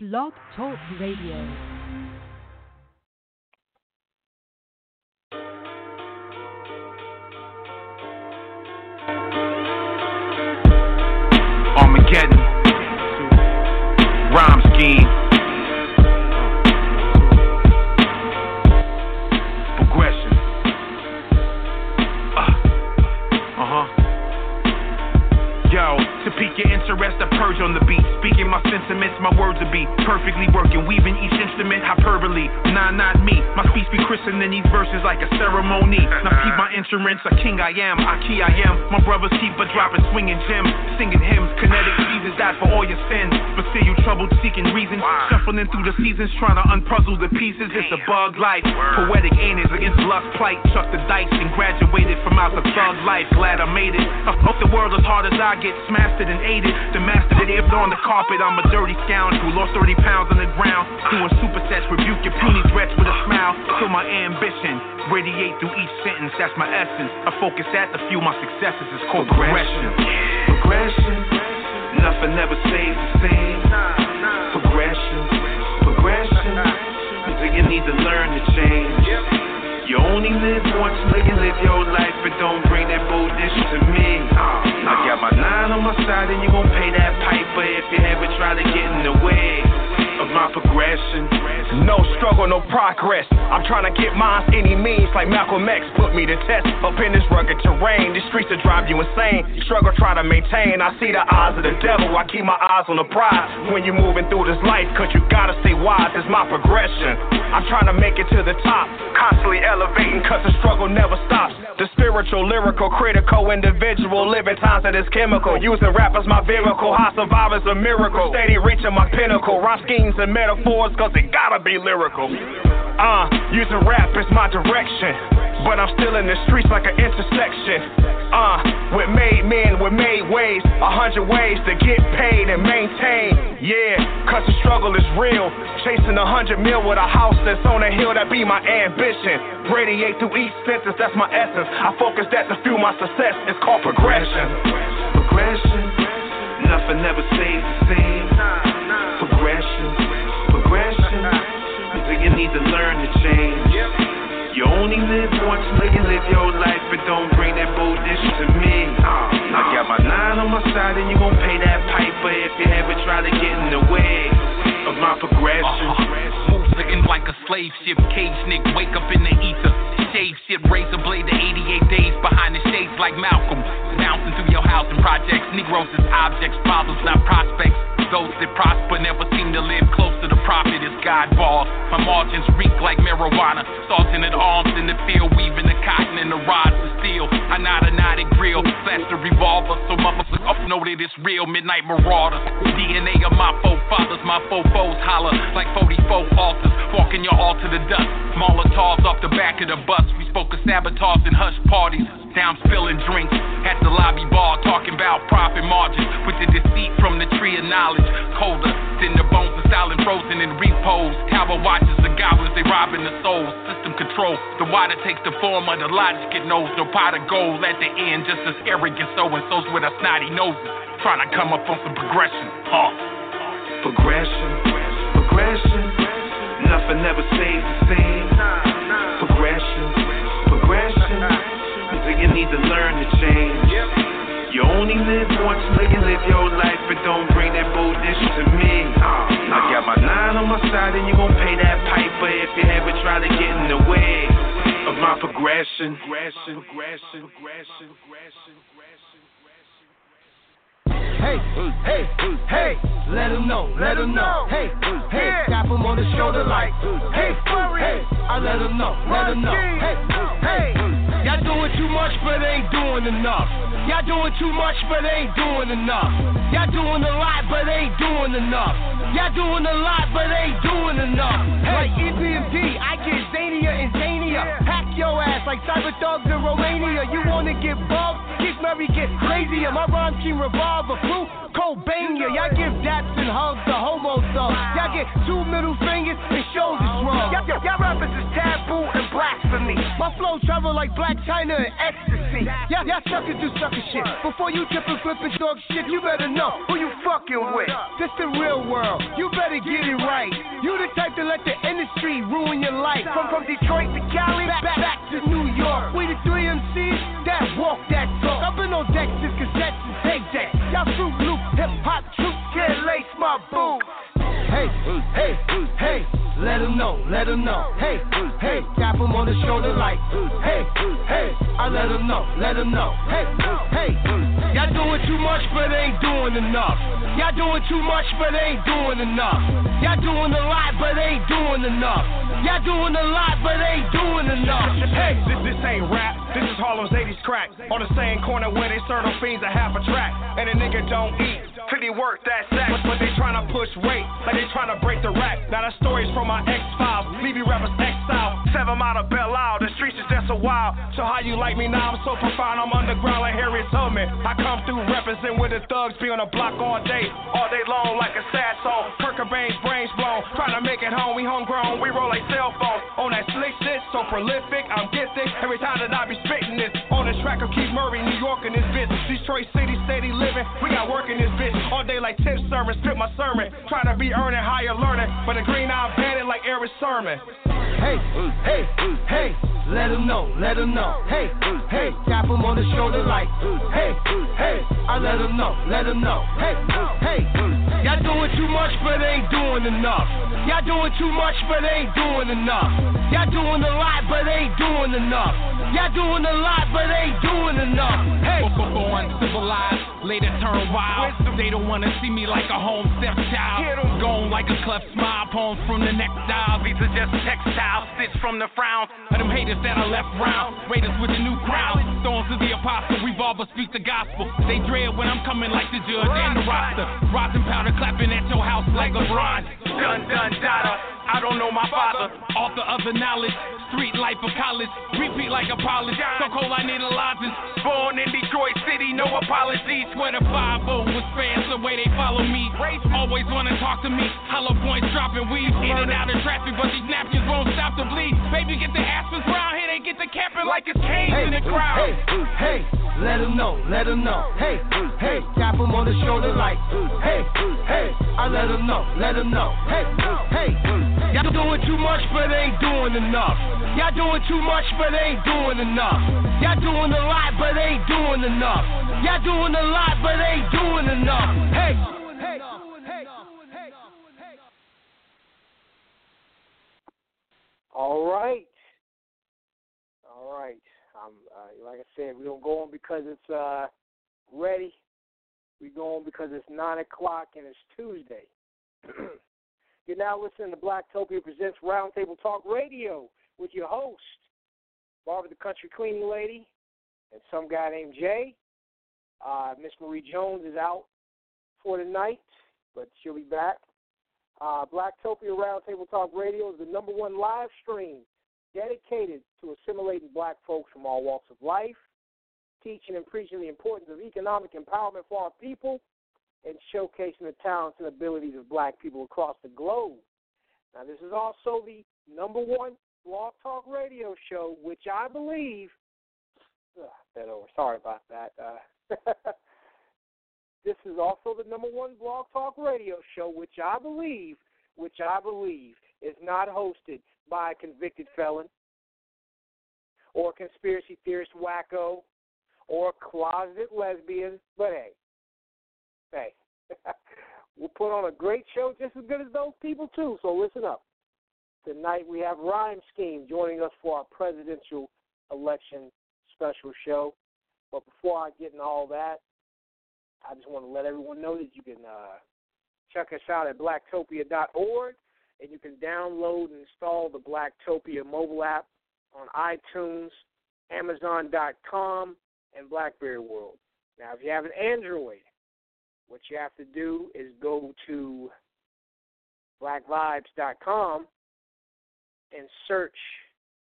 Blog Talk Radio. Your I purge on the beat. Speaking my sentiments, my words will be perfectly working. Weaving each instrument, hyperbole. Nah, not me. My speech be christening these verses like a ceremony. Now keep my instruments, a king I am, a key I am. My brothers keep a dropping, swinging gems, singing hymns. Kinetic seasons die for all your sins. But still you troubled, seeking reasons. Shuffling through the seasons, trying to unpuzzle the pieces. It's a bug life. Poetic ain't it against lust plight. Chuck the dice and graduated from out the thug life. Glad I made it. I hope the world as hard as I get smashed it and ate it. The master that if on the carpet, I'm a dirty scoundrel. Lost 30 pounds on the ground. Doing supersets, rebuke your puny threats with a smile. Till my ambition radiate through each sentence. That's my essence. I focus at the few my successes is called progression. Progression. Nothing ever stays the same. Progression. Progression. So you need to learn to change. You only live once, nigga, live your life, but don't bring that boldness to me. I got my nine on my side, and you gon' pay that piper if you ever try to get in the way of my progression. No struggle, no progress. I'm trying to get mine any means, like Malcolm X put me to test. Up in this rugged terrain, the streets that drive you insane. Struggle, try to maintain. I see the eyes of the devil. I keep my eyes on the prize when you're moving through this life, cause you gotta stay wise. It's my progression. I'm trying to make it to the top, constantly elevating, cause the struggle never stops. The spiritual, lyrical, critical, individual, living times that is chemical. Using rap as my vehicle, high survivors a miracle. Steady reaching my pinnacle, rhyme and metaphors, cause it gotta be lyrical. Uh, using rap is my direction. But I'm still in the streets like an intersection. Uh, with made men, with made ways. A hundred ways to get paid and maintain. Yeah, cause the struggle is real. Chasing a hundred mil with a house that's on a hill, that be my ambition. Radiate through each sentence, that's my essence. I focus that to fuel my success. It's called progression. Progression. Nothing ever stays the same. Progression. You need to learn to change. You only live once, nigga, live your life, but don't bring that bullshit to me. I got my nine on my side, and you gon' pay that piper if you ever try to get in the way of my progression. Uh-huh. Moving like a slave ship, cage nigga, wake up in the ether. Shave shit, razor blade, the 88 days behind the shades like Malcolm. Bouncing through your house and projects, Negroes is objects, problems, not prospects. Those that prosper never seem to live close to the prophet is God balls. My margins reek like marijuana. Salting at arms in the field, weaving the cotton and the rods of steel. I knot a knotted grill, flash the revolver, so motherfuckers up know that it's real. Midnight marauders. DNA of my forefathers, my foes holler like 44 altars. Walking your altar to dust. Molotovs off the back of the bus. We spoke of sabotage and hush parties. Down spilling drinks at the lobby bar, talking about profit margins with the deceit from the tree of knowledge. Colder than the bones of silent frozen in repose. Tower watches the goblins, they robbing the souls. System control. The water takes the form of the logic it knows. No pot of gold at the end, just as arrogant so and so's with our snotty noses. Trying to come up on some progression. Huh. Progression. Progression. Nothing ever stays the same. You need to learn to change. You only live once, nigga, live your life, but don't bring that boldness to me. I got my nine on my side, and you gon' pay that piper if you ever try to get in the way of my. Progression, progression, progression, progression. Hey, hey, hey, let him know, let him know. Hey, hey, tap him on the shoulder like, hey, hey, I let him know, let him know. Hey, hey, y'all doing too much, but ain't doing enough. Y'all doing too much, but ain't doing enough. Y'all doing a lot, but ain't doing enough. Y'all doing a lot, but ain't doing enough. Like EPMD, I get zania and zania. Hack your ass like cyber thugs in Romania. You wanna get bugged? Keith Murray get crazier. My rhyme scheme revolver, flu, Cobania. Y'all give daps and hugs to homo thugs. Y'all get two middle fingers and shoulders wrong. Y'all, y'all, rappers is taboo and blasphemy. My flow travel like black China and ecstasy. Y'all, y'all suckers do sucker shit. Before you tip and flip and talk shit, you better know who you fucking with. This the real world. You better get it right. You the type to let the industry ruin your life. From from Detroit to Cali, back, back, to New York. We the three MCs that walk that talk. I've been on decks since cassettes and tape decks. Y'all fruit loop, hip hop troops can't lace my boots. Hey, hey, hey, let them know, let them know. Hey, hey, tap them on the shoulder like, hey, hey, I let them know, let them know. Hey, hey, y'all doing too much but ain't doing enough. Y'all doing too much but ain't doing enough. Y'all doing a lot but ain't doing enough. Y'all doing a lot but ain't doing enough. Hey, this, this ain't rap, this is Harlem's 80s crack. On the same corner where they serve them fiends a half a track. And a nigga don't eat till he work that sack. But, they tryna push weight, like they tryna break the rack. Now that story's from my X files, leave you rappers exile. Seven out of Belle Isle, the streets is just a wild. So how you like me now? I'm so profound, I'm underground like Harriet Tubman. I come through represent with the thugs, be on the block all day, all day long like a sad song. Cobain's brains blown, trying to make it home. We homegrown, we roll like cell phones. On that slick shit, so prolific, I'm gifted. Every time that I be spitting this, on the track of Keith Murray, New York in this bitch. Detroit City, steady living, we got work in this bitch. All day like tip sermon, spit my sermon. Try to be earning higher learning, but the green eye bandit like Erick Sermon. Hey, hey, hey, let them know, let them know. Hey, hey, tap them on the shoulder like, hey, hey, I let them know, let them know. Hey, hey, y'all doing too much but ain't doing enough. Y'all doing too much but ain't doing enough. Y'all doing a lot but ain't doing enough. Y'all doing a lot but ain't doing enough. Hey, born civilized, later turn wild. They don't wanna see me like a home stepchild. Gone like a cleft smile, poems from the neck dial. These are just textiles, stitched from the frown of them haters that I left round. Raiders with the new crown, thorns to the apostle. Revolver speak the gospel. They dread when I'm coming like the judge and the roster. Rosin powder clapping at your house like a bronze. Dun dun dada. I don't know my father. Author of the knowledge, street life of college. Repeat like a polish. So cold I need lozenge. Born in Detroit City, no apologies. Swear to 5 was fans the way they follow me. Always wanna talk to me. Hollow points dropping weeds. In and out of traffic, but these napkins won't stop the bleed. Baby, get the aspens round here. They get the camping like it's canes hey, in the crowd. Hey, hey, let them know, let them know. Hey, hey, tap them on the shoulder like, hey, hey, let them know, let them know. Hey, hey, y'all doing too much but ain't doing enough. Y'all doing too much but ain't doing enough. Y'all doing a lot but ain't doing enough. Y'all doing a lot but ain't doing enough. Hey. Hey. All right. All right. Um, uh, like I said, we don't go on because it's uh, ready. We go on because it's nine o'clock and it's Tuesday. You're now listening to Blacktopia presents Roundtable Talk Radio with your host, Barbara the Country Cleaning Lady, and some guy named Jay. Uh, Miss Marie Jones is out for the night, but she'll be back. Uh, Blacktopia Roundtable Talk Radio is the number one live stream dedicated to assimilating black folks from all walks of life, teaching and preaching the importance of economic empowerment for our people, and showcasing the talents and abilities of black people across the globe. Now, this is also the number one blog talk radio show, which I believe. That over. Sorry about that. Uh, this is also the number one blog talk radio show, which I believe, which I believe is not hosted by a convicted felon or a conspiracy theorist wacko or closet lesbian. But hey, hey, we'll put on a great show just as good as those people too. So listen up. Tonight we have Rhyme Scheme joining us for our presidential election special show. But before I get into all that, I just want to let everyone know that you can uh, check us out at blacktopia.org and you can download and install the Blacktopia mobile app on iTunes, Amazon.com, and BlackBerry World. Now, if you have an Android, what you have to do is go to blackvibes.com and search,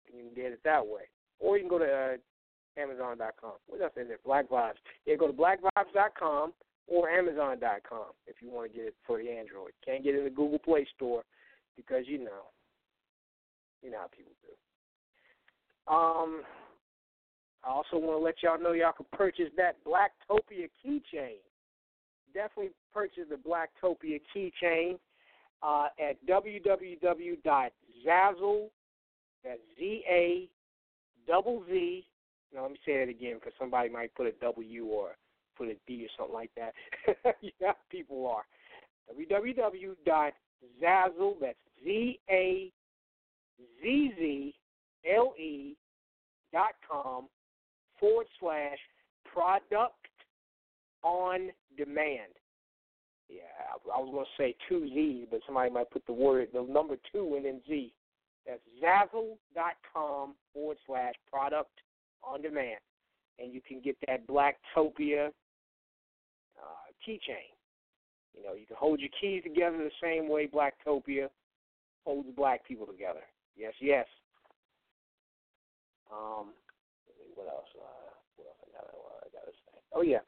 and you can get it that way. Or you can go to uh, Amazon.com. What else is it? Black Vibes. Yeah, go to blackvibes.com or Amazon.com if you want to get it for the Android. Can't get it in the Google Play Store because you know, you know how people do. Um, I also want to let y'all know y'all can purchase that Blacktopia keychain. Definitely purchase the Blacktopia keychain uh, at www.zazzle. That's Z A double Z. Now let me say that again because somebody might put a W or put a D or something like that. yeah, people are. www.zazzle. That's Z A Z Z L E dot com forward slash product on demand. Yeah, I, was going to say two Z's, but somebody might put the word, the number two, and then Z. That's Zazzle.com forward slash product on demand. And you can get that Blacktopia uh, keychain. You know, you can hold your keys together the same way Blacktopia holds black people together. Yes, yes. Um, what else? Uh, what else I got? I got to say? Oh yeah.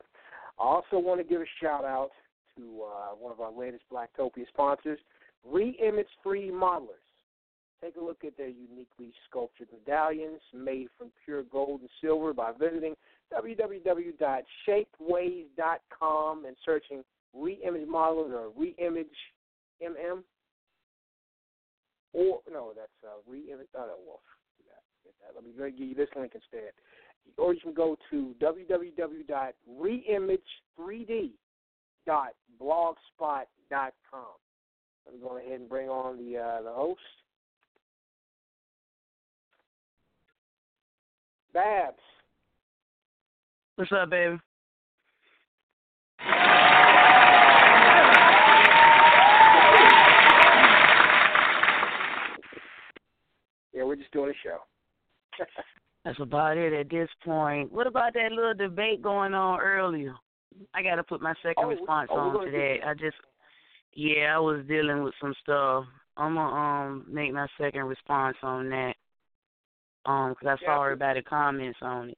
I also want to give a shout out to uh, one of our latest Blacktopia sponsors, Reimage 3D Modelers. Take a look at their uniquely sculptured medallions made from pure gold and silver by visiting www.shapeways.com and searching Reimage Modelers or Reimage MM. Or, no, that's uh, Reimage. Oh, no, well, let me give you this link instead. Or you can go to www.reimage3d.blogspot.com. Let me go ahead and bring on the uh, the host. Babs. What's up, baby? Yeah, we're just doing a show. That's about it at this point. What about that little debate going on earlier? I got to put my second oh, response oh, on to that. I just, yeah, I was dealing with some stuff. I'm gonna um make my second response on that. Um, cause I saw everybody comments on it.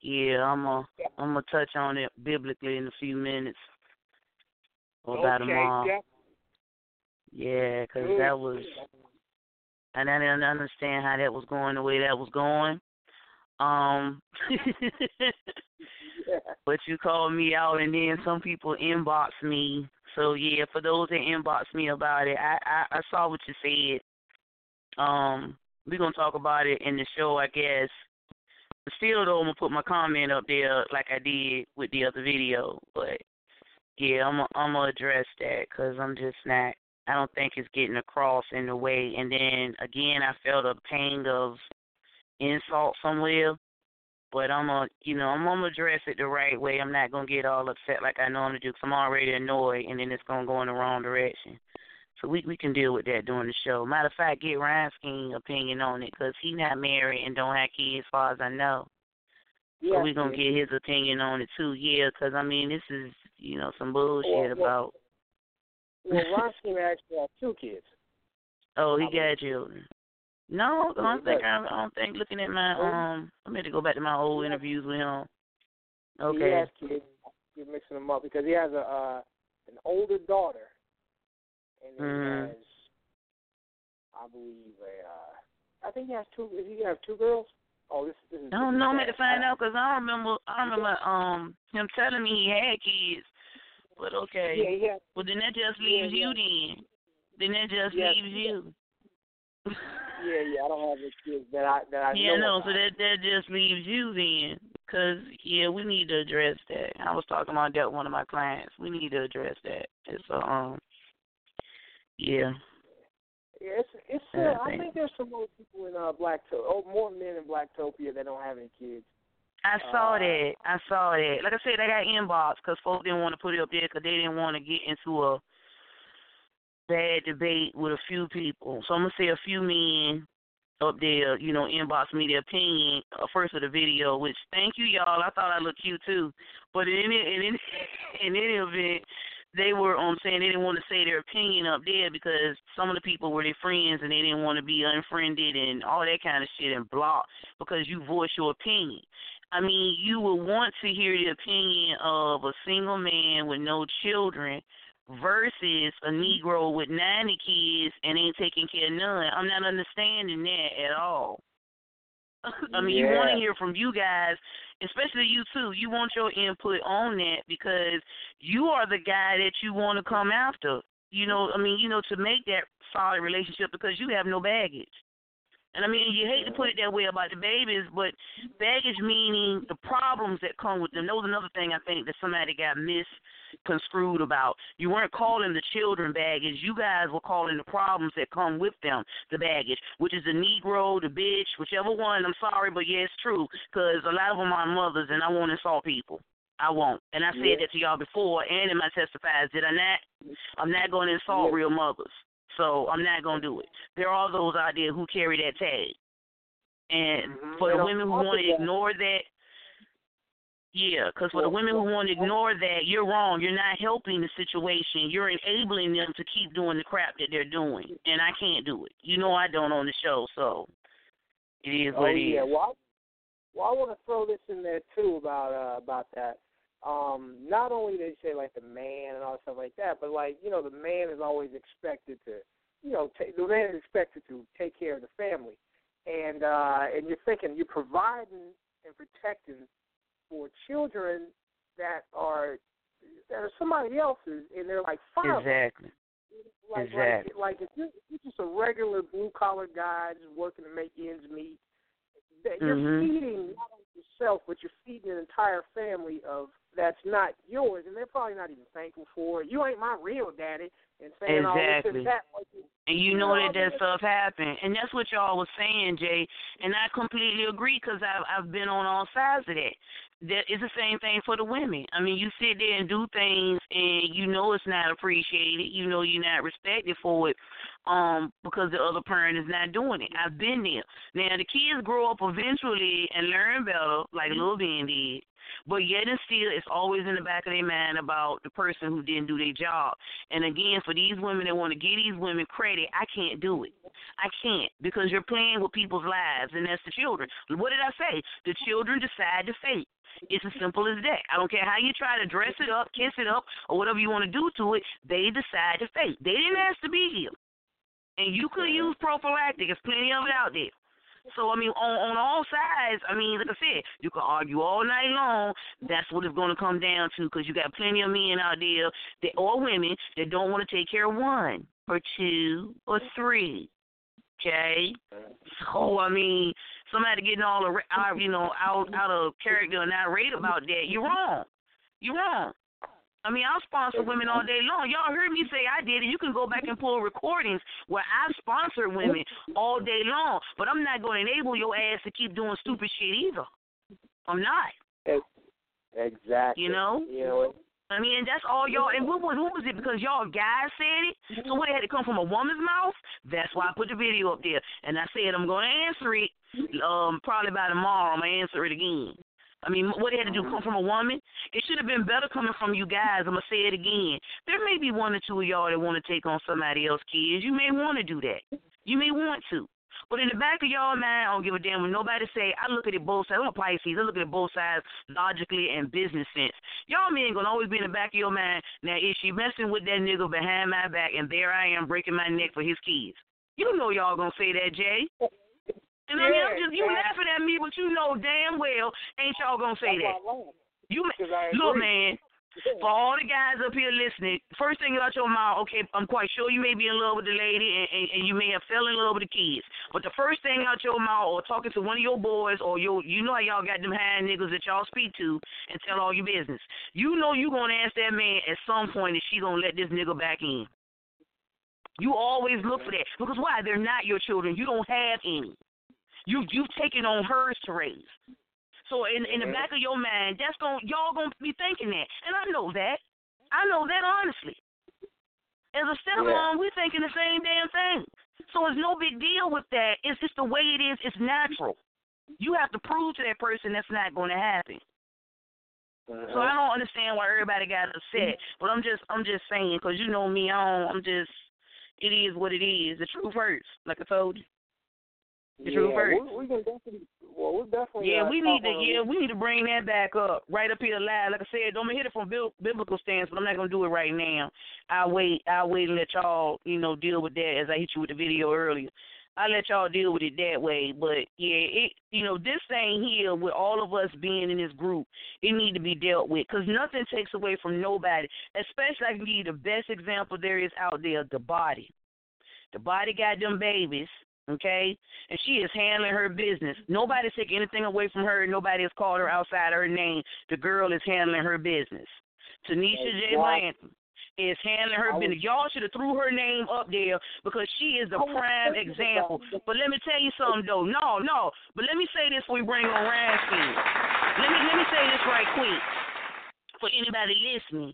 Yeah, I'm gonna yeah. I'm gonna touch on it biblically in a few minutes. Or okay, about tomorrow. Yeah, yeah cause that was and I didn't understand how that was going the way that was going. Um, but you called me out, and then some people inbox me. So yeah, for those that inbox me about it, I I, I saw what you said. Um, we're gonna talk about it in the show, I guess. But still, though, I'm gonna put my comment up there like I did with the other video. But yeah, I'm I'm gonna address that because I'm just not I don't think it's getting across in the way. And then again, I felt a pain of insult somewhere. But I'm gonna, you know, I'm gonna address it the right way. I'm not gonna get all upset like I normally do, because I'm already annoyed, and then it's gonna go in the wrong direction. So we we can deal with that during the show. Matter of fact, get Ryan's opinion on it, because he's not married and don't have kids, as far as I know. Yeah, so we're gonna get his opinion on it too. Yeah, because I mean, this is you know some bullshit well, well, about well, Ronsky actually has two kids. Oh, he got children. No, I don't think I, I don't think looking at my um I meant to go back to my old interviews with him. Okay. He has kids. You're mixing them up because he has a uh an older daughter and he mm-hmm. has I believe a uh I think he has two is he have two girls? Oh, this, this is. I don't know. I'm to find out because I don't remember. I remember um him telling me he had kids, but okay. Yeah, yeah. Well, then that just leaves yeah, you then. Then that just leaves you. yeah, yeah. I don't have any kids that I that I yeah, know. no. So that that just leaves you then, because yeah, we need to address that. I was talking about that with one of my clients. We need to address that. It's uh, um, yeah. Yeah, it's it's. Uh, I, think. There's some more people in uh Black oh more men in Blacktopia that don't have any kids. I saw uh, that. I saw that. Like I said, I got inbox because folks didn't want to put it up there because they didn't want to get into a bad debate with a few people. So I'm gonna say a few men up there, you know, inbox me their opinion uh, first of the video. Which thank you, y'all. I thought I looked cute too. But in any in any in any event, they were um saying they didn't want to say their opinion up there because some of the people were their friends and they didn't want to be unfriended and all that kind of shit and blocked because you voice your opinion. I mean, you would want to hear the opinion of a single man with no children versus a Negro with 90 kids and ain't taking care of none. I'm not understanding that at all. I mean, yeah. you want to hear from you guys, especially you too. You want your input on that because you are the guy that you want to come after. You know, I mean, you know, to make that solid relationship because you have no baggage. And I mean, you hate to put it that way about the babies, but baggage meaning the problems that come with them. That was another thing I think that somebody got misconstrued about. You weren't calling the children baggage. You guys were calling the problems that come with them the baggage, which is the Negro, the bitch, whichever one. I'm sorry, but yeah, it's true because a lot of them are mothers, and I won't insult people. I won't. And I said Yeah. that to y'all before and in my testifies, did I not? I'm not going to insult Yeah. real mothers. So I'm not going to do it. There are those out there who carry that tag. And Mhm. for the women who want to ignore that, yeah, because for the women who want to ignore that, you're wrong. You're not helping the situation. You're enabling them to keep doing the crap that they're doing. And I can't do it. You know I don't on the show, so it is Oh what it yeah. is. Well, I, well, I want to throw this in there too about uh, about that. Um, not only they say like the man and all that stuff like that, but like you know the man is always expected to, you know, ta the man is expected to take care of the family, and uh, and you're thinking you're providing and protecting for children that are that are somebody else's, and they're like five. Exactly. Like, Exactly. like, like if you're, you're just a regular blue collar guy just working to make ends meet, that you're Mhm. feeding not only yourself, but you're feeding an entire family of that's not yours, and they're probably not even thankful for it. You ain't my real daddy, and saying all this Exactly. and that. Like, And you know that that stuff happened, and that's what y'all was saying, Jay. And I completely agree because I've I've been on all sides of that. That is the same thing for the women. I mean, you sit there and do things, and you know it's not appreciated. You know you're not respected for it, um, because the other parent is not doing it. I've been there. Now the kids grow up eventually and learn better, like Lil Ben did. But yet and still, it's always in the back of their mind about the person who didn't do their job. And again, for these women that want to give these women credit, I can't do it. I can't because you're playing with people's lives, and that's the children. What did I say? The children decide the fate. It's as simple as that. I don't care how you try to dress it up, kiss it up, or whatever you want to do to it. They decide the fate. They didn't ask to be here, and you could use prophylactic. There's plenty of it out there. So I mean, on on all sides, I mean, like I said, you can argue all night long. That's what it's going to come down to, because you got plenty of men out there that or women that don't want to take care of one or two or three. Okay, so I mean, somebody getting all out, you know, out out of character and irate about that, you're wrong. You're wrong. I mean, I'll sponsor women all day long. Y'all heard me say I did it. You can go back and pull recordings where I've sponsored women all day long, but I'm not going to enable your ass to keep doing stupid shit either. I'm not. exactly. You know? You know. I mean, and that's all y'all. And what was what was it? Because y'all guys said it. So what? It had to come from a woman's mouth. That's why I put the video up there. And I said I'm going to answer it. Um, probably by tomorrow. I'm gonna answer it again. I mean, what they had to do come from a woman? It should have been better coming from you guys. I'm gonna say it again. There may be one or two of y'all that want to take on somebody else's kids. You may want to do that. You may want to. But in the back of y'all mind, I don't give a damn what nobody say. I look at it both sides. I'm a Pisces. I look at it both sides logically and business sense. Y'all men gonna always be in the back of your mind. Now, is she messing with that nigga behind my back, and there I am breaking my neck for his kids? You know y'all gonna say that, Jay. And I mean, I'm just you laughing at me, but you know damn well ain't y'all gonna say that. You look, man. For all the guys up here listening, first thing out your mouth, okay, I'm quite sure you may be in love with the lady and, and, and you may have fell in love with the kids. But the first thing out your mouth or talking to one of your boys or your you know how y'all got them high niggas that y'all speak to and tell all your business. You know you gonna ask that man at some point if she gonna let this nigga back in. You always look for that. Because why? They're not your children. You don't have any. You you've taken on hers to raise. So in in the back of your mind, that's going y'all gonna be thinking that, and I know that. I know that honestly. As a stepmom, we're thinking the same damn thing. So it's no big deal with that. It's just the way it is. It's natural. You have to prove to that person that's not going to happen. So uh-huh. I don't understand why everybody got upset. But I'm just I'm just saying because you know me, I don't, I'm just it is what it is. The truth hurts, like I told you. The yeah. We, we can definitely. Well, definitely. Yeah, uh, we need to. Yeah, we need to bring that back up right up here live. Like I said, I'm gonna hit it from biblical stance, but I'm not gonna do it right now. I'll wait. I'll wait and let y'all, you know, deal with that as I hit you with the video earlier. I'll let y'all deal with it that way. But yeah, it you know this thing here with all of us being in this group, it need to be dealt with because nothing takes away from nobody. Especially I can give you the best example there is out there: the body. The body got them babies okay? And she is handling her business. Nobody's taking anything away from her. Nobody has called her outside her name. The girl is handling her business. Tanisha J. Latham is handling her business. Y'all should have threw her name up there because she is the prime example. But let me tell you something though. No, no. But let me say this before we bring on Ryan Let me let me say this right quick for anybody listening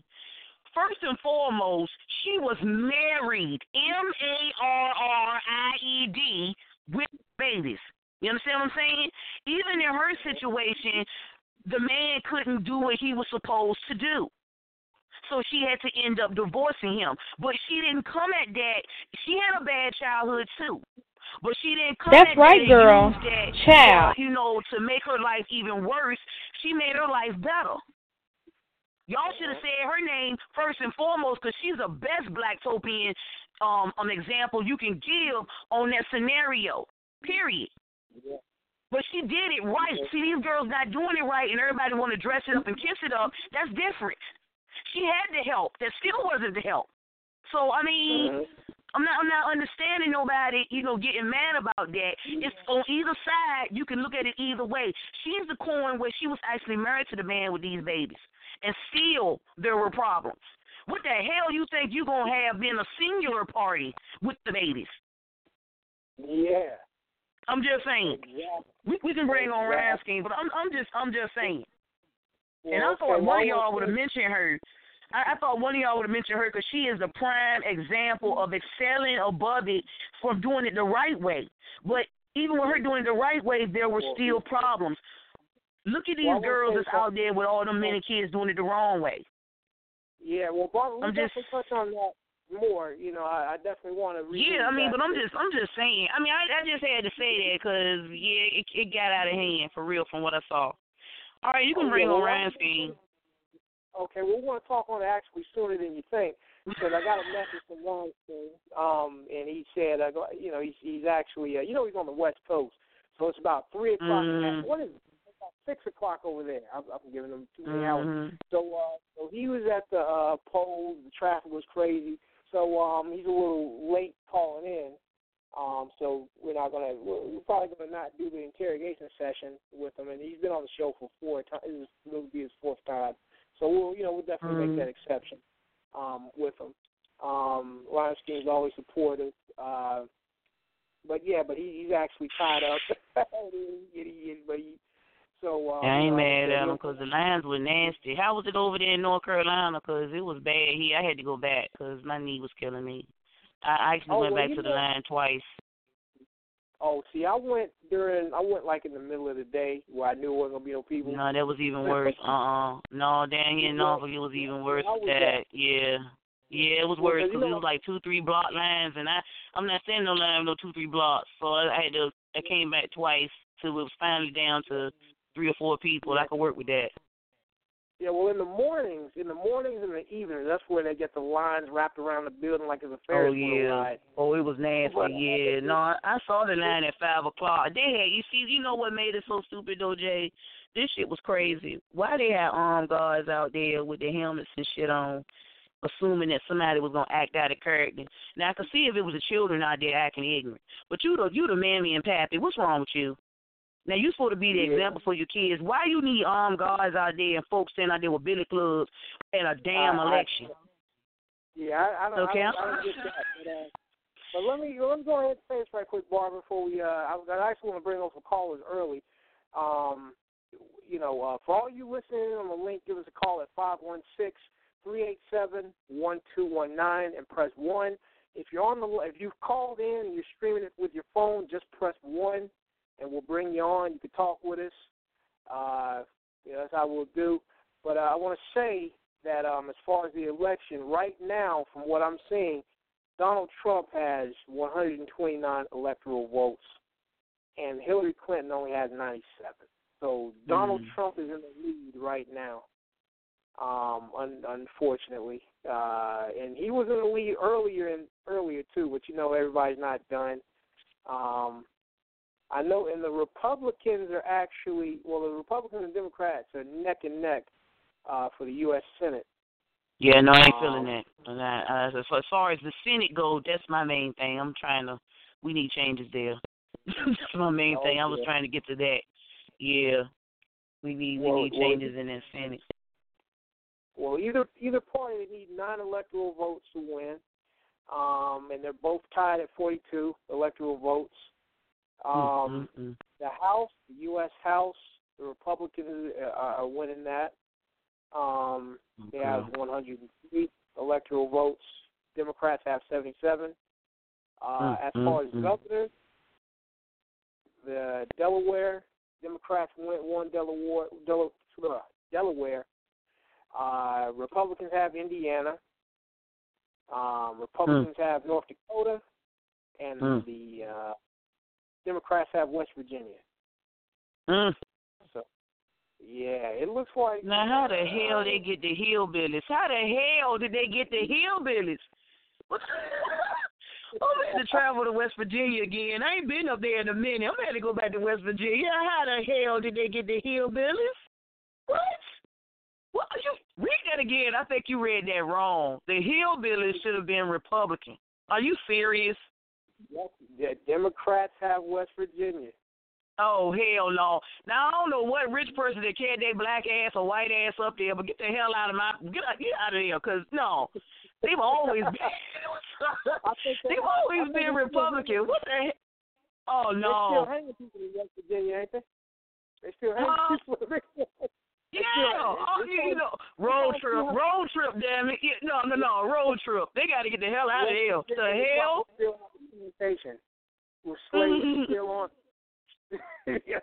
first and foremost, she was married, M A R R I E D, with babies. You understand what I'm saying? Even in her situation, the man couldn't do what he was supposed to do. So she had to end up divorcing him. But she didn't come at that. She had a bad childhood too. But she didn't come That's at right, that girl. that, Child. you know, to make her life even worse. She made her life better. Y'all should have said her name first and foremost because she's the best Blacktopian um, um example you can give on that scenario. Period. But she did it right. See, these girls not doing it right, and everybody want to dress it up and kiss it up. That's different. She had the help. That still wasn't the help. So I mean, I'm not I'm not understanding nobody, you know, getting mad about that. It's on either side. You can look at it either way. She's the coin where she was actually married to the man with these babies, and still there were problems. What the hell you think you gonna have being a singular party with the babies? Yeah. I'm just saying. Exactly. We we can bring on Scheme, but I'm I'm just I'm just saying. And I thought one of y'all would have mentioned her. I, I thought one of y'all would have mentioned her because she is the prime example of excelling above it from doing it the right way. But even with her doing it the right way, there were still problems. Look at these Well, girls that's out there with all them many kids doing it the wrong way. Yeah, well, Barbara, we'll I'm just- definitely touch on that more. You know, I, I definitely want to. Yeah, I mean, but I'm just I'm just saying. I mean, I I just had to say that because yeah, it it got out of hand for real from what I saw. All right, you can Oh, bring yeah, on well, Ryan Okay, well, we want to talk on it actually sooner than you think because I got a message from Weinstein, um, and he said, uh, go- you know, he's he's actually, uh, you know, he's on the West Coast, so it's about three o'clock. Mhm. What is it? It's about six o'clock over there. I'm, I'm giving him too many hours. Mhm. So, uh, so he was at the uh, polls. The traffic was crazy. So um, he's a little late calling in. Um, so we're not gonna. We're, we're probably gonna not do the interrogation session with him. And he's been on the show for four times. This will be his fourth time. So we'll, you know, we'll definitely Mhm. make that exception um, with him. Um, Rhyme Scheme always supportive. Uh, but yeah, but he, he's actually tied up. But he, so um, I ain't you know, mad at him because the lines were nasty. How was it over there in North Carolina? Because it was bad here. I had to go back because my knee was killing me. I actually Oh, went well, back to the line twice. Oh, see, I went during. I went like in the middle of the day where I knew there wasn't gonna be no people. No, that was even worse. Uh uh No, down here in Norfolk, it was even worse How was that. Yeah. Yeah, it was Well, worse because it was like two, three block lines, and I, I'm not standing no line no two, three blocks. So I, I had to, I came back twice till it was finally down to three or four people. I could work with that. Yeah, well, in the mornings, in the mornings and the evenings, that's where they get the lines wrapped around the building like it's a Ferris Oh wheel yeah. ride. Oh, it was nasty. But- Yeah. No, I, I saw the line at five o'clock. They had you see. You know what made it so stupid though, Jay? This shit was crazy. Why they had armed guards out there with their helmets and shit on, assuming that somebody was gonna act out of character. Now I could see if it was the children out there acting ignorant, but you the you the mammy and pappy. What's wrong with you? Now you supposed to be the Yeah. example for your kids. Why you need armed guards out there and folks standing out there with billy clubs at a damn I- I- election? Yeah, I, I don't. Okay. I, don't, I don't get that. But, uh, but let me let me go ahead and say this right quick, Barbara, before we. Uh, I, I actually want to bring on some callers early. Um, you know, uh, for all you listening on the link, give us a call at five one six three eight seven one two one nine and press one. If you're on the if you've called in and you're streaming it with your phone, just press one, and we'll bring you on. You can talk with us. Uh, you know, that's how we'll do. But uh, I want to say that um, as far as the election, right now, from what I'm seeing, Donald Trump has 129 electoral votes. and Hillary Clinton only has 97. So Donald Mm. Trump is in the lead right now. Um, un- unfortunately, uh, and he was in the lead earlier and earlier too. But you know, everybody's not done. Um, I know, and the Republicans are actually well, the Republicans and Democrats are neck and neck uh, for the U.S. Senate. Yeah, no, I ain't Um, feeling that. I, I, as far- as far as the Senate goes, that's my main thing. I'm trying to. We need changes there. that's my main Oh, thing. I was yeah. trying to get to that. Yeah, we need we Well, need well, changes in that Senate. Well, either either party they need nine electoral votes to win, um, and they're both tied at 42 electoral votes. Um, Mm, mm, mm. The House, the U.S. House, the Republicans uh, are winning that. Um, They have Okay. 103 electoral votes. Democrats have 77. Uh, Mm, as mm, far as mm. governors, the Delaware Democrats went one Delaware, Del- uh, Delaware. Uh, Republicans have Indiana. Um, Republicans have North Dakota, and Mm. the uh, Democrats have West Virginia. Mm. Yeah, it looks like. Now, how the hell they get the hillbillies? How the hell did they get the hillbillies? I'm going to travel to West Virginia again. I ain't been up there in a minute. I'm going to go back to West Virginia. How the hell did they get the hillbillies? What? What? are You read that again. I think you read that wrong. The hillbillies should have been Republican. Are you serious? The Democrats have West Virginia. Oh hell no! Now I don't know what rich person that carried their black ass or white ass up there, but get the hell out of my get out, get out of there, cause no, they've always been they- they've always been they- Republican. What the hell? Oh They're still no! hanging people in West Virginia, ain't they? They still hanging Huh? people. Yeah, oh, you, you know, road oh, trip, oh. road trip, damn it! Yeah, no, no, no, road trip. They got to get the hell out of here. The hell? Still on communication with slaves mm-hmm. still on. yeah.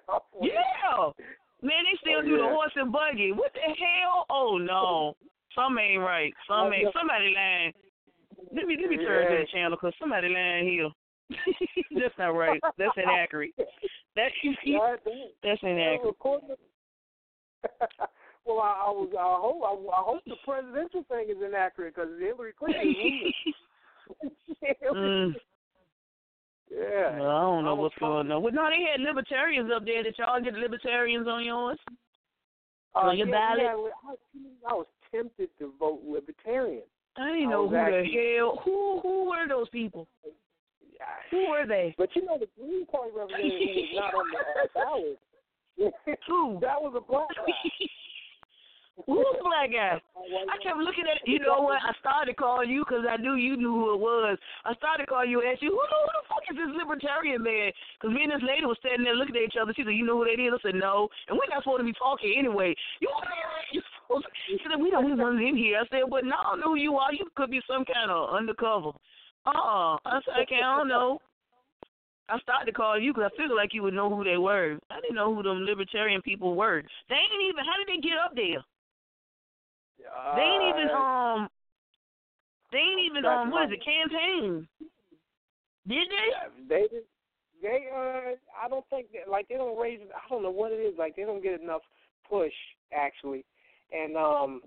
Man, they still Oh, do the horse and buggy. What the hell? Oh no, some ain't right. Some Oh, ain't. Somebody lying. Let me let me turn to the channel because somebody lying here. That's not right. That's inaccurate. That Yeah, I think. that's inaccurate. well, I, I was. I hope. I, I hope the presidential thing is inaccurate because Hillary Clinton. mm, yeah. well, I don't know I what's going on. Well, no, they had libertarians up there. Did y'all get libertarians on yours? on your Uh, yeah, ballot? yeah, I, I was tempted to vote libertarian. I didn't know who actually- the hell. Who who were those people? Who were they? But you know, the Green Party representative was not on the uh, ballot. Who? that was a black guy. Who's black guy? I kept looking at You know what? I started calling you because I knew you knew who it was. I started calling you and asked you, who, who the fuck is this libertarian man? Because me and this lady was standing there looking at each other. She said, you know who that is? I said, no. And we're not supposed to be talking anyway. You, you supposed she said, we don't even in here. I said, but no, I don't know who you are. You could be some kind of undercover. Uh-uh. I said, okay, I don't know. I started to call you because I figured like you would know who they were. I didn't know who them libertarian people were. They ain't even. How did they get up there? They ain't even Uh, um. They ain't even um. What is it? Campaign? Did they? They did- they uh I don't think that like they don't raise I don't know what it is like they don't get enough push actually and um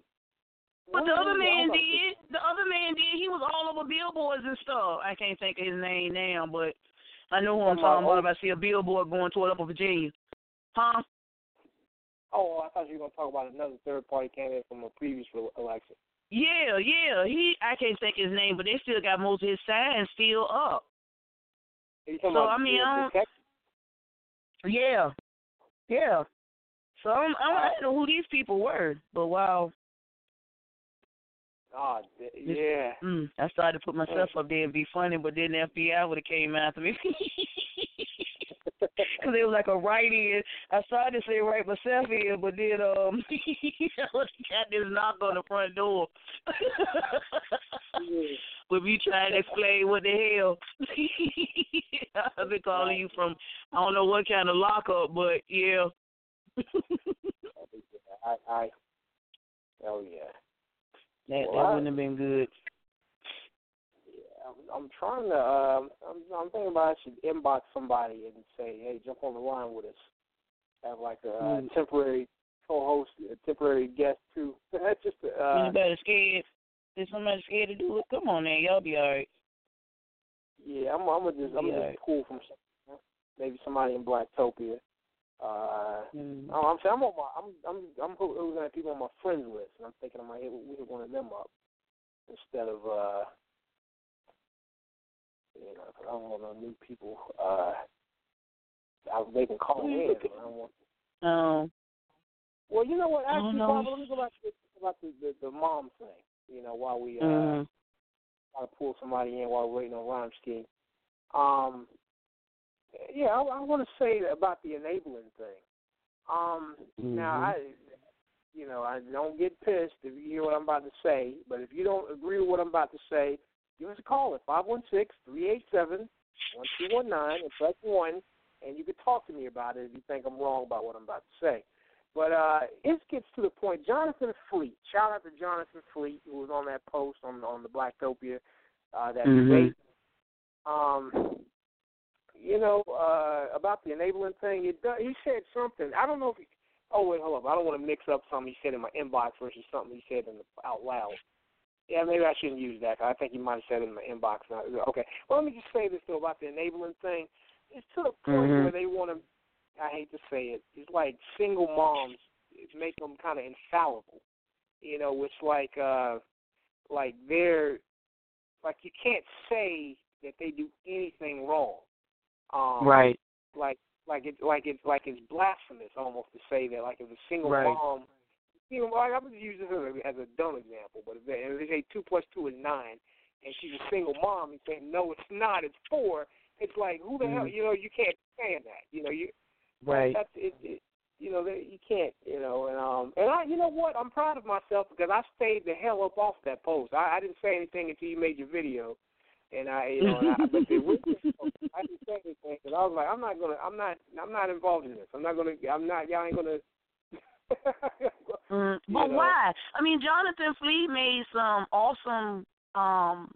But the other man did. The other man did. He was all over billboards and stuff. I can't think of his name now, but I know who I'm Talking about if I see a billboard going toward Upper Virginia. Huh? Oh, I thought you were gonna talk about another third party candidate from a previous election. Yeah, yeah. He. I can't think his name, but they still got most of his signs still up. Are you talking So, about I mean, don't- Yeah, yeah. So I'm, I don't, I didn't know who these people were, but wow. Oh, th- yeah. Mm, I started to put myself up there and be funny, but then the FBI would have came after me. Because it was like a right in. I started to say right myself in, but then um, I got this knock on the front door. With me trying to explain what the hell. I've been calling you from I don't know what kind of lockup, but yeah. I, I, oh yeah. That that Wow. wouldn't have been good. Yeah, I'm trying to. Uh, I'm, I'm thinking about I should inbox somebody and say, hey, jump on the line with us. Have like a uh, Mm. temporary co-host, a temporary guest too. That's just uh, Anybody scared? Is somebody scared to do it? Come on, man, y'all be all right. yeah. I'm, I'm gonna just I'm gonna just pull from maybe somebody in Blacktopia. Uh, Mm. oh, I'm saying I'm on my I'm I'm I'm looking at people on my friends list, and I'm thinking I might hit, we hit one of them up instead of uh, you know, 'cause I don't want no new people. Uh, I, they can call in. I don't want Um, Well, you know what? Actually. Barbara, let me go back to about the, the the mom thing. You know, while we uh, mhm. try to pull somebody in while we're waiting on Rhyme Scheme. Um, yeah, I, I want to say about the enabling thing. Um, now Mhm. I, you know, I don't get pissed if you hear what I'm about to say, but if you don't agree with what I'm about to say, give us a call at five one six three eight seven one two one nine and press one, and you can talk to me about it if you think I'm wrong about what I'm about to say. But uh, it gets to the point. Jonathan Fleet, shout out to Jonathan Fleet, who was on that post on on the Blacktopia, uh, that Mhm. debate. Um, you know uh, about the enabling thing. It does, he said something. I don't know if. He, oh wait, hold up. I don't want to mix up something he said in my inbox versus something he said in the, out loud. Yeah, maybe I shouldn't use that. 'cause I think he might have said it in the inbox. Now. Okay. Well, let me just say this though about the enabling thing. It's to the point Mhm. where they want to. I hate to say it. It's like single moms make them kind of infallible. You know, it's like uh, like they're like you can't say that they do anything wrong. Um, right. Like like it's like it's like it's blasphemous almost to say that like if a single Right. mom. You know, like, I'm gonna use this as a, dumb example, but if they, if they say two plus two is nine, and she's a single mom, and saying no, it's not, it's four. It's like who the hell? Mhm. You know, you can't stand that. You know, you Right. that's it, it you know they, you can't you know and um and I you know what I'm proud of myself because I stayed the hell up off that post I, I didn't say anything until you made your video and I you know and I, but the original post, I didn't say anything because I was like I'm not gonna I'm not I'm not involved in this I'm not gonna I'm not y'all ain't gonna Mm, but know. why? I mean, Jonathan Fleet made some awesome um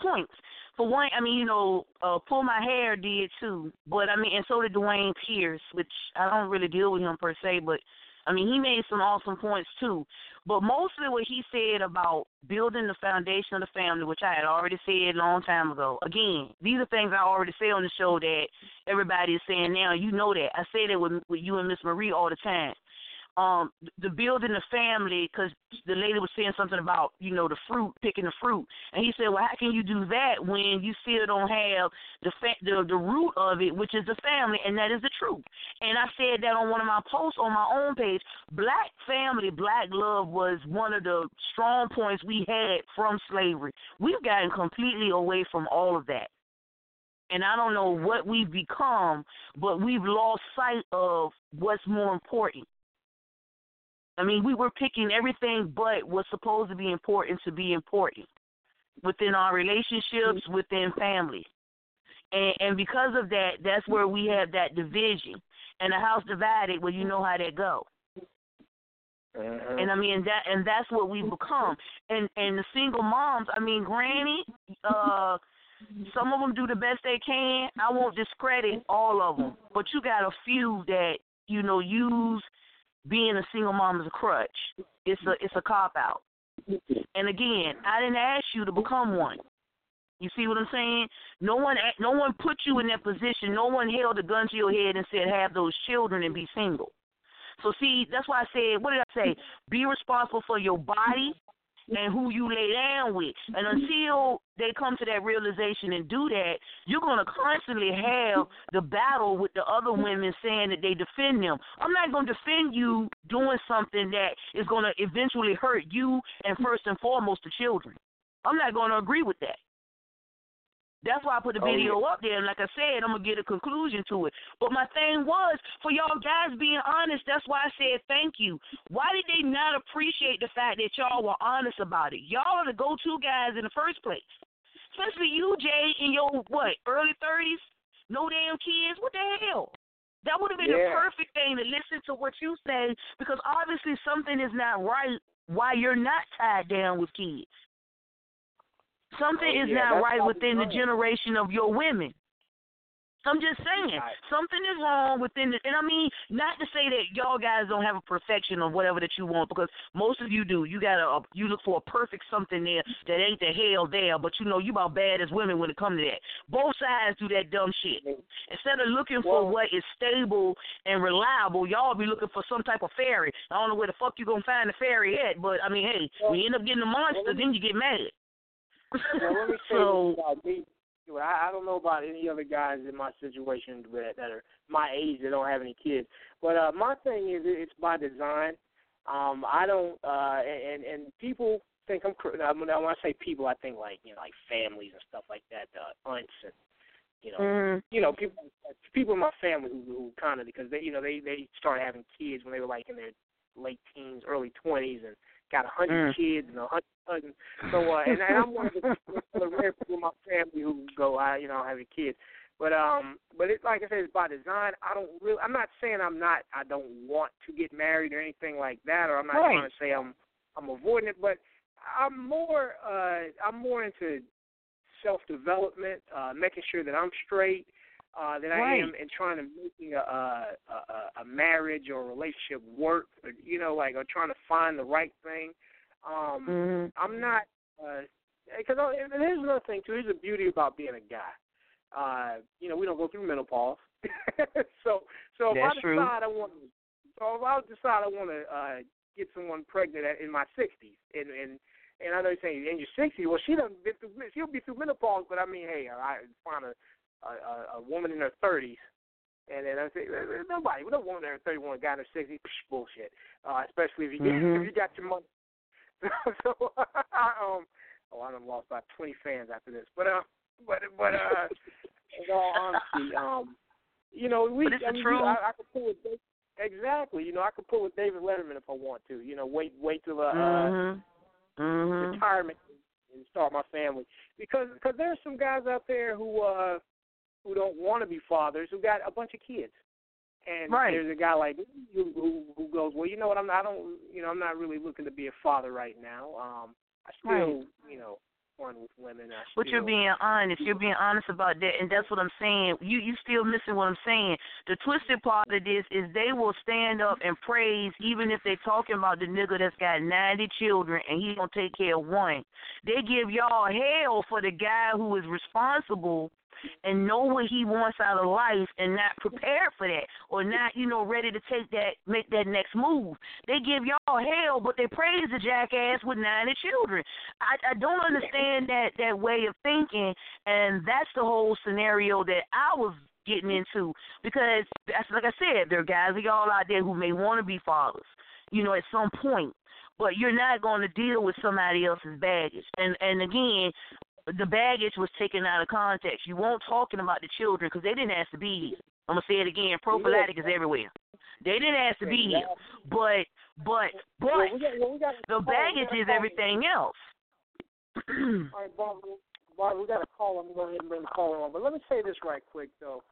points. For one, I mean, you know, uh, Pull My Hair did too. But I mean, and so did Dwayne Pierce, which I don't really deal with him per se, but I mean, he made some awesome points too. But mostly what he said about building the foundation of the family, which I had already said a long time ago. Again, these are things I already say on the show that everybody is saying now. You know that. I say that with with you and Miss Marie all the time um the building the family because the lady was saying something about you know the fruit picking the fruit. And he said well how can you do that when you still don't have the fa- the the root of it which is the family and that is the truth? And i said that on one of my posts on my own page. Black family black love was one of the strong points we had from slavery. We've gotten completely away from all of that. And I don't know what we've become, but we've lost sight of what's more important. I mean, we were picking everything but what's supposed to be important to be important within our relationships, within family. And and because of that, that's where we have that division. And a house divided, well you know how that go. Mhm. And I mean that and that's what we've become. And and the single moms, I mean, granny, uh some of them do the best they can. I won't discredit all of them, but you got a few that you know use being a single mom is a crutch. It's a it's a cop out. And again, I didn't ask you to become one. You see what I'm saying? No one no one put you in that position. No one held a gun to your head and said have those children and be single. So see, that's why I said, what did I say? Be responsible for your body and who you lay down with. And until they come to that realization and do that, you're going to constantly have the battle with the other women saying that they defend them. I'm not going to defend you doing something that is going to eventually hurt you and first and foremost the children. I'm not going to agree with that. That's why I put the Oh, video up there. And like I said, I'm going to get a conclusion to it. But my thing was, for y'all guys being honest, that's why I said thank you. Why did they not appreciate the fact that y'all were honest about it? Y'all are the go to guys in the first place. Especially you, Jay, in your, what, early 30s? No damn kids? What the hell? That would have been Yeah. the perfect thing to listen to what you say because obviously something is not right why you're not tied down with kids. Something Oh, is not right within the generation of your women. I'm just saying Right. something is wrong within the, and I mean not to say that y'all guys don't have a perfection of whatever that you want because most of you do. You got a you look for a perfect something there that ain't the hell there, but you know you about bad as women when it comes to that. Both sides do that dumb shit. Instead of looking for what is stable and reliable, y'all be looking for some type of fairy. I don't know where the fuck you gonna find the fairy at, but I mean, hey, when you end up getting a monster, well, then you get mad. Well, let me say so this about me. Well, I, I don't know about any other guys in my situation that, that are my age that don't have any kids. But uh, my thing is, it's by design. Um, I don't, uh, and and people think I'm. I when I say people, I think like you know, like families and stuff like that, uh, aunts and you know, mm, you know, people people in my family who who kind of because they you know they they started having kids when they were like in their late teens, early twenties, and got a hundred Mm. kids and a hundred cousins. So uh, and, and I'm one of the, the rare people in my family who go, I you know, having kids. But um, but it like I said, it's by design. I don't really. I'm not saying I'm not. I don't want to get married or anything like that, or I'm not Right. trying to say I'm I'm avoiding it. But I'm more uh I'm more into self development, uh, making sure that I'm straight, uh, that I am, and trying to making a, a a a marriage or a relationship work. Or, you know, like or trying to find the right thing. Um, mm, I'm not because uh, and here's another thing too. Here's the beauty about being a guy. Uh, you know, we don't go through menopause. so so if That's I true. decide I want, so if I decide I want to uh, get someone pregnant at, in my 60s, and and and I know you're saying in your 60s, well, she done been through, she'll be through menopause, but I mean, hey, I find a a, a, a woman in her 30s. And then I say, nobody, no woman in her 30 want a guy in her 60s. Bullshit. Uh, especially if you get, Mhm. if you got your money. so, um, oh, I done lost about 20 fans after this. But uh, but but uh, in all honesty, um, you know, we. I mean, truth. I, I could pull with exactly. You know, I could pull with David Letterman if I want to. You know, wait wait till uh, mhm, mhm. retirement and start my family because because there are some guys out there who uh who don't want to be fathers who got a bunch of kids. And Right. there's a guy like me who, who who goes, well, you know what? I'm not, I don't, you know, I'm not really looking to be a father right now. Um, I still, you know, fun with women. I But you're being honest. You're being honest about that, and that's what I'm saying. You you still missing what I'm saying. The twisted part of this is they will stand up and praise even if they're talking about the nigga that's got 90 children and he gonna take care of one. They give y'all hell for the guy who is responsible and know what he wants out of life and not prepared for that or not, you know, ready to take that make that next move. They give y'all hell, but they praise the jackass with 90 children. I I don't understand that that way of thinking, and that's the whole scenario that I was getting into because that's like I said, there are guys of y'all out there who may want to be fathers, you know, at some point, but you're not going to deal with somebody else's baggage. And and again, the baggage was taken out of context. You weren't talking about the children because they didn't ask to be here. I'm gonna say it again. Prophylactic is everywhere. They didn't ask to be here, but but but Well, we got, well, we got the baggage is everything else. All right, Bob. Barbara, we got a call. I'm going to go ahead and bring the caller on. But let me say this right quick, though.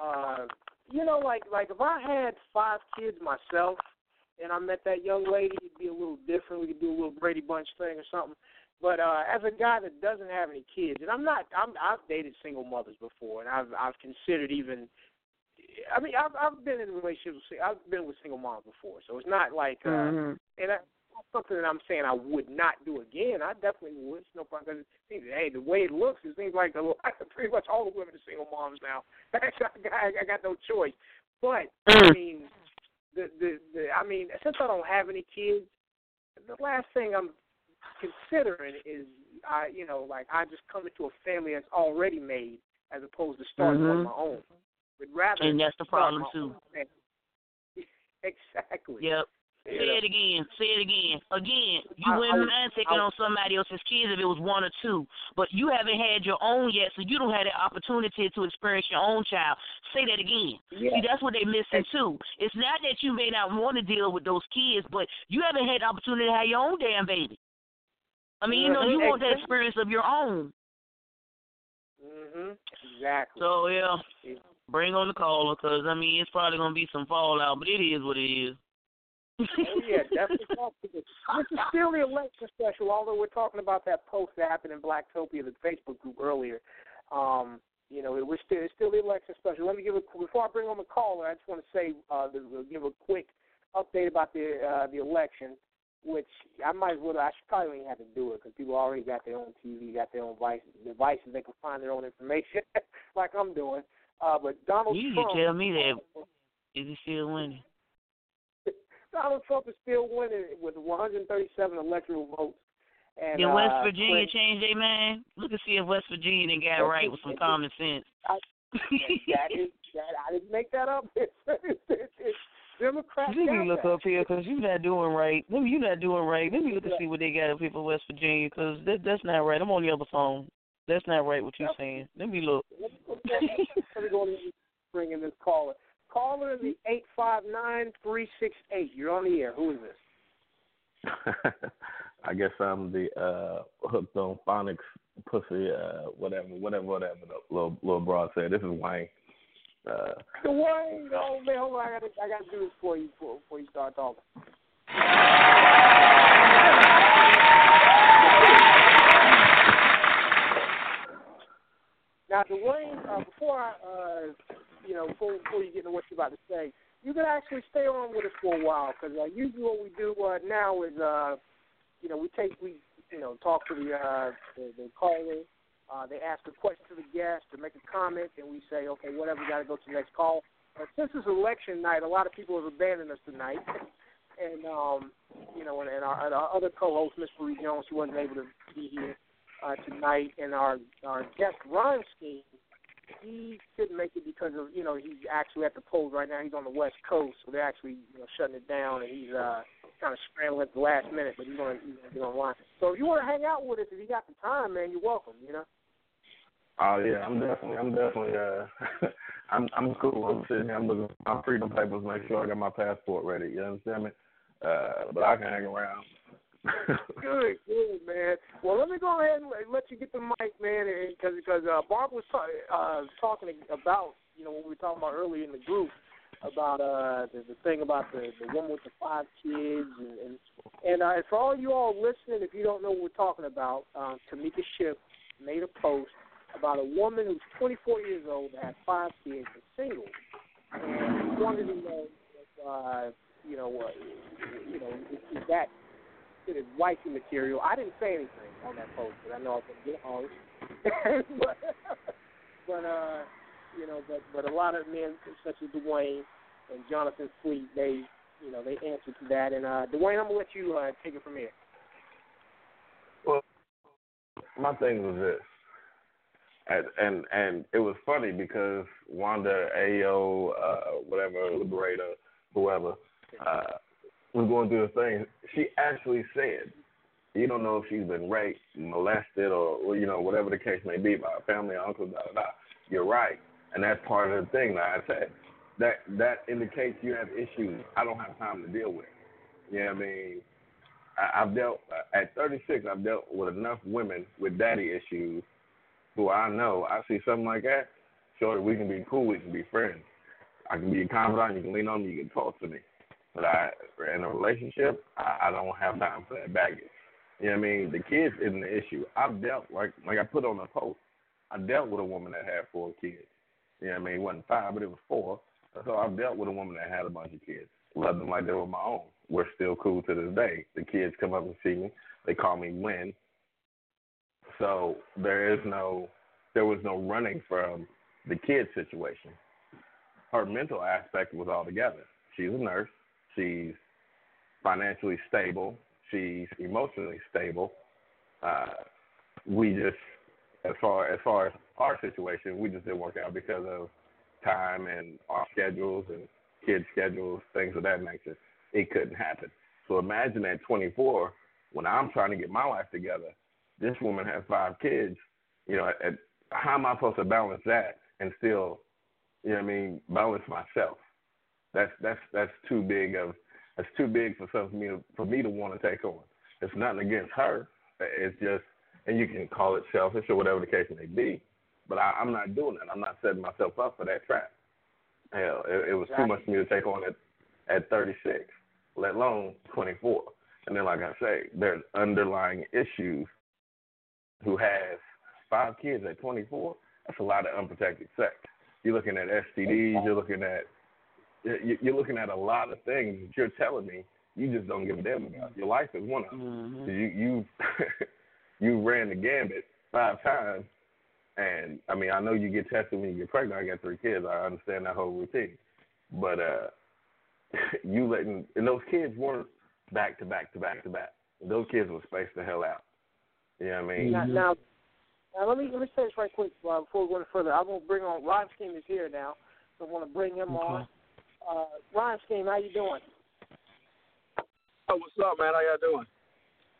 Uh, you know, like like if I had five kids myself and I met that young lady, it'd be a little different. We could do a little Brady Bunch thing or something. But uh, as a guy that doesn't have any kids, and I'm not, I'm, I've dated single mothers before, and I've I've considered even. I mean, I've I've been in relationships. With, I've been with single moms before, so it's not like. Uh, Mhm. and I, something that I'm saying I would not do again. I definitely would. It's no problem. Cause hey, the way it looks, it seems like the, pretty much all the women are single moms now. I got, I got no choice. But I Mm. mean, the, the the I mean, since I don't have any kids, the last thing I'm considering is I, you know, like I just come into a family that's already made, as opposed to starting on Mhm. my own. But rather And that's the problem too. exactly. Yep. You Say know? it again. Say it again. Again, you I- wouldn't mind taking on somebody else's kids if it was one or two, but you haven't had your own yet, so you don't have the opportunity to experience your own child. Say that again. Yeah. See, that's what they're missing too. It's not that you may not want to deal with those kids, but you haven't had the opportunity to have your own damn baby. I mean, you know, you want that experience of your own. Mhm. Exactly. So yeah, bring on the caller, cause I mean, it's probably gonna be some fallout, but it is what it is. oh yeah, definitely talk to this. This is still the election special, although we're talking about that post that happened in Blacktopia, the Facebook group earlier. Um, you know, it was still it's still the election special. Let me give a before I bring on the caller. I just want to say, uh, give a quick update about the uh, the election, which I might as well. I should probably have to do it because people already got their own TV, got their own devices, devices. They can find their own information, like I'm doing. Uh, but Donald you Trump. You tell me that. Is he still winning? Donald Trump is still winning with 137 electoral votes. And, Did West uh, Virginia change their mind? Look and see if West Virginia didn't it right with some common sense. I, that is that I didn't make that up. It's, it's, it's, it's Democrats. Let me look up here because you're not doing right. Let me, you're not doing right. Let me look and see what they got up here for West Virginia because that, that's not right. I'm on the other phone. That's not right what you're saying. Let me look. Let me go and bring in this caller. Caller in the eight five nine three six eight. You're on the air. Who is this? I guess I'm the uh hooked on phonics pussy, uh whatever, whatever, whatever the little little broad said. This is Wayne. Uh Dwayne, oh man, hold on, I gotta I gotta do this for you before, before you start talking. Now, Dwayne, uh, before I, uh, you know, before, before you get into what you're about to say, you can actually stay on with us for a while because uh, usually what we do uh, now is, uh, you know, we take we, you know, talk to the uh, the, the caller. Uh, they ask a question to the guest or make a comment, and we say, okay, whatever, we got to go to the next call. But since it's election night, a lot of people have abandoned us tonight. And um, you know, and, and, our, and our other co-host, Miss Marie Jones, she wasn't able to be here uh, tonight, and our our guest Rhyme Scheme, he couldn't make it because of you know he's actually at the polls right now. He's on the West Coast, so they're actually you know shutting it down, and he's uh kind of scrambling at the last minute, but he's gonna he's gonna get online. So if you want to hang out with us, if you got the time, man, you're welcome. You know. Oh yeah, I'm definitely, I'm definitely, uh, I'm, I'm cool. I'm sitting here, I'm looking for my freedom papers, make sure I got my passport ready. You understand me? Uh, but I can hang around. good, good, man. Well, let me go ahead and let you get the mic, man, because because uh, Barb was ta- uh, talking about you know what we were talking about earlier in the group about uh the, the thing about the the woman with the five kids and and, and uh, for all you all listening, if you don't know what we're talking about, um, Tamika Ship made a post about a woman who's 24 years old that has five kids and single, and wanted to know if uh, you know what you know is, is that considered wifey material. I didn't say anything on that post, but I know I was gonna get hung. but, but uh, you know, but but a lot of men such as Dwayne and Jonathan Fleet, they you know they answered to that. And uh, Dwayne, I'm gonna let you uh, take it from here. Well, my thing was this. And, and and it was funny because Wanda Ayo, uh, whatever, Liberator, whoever, uh, was going through the thing, she actually said, you don't know if she's been raped, molested, or, or you know whatever the case may be by a family, uncle, da da da. You're right, and that's part of the thing. Like I said, that that indicates you have issues. I don't have time to deal with. You know what I mean? I, I've dealt at 36. I've dealt with enough women with daddy issues who I know. I see something like that. Sure, we can be cool. We can be friends. I can be a confidant. You can lean on me. You can talk to me. But I, in a relationship, I, I don't have time for that baggage. You know what I mean? The kids isn't the issue. I've dealt like like I put on a post. I dealt with a woman that had four kids. What I mean? It wasn't five, but it was four. So I've dealt with a woman that had a bunch of kids. Loved them like they were my own. We're still cool to this day. The kids come up and see me. They call me Win. So there is no, there was no running from the kid situation. Her mental aspect was all together. She's a nurse. She's financially stable. She's emotionally stable. Uh, we just, as far as far as our situation, we just didn't work out because of time and our schedules and kids' schedules, things of that nature. It couldn't happen. So imagine at 24, when I'm trying to get my life together, this woman has five kids. You know, at, how am I supposed to balance that and still, you know, what I mean, balance myself? That's that's that's too big of that's too big for something for me to, for me to want to take on. It's nothing against her. It's just, and you can call it selfish or whatever the case may be. But I, I'm not doing that. I'm not setting myself up for that trap. Hell, it, it was too much for me to take on at at 36. let alone 24. And then, like I say, there's underlying issues. Who has five kids at 24? That's a lot of unprotected sex. You're looking at STDs. You're looking at you're looking at a lot of things that you're telling me you just don't give a damn about. Your life is one of them. Mm-hmm. You you you ran the gambit five times, and I mean I know you get tested when you get pregnant. I got three kids. I understand that whole routine, but uh, you letting and those kids weren't back to back to back to back. Those kids were spaced the hell out. You know what I mean? Now, now, now let me let me say this right quick uh, before we go any further. I'm gonna bring on Rhyme Scheme is here now, so I want to bring him Okay. on. Uh, Rhyme Scheme, how you doing? Oh, what's up, man? How y'all doing?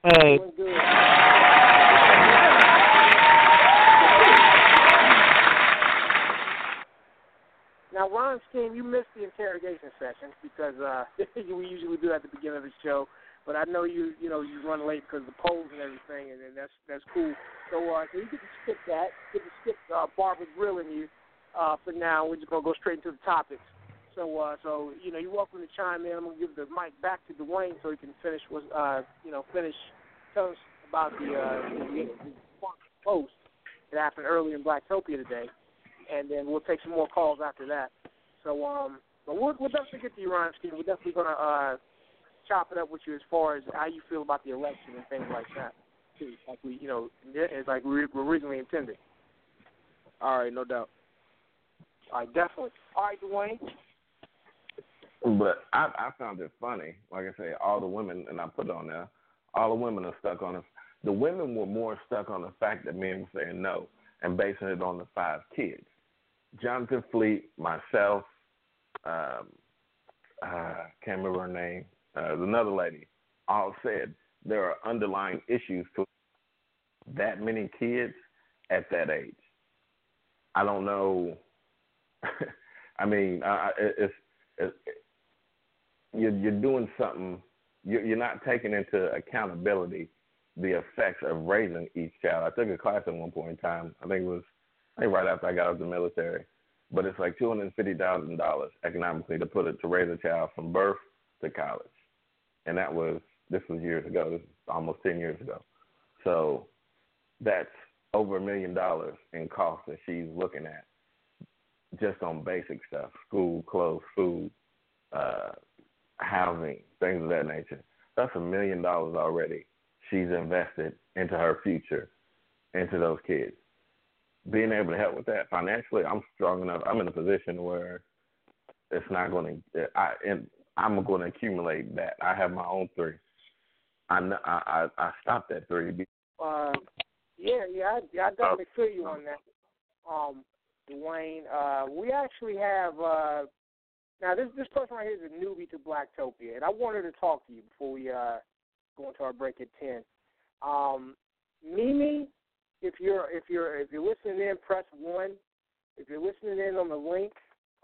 Hey. Doing good. Now, Rhyme Scheme, you missed the interrogation session because uh, we usually do at the beginning of the show. But I know you, you know, you run late because the polls and everything, and, and that's that's cool. So, uh, so you get to skip that, get to skip uh, Barbara grilling you uh, for now. We're just gonna go straight into the topics. So, uh, so you know, you're welcome to chime in. I'm gonna give the mic back to Dwayne so he can finish with, uh, you know, finish tell us about the uh, the, the post that happened early in Blacktopia today, and then we'll take some more calls after that. So, um, but we'll, we'll definitely get to you, Rhyme Scheme. We're definitely gonna uh, chop it up with you as far as how you feel about the election and things like that, too. Like we, you know, it's like we originally intended. All right, no doubt. All right, definitely. All right, Dwayne. But I, I found it funny. Like I say, all the women, and I put it on there, all the women are stuck on it. The women were more stuck on the fact that men were saying no and basing it on the five kids. Jonathan Fleet, myself, um, uh, can't remember her name, uh, another lady, all said there are underlying issues to that many kids at that age. I don't know. I mean, uh, it's, it's you're you're doing something. You're, you're not taking into accountability the effects of raising each child. I took a class at one point in time. I think it was Right after I got out of the military. But it's like two hundred and fifty thousand dollars economically to put it to raise a child from birth to college, and that was this was years ago. This is almost ten years ago. So that's over a million dollars in cost that she's looking at just on basic stuff: school, clothes, food, uh, housing, things of that nature. That's a million dollars already she's invested into her future, into those kids. Being able to help with that financially, I'm strong enough. I'm in a position where it's not going to. I and I'm going to accumulate that. I have my own three. I I I, stopped at three. Uh, yeah, yeah, I, I definitely feel you on that. Um, Dwayne, uh, we actually have uh, now this this person right here is a newbie to Blacktopia, and I wanted to talk to you before we uh go into our break at ten. Um, Mimi, if you're if you're if you're listening in, press one. If you're listening in on the link,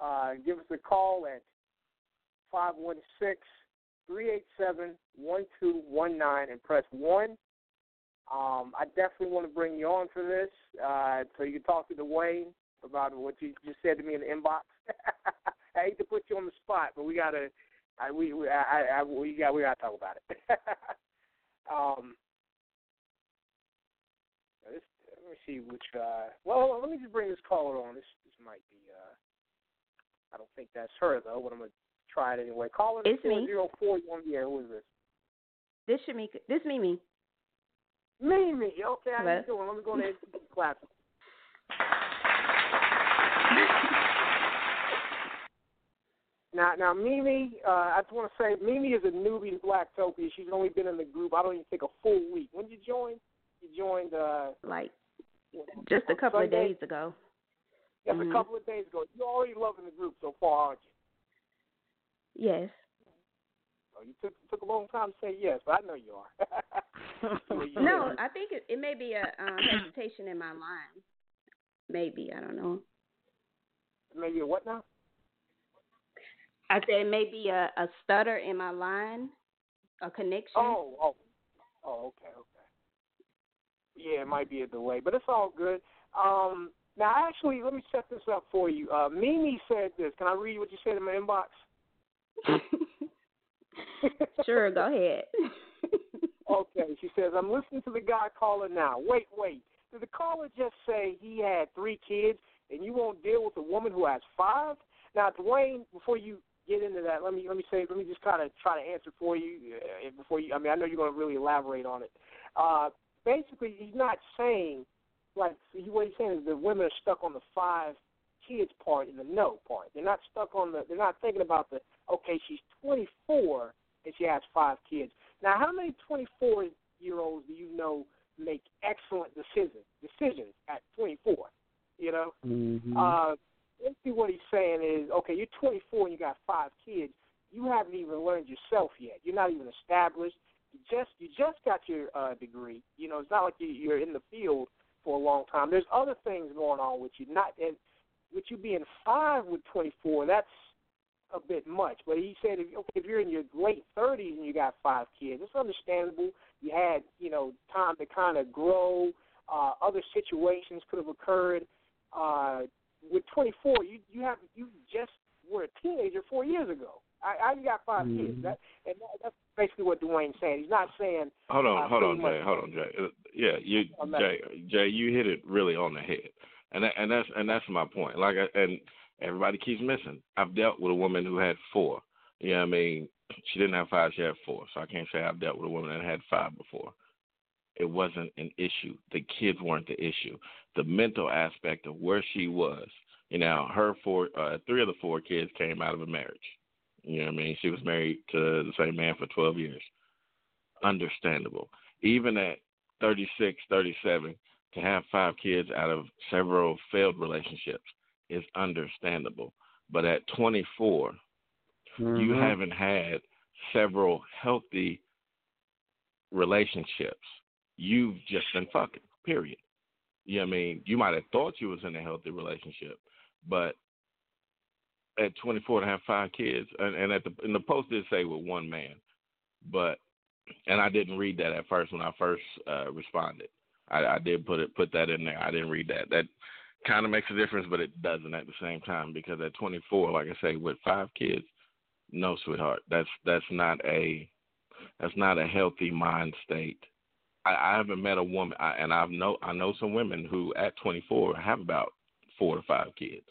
uh, give us a call at five one six three eight seven one two one nine and press one. Um, I definitely want to bring you on for this, uh, so you can talk to Dwayne about what you just said to me in the inbox. I hate to put you on the spot, but we gotta, I, we, we, I, I, we got, we gotta talk about it. um, this, let me see which. Uh, well, let me just bring this caller on. This, this might be. Uh, I don't think that's her though, but I'm gonna try it anyway. Caller It's me. zero four one. Yeah, who is this? This should me. This Mimi. Mimi. Okay, how Hello. you doing? Let me go ahead and clap. Now, now, Mimi, uh, I just want to say, Mimi is a newbie to Blacktopia. She's only been in the group. I don't even think a full week. When did you join? You joined uh, Like just a couple of days ago. Just Mhm. a couple of days ago. You're already loving the group so far, aren't you? Yes. Oh, you took took a long time to say yes, but I know you are. No. I think it, it may be a um, hesitation in my line. Maybe I don't know. Maybe a what now? I said maybe a, a stutter in my line, a connection. Oh, oh, oh, okay, okay. Yeah, it might be a delay, but it's all good. Um, now, actually, let me set this up for you. Uh, Mimi said this. Can I read what you said in my inbox? sure, go ahead. okay, she says, I'm listening to the guy calling now. Wait, wait. Did the caller just say he had three kids and you won't deal with a woman who has five? Now, Dwayne, before you get into that, let me let me say let me just kind of try to answer for you uh, before you. I mean, I know you're going to really elaborate on it. Uh, basically, he's not saying like he, what he's saying is the women are stuck on the five kids part and the no part. They're not stuck on the. They're not thinking about the okay. She's 24 and she has five kids. Now, how many 24 year olds do you know make excellent decisions decisions at 24? You know, mm-hmm. uh, basically what he's saying is, okay, you're 24 and you got five kids. You haven't even learned yourself yet. You're not even established. Just you just got your uh, degree. You know, it's not like you, you're in the field for a long time. There's other things going on with you. Not and with you being five with 24, that's a bit much. But he said, if, okay, if you're in your late 30s and you got five kids, it's understandable. You had you know time to kind of grow. Uh, other situations could have occurred. Uh, with 24, you you have you just were a teenager four years ago. I, I got 5 mm-hmm. kids. That, and that, that's basically what Dwayne's saying. He's not saying. Hold on, uh, hold on, Jay. Hold on, Jay. Uh, yeah, you, Jay, Jay, you hit it really on the head, and that, and that's and that's my point. Like, I, and everybody keeps missing. I've dealt with a woman who had four. You know what I mean? She didn't have five. She had four. So I can't say I've dealt with a woman that had five before. It wasn't an issue. The kids weren't the issue. The mental aspect of where she was. You know, her four, uh, three of the four kids came out of a marriage. You know what I mean? She was married to the same man for 12 years. Understandable. Even at 36, 37, to have five kids out of several failed relationships is understandable. But at 24, mm-hmm. you haven't had several healthy relationships. You've just been fucking, period. You know what I mean? You might have thought you was in a healthy relationship, but at 24 to have five kids, and, and at the the post did say with one man, but and I didn't read that at first when I first uh, responded. I, I did put it put that in there. I didn't read that. That kind of makes a difference, but it doesn't at the same time because at 24, like I say, with five kids, no, sweetheart, that's that's not a that's not a healthy mind state. I, I haven't met a woman, I, and I've know I know some women who at 24 have about four to five kids,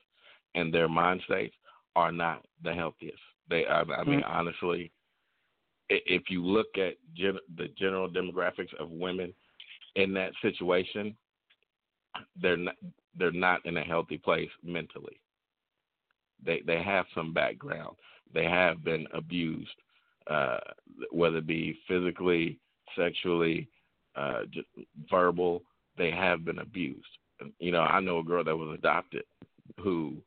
and their mind states are not the healthiest. They, I, I mean, mm-hmm. honestly, if you look at gen, the general demographics of women in that situation, they're not, they're not in a healthy place mentally. They they have some background. They have been abused, uh, whether it be physically, sexually, uh, verbal. They have been abused. You know, I know a girl that was adopted who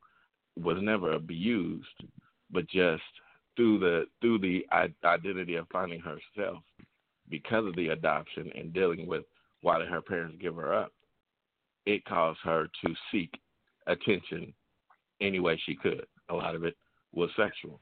was never abused, but just through the through the identity of finding herself because of the adoption and dealing with why did her parents give her up, it caused her to seek attention any way she could. A lot of it was sexual.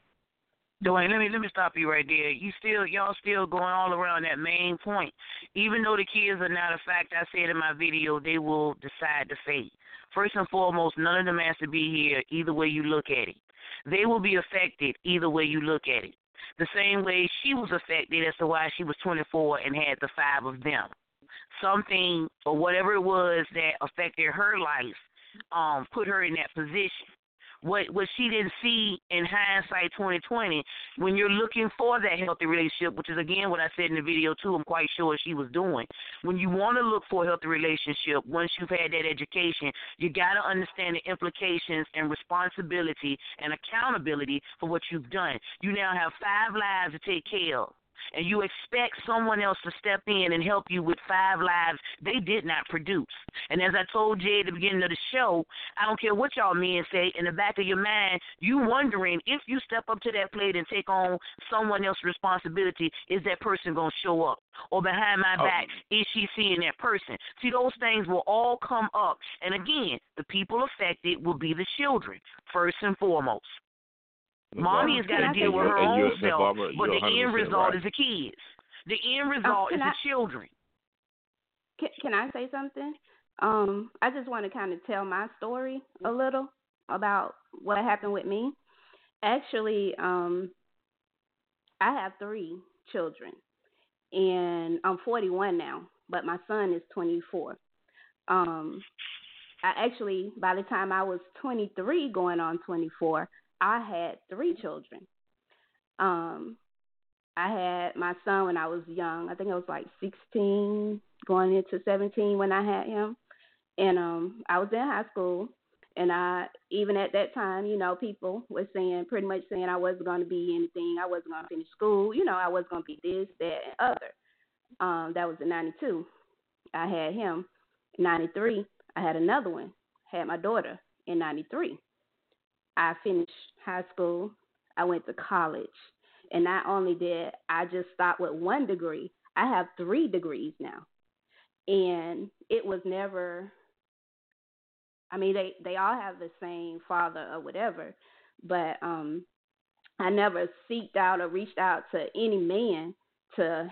Dwayne, let me let me stop you right there. You still y'all still going all around that main point. Even though the kids are not a fact, I said in my video, they will decide the fate. First and foremost, none of them has to be here either way you look at it. They will be affected either way you look at it. The same way she was affected as to why she was 24 and had the five of them. Something or whatever it was that affected her life um put her in that position what what she didn't see in hindsight 2020 when you're looking for that healthy relationship which is again what i said in the video too i'm quite sure she was doing. When you want to look for a healthy relationship once you've had that education you got to understand the implications and responsibility and accountability for what you've done. You now have five lives to take care of and you expect someone else to step in and help you with five lives they did not produce. And as I told Jay at the beginning of the show, I don't care what y'all men say, in the back of your mind, you wondering if you step up to that plate and take on someone else's responsibility, is that person going to show up? Or behind my oh. back, is she seeing that person? See, those things will all come up. And again, the people affected will be the children, first and foremost. Mommy has got to deal with her own self, but the end result right. is the kids. The end result oh, is I, the children. Can, can I say something? Um, I just want to kind of tell my story a little about what happened with me. Actually, um, I have three children, and I'm 41 now, but my son is 24. Um, I actually, by the time I was 23, going on 24, I had three children. Um, I had my son when I was young. I think I was like 16, going into 17 when I had him, and um, I was in high school. And I, even at that time, you know, people were saying, pretty much saying I wasn't going to be anything. I wasn't going to finish school. You know, I was going to be this, that, and other. Um, that was in '92. I had him. '93, I had another one. Had my daughter in '93. I finished high school. I went to college. And not only did I just stop with one degree, I have three degrees now. And it was never I mean they they all have the same father or whatever, but um I never seeked out or reached out to any man to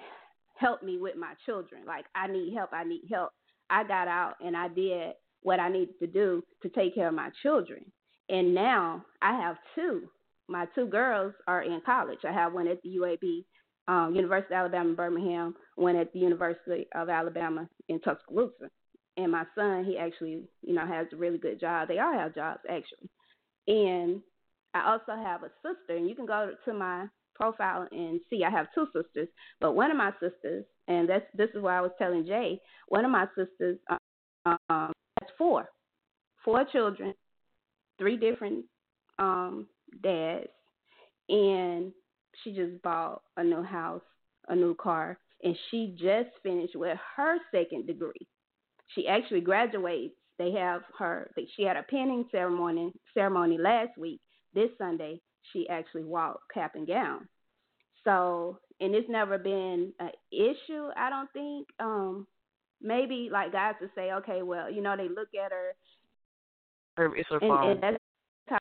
help me with my children. Like I need help, I need help. I got out and I did what I needed to do to take care of my children. And now I have two. My two girls are in college. I have one at the UAB, um, University of Alabama in Birmingham, one at the University of Alabama in Tuscaloosa. And my son, he actually, you know, has a really good job. They all have jobs actually. And I also have a sister, and you can go to my profile and see I have two sisters. But one of my sisters, and that's this is why I was telling Jay, one of my sisters um, has four, four children, three different um, dads, and she just bought a new house, a new car, and she just finished with her second degree. She actually graduates. They have her. She had a pinning ceremony ceremony last week. This Sunday, she actually walked cap and gown. So, and it's never been an issue. I don't think. Um, maybe like guys to say, okay, well, you know, they look at her. Her, it's her and, phone. And that's how,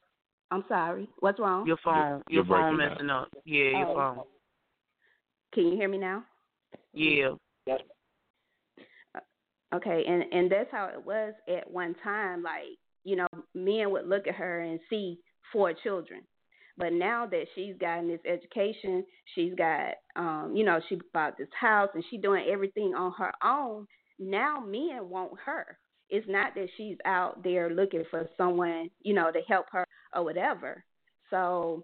I'm sorry. What's wrong? Your phone. Your You're phone breaking messing up. Yeah, your Oh. phone. Can you hear me now? Yeah. Okay, and and that's how it was at one time. Like you know, men would look at her and see four children, but now that she's gotten this education, she's got um, you know, she bought this house and she's doing everything on her own. Now men want her. It's not that she's out there looking for someone, you know, to help her or whatever. So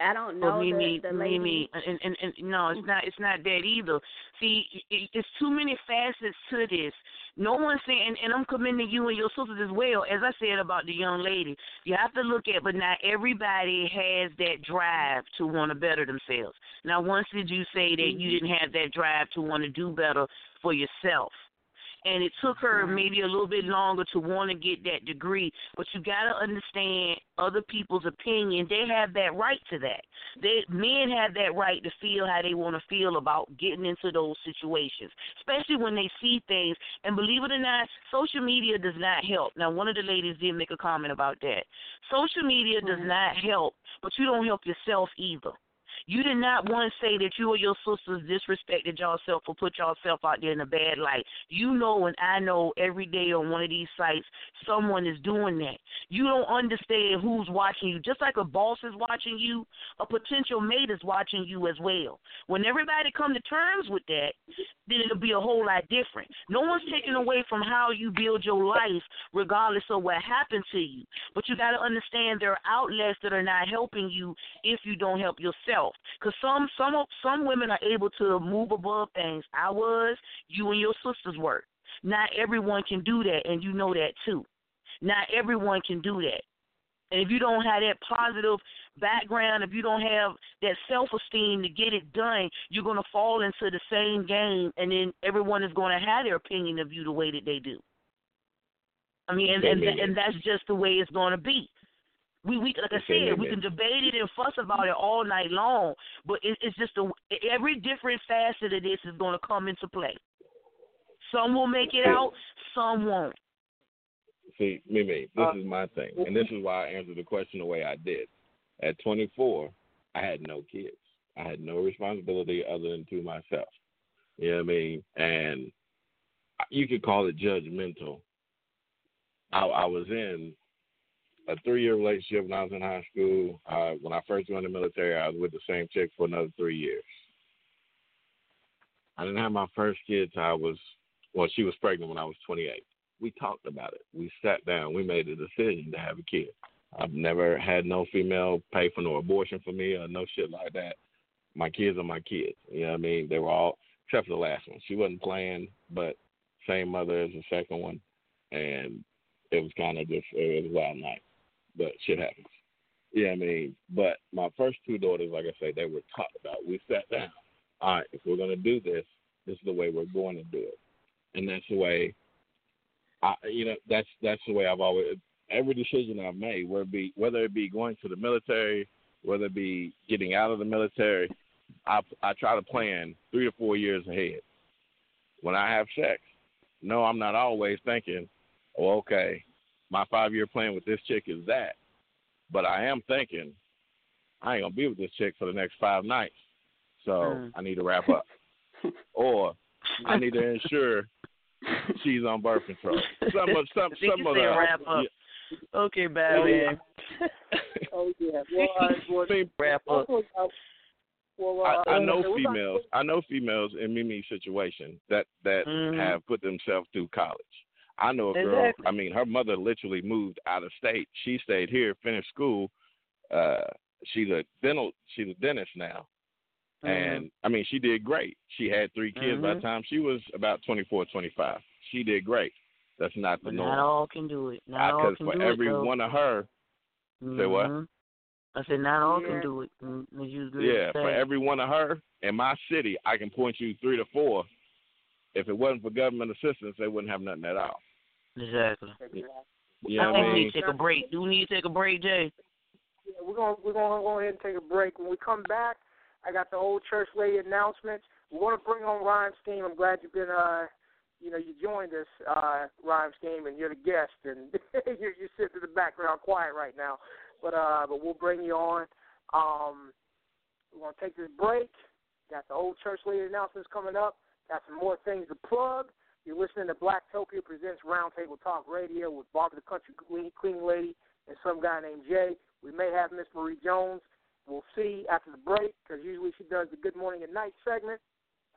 I don't know Well, Mimi, the, the lady. Mimi, and, and and no, it's not. It's not that either. See, it, it's too many facets to this. No one's saying, and, and I'm commending you and your sisters as well. As I said about the young lady, you have to look at, but not everybody has that drive to want to better themselves. Now, once did you say that you mm-hmm. didn't have that drive to want to do better for yourself? And it took her mm-hmm. maybe a little bit longer to want to get that degree. But you got to understand other people's opinion. They have that right to that. They men have that right to feel how they want to feel about getting into those situations, especially when they see things. And believe it or not, social media does not help. Now, one of the ladies did make a comment about that. Social media does mm-hmm. not help, but you don't help yourself either. You did not want to say that you or your sisters disrespected yourself or put yourself out there in a bad light. You know and I know every day on one of these sites someone is doing that. You don't understand who's watching you. Just like a boss is watching you, a potential mate is watching you as well. When everybody come to terms with that, then it'll be a whole lot different. No one's taking away from how you build your life regardless of what happened to you. But you got to understand there are outlets that are not helping you if you don't help yourself. Because some some some women are able to move above things. I was, you and your sisters were. Not everyone can do that, and you know that too. Not everyone can do that. And if you don't have that positive background, if you don't have that self esteem to get it done, you're gonna fall into the same game, and then everyone is gonna have their opinion of you the way that they do. I mean, and and, and that's just the way it's gonna be. We we like I said, we can debate it and fuss about it all night long, but it, it's just a every different facet of this is going to come into play. Some will make it out, some won't. See, Mimi, this uh, is my thing, and this is why I answered the question the way I did. At 24, I had no kids. I had no responsibility other than to myself. You know what I mean? And you could call it judgmental. I, I was in a three year relationship when I was in high school. Uh, when I first went in the military, I was with the same chick for another three years. I didn't have my first kid till I was well, she was pregnant when I was 28. We talked about it. We sat down. We made a decision to have a kid. I've never had no female pay for no abortion for me or no shit like that. My kids are my kids. You know what I mean? They were all except for the last one. She wasn't planned, but same mother as the second one, and it was kind of just it was a wild night. But shit happens. Yeah, I mean, but my first two daughters, like I say, they were talked about. We sat down. All right, if we're gonna do this, this is the way we're going to do it, and that's the way. I, you know, that's that's the way I've always every decision I've made, whether it be whether it be going to the military, whether it be getting out of the military, I I try to plan three to four years ahead. When I have sex, no, I'm not always thinking, oh, okay, my five year plan with this chick is that, but I am thinking, I ain't gonna be with this chick for the next five nights, so mm. I need to wrap up, or I need to ensure she's on birth control. Some of some some of the wrap up. Okay, Batman. oh yeah. Well, uh, well, wrap up. Well, uh, I, I know females. I know females in Mimi's situation that that mm-hmm. have put themselves through college. I know a girl. Exactly. I mean, her mother literally moved out of state. She stayed here, finished school. Uh, she's a dental. She's a dentist now, mm-hmm. and I mean, she did great. She had three kids mm-hmm. by the time she was about twenty four, twenty five. She did great. That's not the but norm. Not all can do it. Not all can for do every it, though. one of her, say what? Mhm. I said not all Yeah. can do it. Mm, Yeah, for every one of her in my city, I can point you three to four. If it wasn't for government assistance, they wouldn't have nothing at all. Exactly. You know I think we need to take a break. Do we need to take a break, Jay? Yeah, we're gonna we're gonna go ahead and take a break. When we come back, I got the old church lady announcements. We're gonna bring on Rhyme Scheme. I'm glad you've been uh you know you joined us, uh Rhyme Scheme, and you're the guest, and you're you sitting in the background quiet right now. But uh but we'll bring you on. Um, we're gonna take this break. Got the old church lady announcements coming up. Got some more things to plug. You're listening to Black Blacktopia presents Roundtable Talk Radio with Barbara the Country Cleaning Lady and some guy named Jay. We may have Miss Marie Jones. We'll see after the break because usually she does the Good Morning and Night segment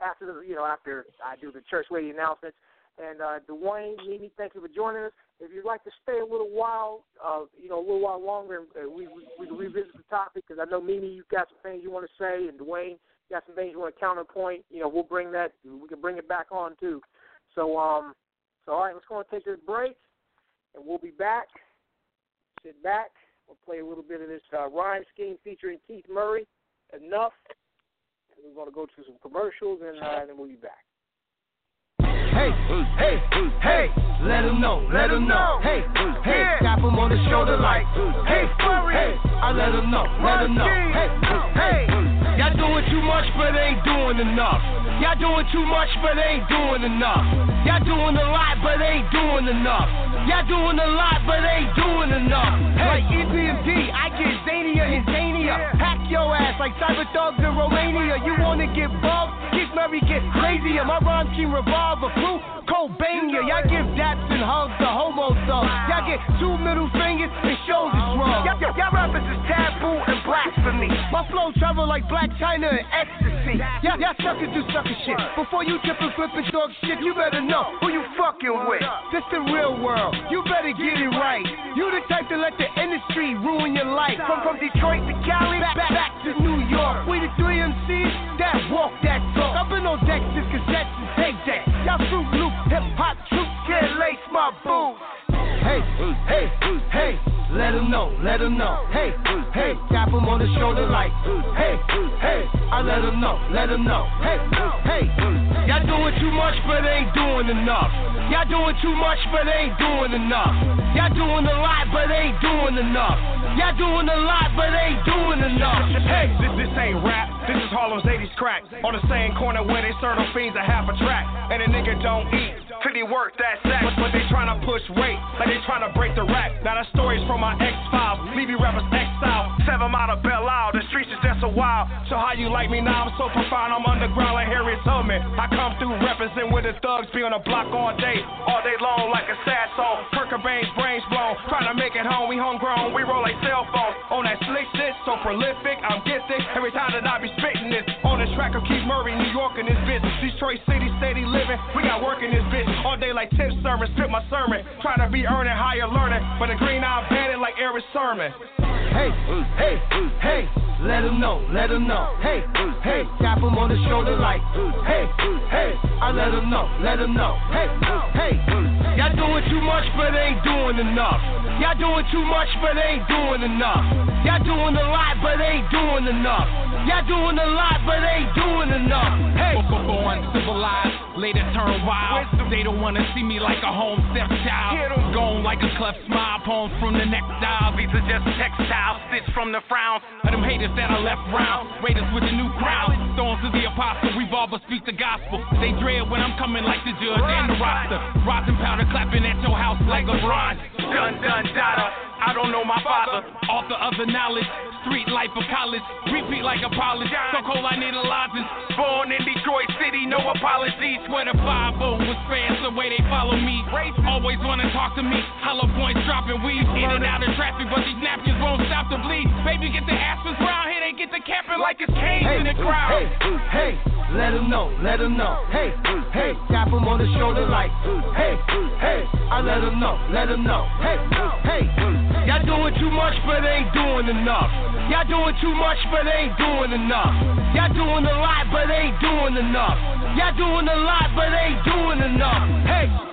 after the you know after I do the church lady announcements. And uh, Dwayne, Mimi, thank you for joining us. If you'd like to stay a little while, uh, you know, a little while longer, and uh, we, we we revisit the topic because I know Mimi, you've got some things you want to say, and Dwayne, you got some things you want to counterpoint. You know, we'll bring that. We can bring it back on too. So um, so all right, let's go and take this break, and we'll be back. Sit back. We'll play a little bit of this uh, rhyme scheme featuring Keith Murray. Enough. We're going to go to some commercials, and uh, then we'll be back. Hey, hey, hey, let them know, let them know. Hey, hey, tap them on the shoulder like, hey, hey, I let them know, let them know. Hey, hey, y'all doing too much but ain't doing enough. Y'all doing too much but ain't doing enough. Y'all doing a lot but ain't doing enough. Y'all doing a lot but ain't doing enough. Hey, like EPMD, I get zania and zania. Hack your ass like cyber thugs in Romania. You wanna get bugged? Keith Murray get crazier. My rhyme scheme revolver crew, Cobania. Y'all give daps and hugs to homo thugs. Y'all get two middle fingers and shoulders shrugs. Y'all, y'all, rappers is taboo and blasphemy. My flow travel like black China and ecstasy. Y'all, y'all suckers do sucker shit. Before you tip and flip and talk shit, you better know who you fucking with. This the real world. You better get it right. You the type to let the industry ruin your life. From from Detroit to Cali, back, back, back to New York. We the three MCs that walk that talk. I've been on decks, cassettes, and tape decks. Y'all fruit loop, hip hop troops can't lace my boots. Hey, hey, hey, let them know, let them know. Hey, hey, tap them on the shoulder like, hey, hey, I let them know, let them know. Hey, hey, y'all doing too much but ain't doing enough. Y'all doing too much but ain't doing enough. Y'all doing a lot but ain't doing enough. Y'all doing a lot but ain't doing enough. Hey, this, this ain't rap. This is Harlem's 80s crack. On the same corner where they serve them fiends a half a track. And a nigga don't eat he work that sack. But, but they tryna push weight, like they tryna break the rack. Now the story's from my X-Files. Leave you rappers exile. Seven out of Belle Isle. The streets is just a wild. So how you like me now? I'm so profound. I'm underground like Harriet Tubman. I come through representing with the thugs. Be on the block all day. All day long like a sad song. Kurt Cobain's brains blown. Trying to make it home. We homegrown. We roll like cell phone. On that slick shit, so prolific, I'm gifted. Every time that I be spitting this. On the track of Keith Murray, New York in this bitch. Detroit City, steady living. We got work in this bitch. All day like tip sermon, spit my sermon. Try to be earning higher learning. But the green eye bandit like Erick Sermon. Hey, hey, hey, let them know, let them know. Hey, hey, tap them on the shoulder like, hey, hey, I let them know, let them know. Hey, hey, y'all doing too much but ain't doing enough. Y'all doing too much but ain't doing enough. Y'all doing a lot but ain't doing enough. Y'all doing a lot but ain't doing enough. Hey, born civilized, later turn wild. They don't wanna see me like a home step child. Gone like a cleft smile, poems from the next dial. These are just textiles, stitched from the frowns of them haters that I left round. Raiders with the new crowd, stones to the apostle. Revolver speak the gospel. They dread when I'm coming like the judge and the roster. Rosin powder clapping at your house like LeBron. Dun dun dada. I don't know my father. Author of the knowledge. Street life of college. Repeat like a polish. So cold I need a lozenge. Born in Detroit City, no apologies. Swear the 5 was fans the way they follow me. Always wanna talk to me. Hollow points dropping weed. In and out of traffic, but these napkins won't stop the bleed. Baby, get the aspens round here. They get the camping like it's canes hey, in the crowd. Hey, hey, let them know, let them know. Hey, hey, tap them on the shoulder like, hey, hey, I let them know, let them know. Hey, hey, y'all doing too much but ain't doing enough. Y'all doing too much but ain't doing enough. Y'all doing a lot but ain't doing enough. Y'all doing a lot but ain't doing enough. Hey.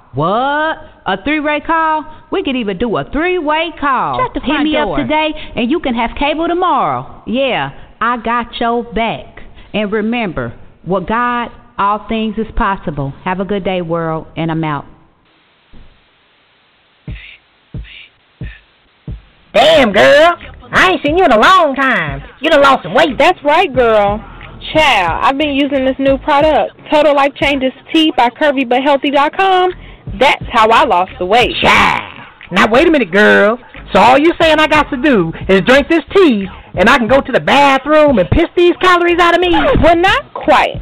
What? A three-way call? We could even do a three-way call. Shut the Hit front me door. up today, and you can have cable tomorrow. Yeah, I got your back. And remember, with God, all things is possible. Have a good day, world, and I'm out. Damn, girl. I ain't seen you in a long time. You done lost some weight. That's right, girl. Child, I've been using this new product, Total Life Changes Tea by CurvyButHealthy.com. That's how I lost the weight. Child. Now, wait a minute, girl. So all you saying I got to do is drink this tea, and I can go to the bathroom and piss these calories out of me? Well, not quite.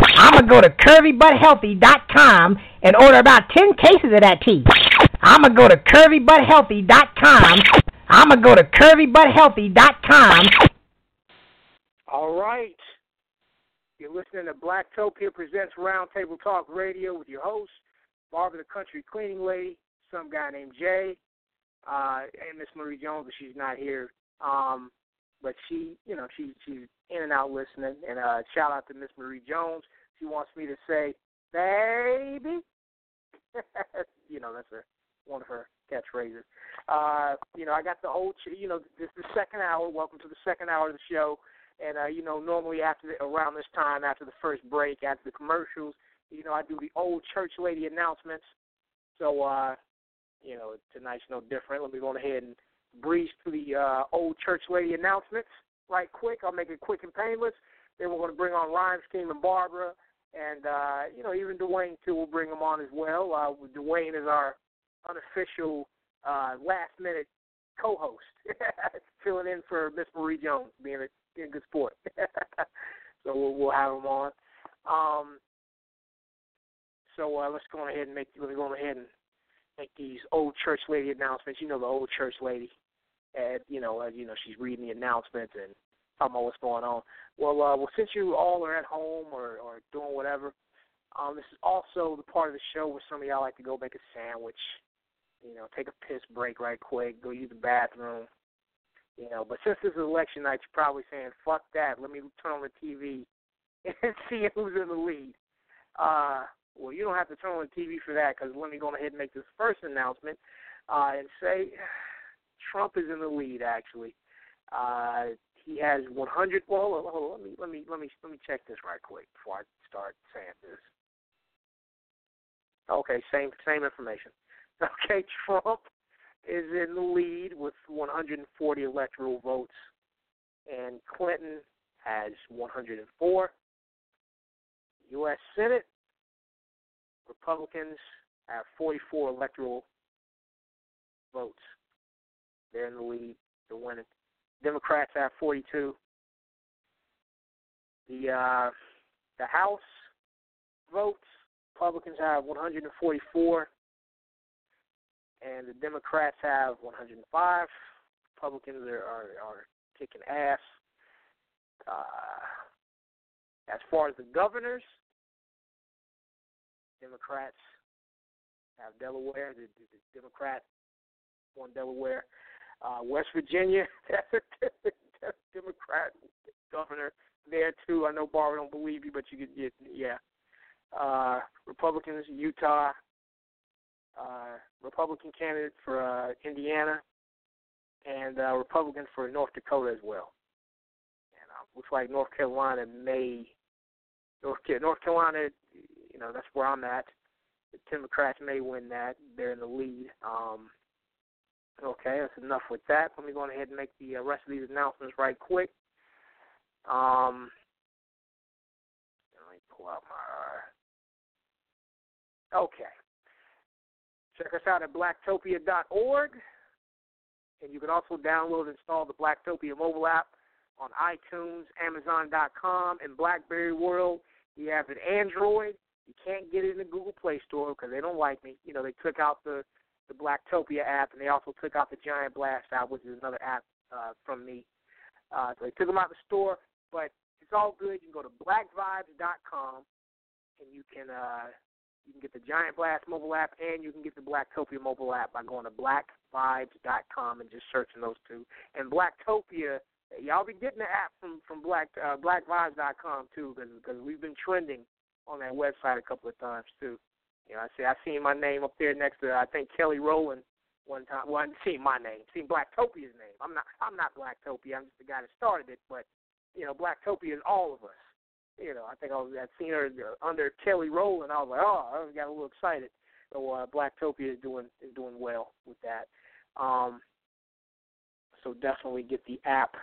I'm going to go to curvybuthealthy.com and order about 10 cases of that tea. I'm going to go to curvybuthealthy.com. I'm going to go to curvybuthealthy.com. All right. You're listening to Blacktopia Presents Roundtable Talk Radio with your host, Barbara the Country Cleaning Lady, some guy named Jay, uh, and Miss Marie Jones, but she's not here. Um, but she, you know, she she's in and out listening. And uh, shout out to Miss Marie Jones. She wants me to say, "Baby," you know, that's her one of her catchphrases. Uh, you know, I got the whole, ch- you know, this is the second hour. Welcome to the second hour of the show. And uh, you know, normally after the, around this time, after the first break, after the commercials, you know, I do the old church lady announcements. So, uh, you know, tonight's no different. Let me go ahead and breeze through the uh, old church lady announcements right quick. I'll make it quick and painless. Then we're going to bring on Rhyme Scheme and Barbara, and uh, you know even Dwayne too. We'll bring him on as well. Uh, Dwayne is our unofficial uh, last minute co-host, filling in for Miss Marie Jones, being a, being a good sport. so we'll, we'll have him on. Um, So uh, let's go announcements. You know uh, you know she's reading the announcements and talking about what's going on. Well, uh, well, since you all are at home or or doing whatever, um, this is also the part of the show where some of y'all like to go make a sandwich, you know, take a piss break right quick, go use the bathroom, you know. But since this is election night, you're probably saying, "Fuck that! Let me turn on the TV and see who's in the lead." Uh, well, you don't have to turn on the TV for that because let me go ahead and make this first announcement uh, and say Trump is in the lead. Actually, uh, he has 100. Well, hold on, let me let me let me let me check this right quick before I start saying this. Okay, same same information. Okay, Trump is in the lead with 140 electoral votes, and Clinton has 104. U.S. Senate Republicans have 44 electoral votes. They're in the lead. They're winning. Democrats have 42. The uh, the House votes. Republicans have 144, and the Democrats have 105. Republicans are are, are kicking ass. Uh, as far as the governors, Democrats have Delaware. The, the, the won Delaware. Uh, West Virginia, Democrat governor there too. I know Barbara don't believe you, but you could get yeah. Uh, Republicans, Utah, uh, Republican candidate for uh, Indiana, and uh, Republican for North Dakota as well. And uh, looks like North Carolina may North North Carolina you know, that's where I'm at. The Democrats may win that. They're in the lead. Um, okay, that's enough with that. Let me go ahead and make the uh, rest of these announcements right quick. Um, let me pull out my. Okay. Check us out at blacktopia.org. And you can also download and install the Blacktopia mobile app on iTunes, Amazon.com, and Blackberry World. You have an Android you can't get it in the Google Play Store because they don't like me. You know, they took out the the Blacktopia app, and they also took out the Giant Blast app, which is another app uh, from me. Uh, so they took them out of the store, but it's all good. You can go to blackvibes.com, and you can uh, you can get the Giant Blast mobile app, and you can get the Blacktopia mobile app by going to blackvibes.com and just searching those two. And Blacktopia, y'all be getting the app from from black uh, blackvibes.com too, because we've been trending on that website a couple of times too. You know, I see I seen my name up there next to I think Kelly Rowland one time. Well, I didn't see my name, seen Blacktopia's name. I'm not I'm not Blacktopia. I'm just the guy that started it. But you know, Blacktopia is all of us. You know, I think I was I'd seen her under Kelly Rowland. I was like, oh, I got a little excited. So uh, Blacktopia is doing is doing well with that. Um, so definitely get the app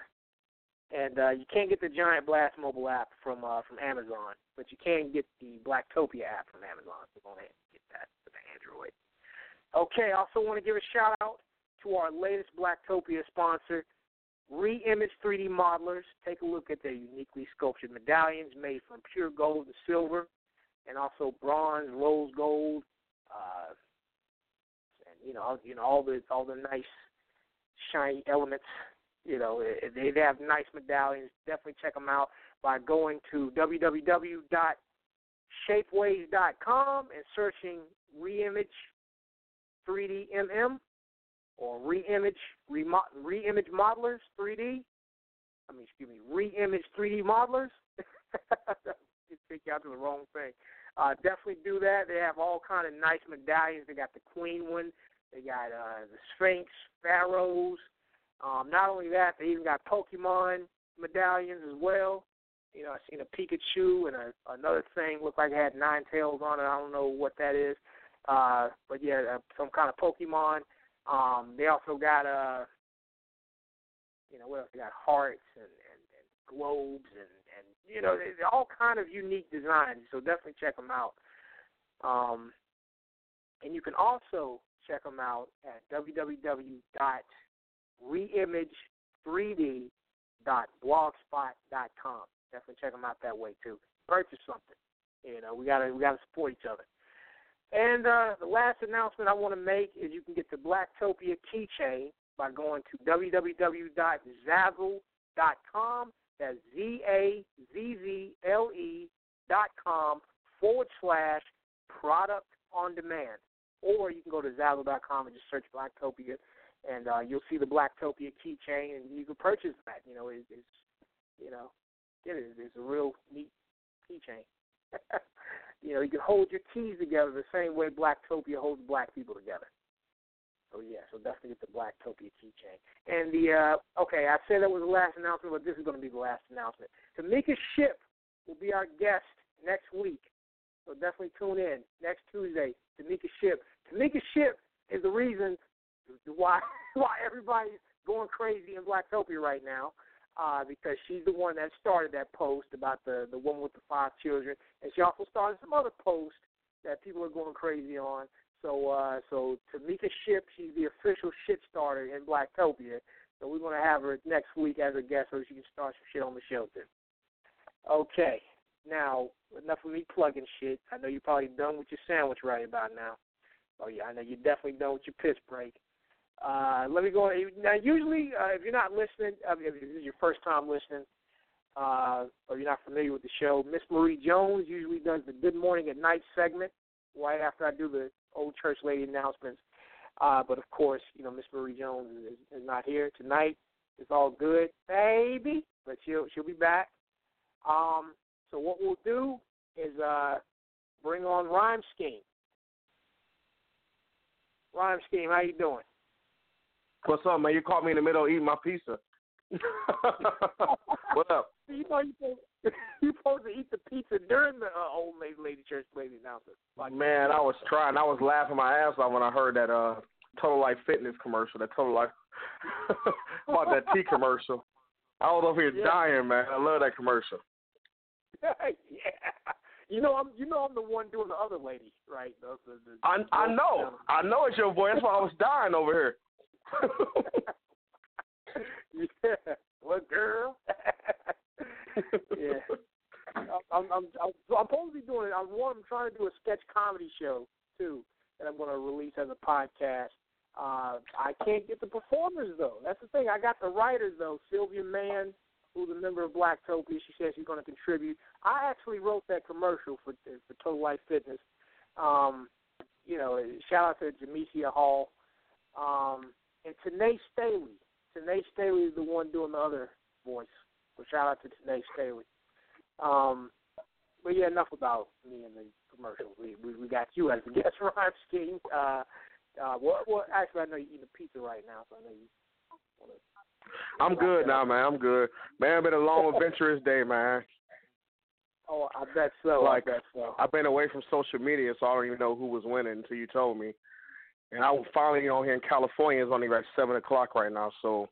and uh, you can't get the Giant Blast mobile app from uh, from Amazon, but you can get the Blacktopia app from Amazon. So go ahead and get that for the Android. Okay, I also want to give a shout out to our latest Blacktopia sponsor, Reimage 3D Modelers. Take a look at their uniquely sculptured medallions made from pure gold and silver, and also bronze, rose gold, uh, and you know, you know all the all the nice shiny elements you know, they have nice medallions. Definitely check them out by going to www.shapeways.com and searching Reimage 3D MM or Reimage Remo- Reimage Modelers 3D. I mean, excuse me, Reimage 3D Modelers. take you out to the wrong thing. Uh, definitely do that. They have all kind of nice medallions. They got the Queen one. They got uh, the Sphinx, Pharaohs. Um, not only that, they even got Pokemon medallions as well. You know, I seen a Pikachu and a, another thing looked like it had nine tails on it. I don't know what that is, uh, but yeah, uh, some kind of Pokemon. Um, they also got uh, you know, what else? They got hearts and, and, and globes and and you know, they, all kind of unique designs. So definitely check them out. Um, and you can also check them out at www reimage3d.blogspot.com. Definitely check them out that way too. Purchase something. You know, we gotta we gotta support each other. And uh, the last announcement I want to make is you can get the Blacktopia keychain by going to www.zazzle.com. That's Z A Z Z L E dot com forward slash product on demand. Or you can go to Zazzle.com and just search Blacktopia, and uh, you'll see the Blacktopia keychain, and you can purchase that. You know, it's, it's you know, it is it's a real neat keychain. you know, you can hold your keys together the same way Blacktopia holds black people together. So yeah, so definitely get the Blacktopia keychain. And the uh okay, I said that was the last announcement, but this is going to be the last announcement. Tamika Ship will be our guest next week. So definitely tune in next Tuesday. Tamika Ship. Tamika Ship is the reason why why everybody's going crazy in Blacktopia right now. Uh, because she's the one that started that post about the the woman with the five children, and she also started some other posts that people are going crazy on. So uh, so Tamika Ship, she's the official shit starter in Blacktopia. So we're gonna have her next week as a guest so she can start some shit on the show too. Okay. Now, enough of me plugging shit. I know you're probably done with your sandwich right about now. Oh yeah, I know you're definitely done with your piss break. Uh, let me go. Now, usually, uh, if you're not listening, uh, if this is your first time listening, uh, or you're not familiar with the show, Miss Marie Jones usually does the Good Morning at Night segment right after I do the old church lady announcements. Uh, but of course, you know, Miss Marie Jones is, is not here tonight. It's all good, baby, but she'll she'll be back. Um, so what we'll do is uh, bring on Rhyme Scheme. Rhyme Scheme, how you doing? What's up, man? You caught me in the middle of eating my pizza. what up? You know you supposed, you supposed to eat the pizza during the uh, old lady, lady church lady announcement. Like, man, I was trying. I was laughing my ass off when I heard that uh Total Life Fitness commercial. That Total Life about that tea commercial. I was over here Yeah. dying, man. I love that commercial. yeah. You know I'm you know I'm the one doing the other lady, right? The, the, the, I I know. I know it's your voice. That's why I was dying over here. Yeah. What girl? yeah. I'm, I'm, I'm, supposed to be doing it. I'm, I'm trying to do a sketch comedy show too that I'm going to release as a podcast. Uh, I can't get the performers though. That's the thing. I got the writers though. Sylvia Mann, who's a member of Blacktopia, she says she's going to contribute. I actually wrote that commercial for for Total Life Fitness. Um, you know, shout out to Jamesia Hall um, and Tanae Staley. Tanae Staley is the one doing the other voice. So shout out to Tanae Staley. Um, but yeah, enough about me and the commercials. We we, we got you as the guest rhyme scheme. Uh, uh, well, well, actually, I know you're eating a pizza right now, so I know you. Wanna, I'm good now, man. I'm good. Man, It's been a long, adventurous day, man. Oh, I bet so. Like, I bet so. I've been away from social media, so I don't even know who was winning until you told me. And I was finally on here in California. It's only like seven o'clock right now, so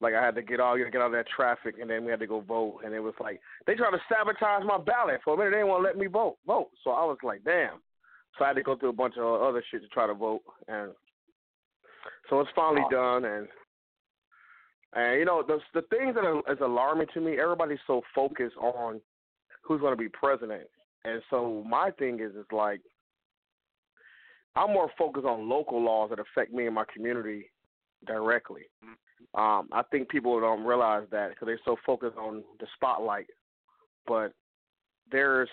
like I had to get all get out of that traffic, and then we had to go vote. And it was like they tried to sabotage my ballot for a minute. They didn't want to let me vote. Vote. So I was like, damn. So I had to go through a bunch of other shit to try to vote, and so it's finally done. And and you know the the things that are, is alarming to me. Everybody's so focused on who's going to be president, and so my thing is is like I'm more focused on local laws that affect me and my community directly. Um, I think people don't realize that because they're so focused on the spotlight. But there's,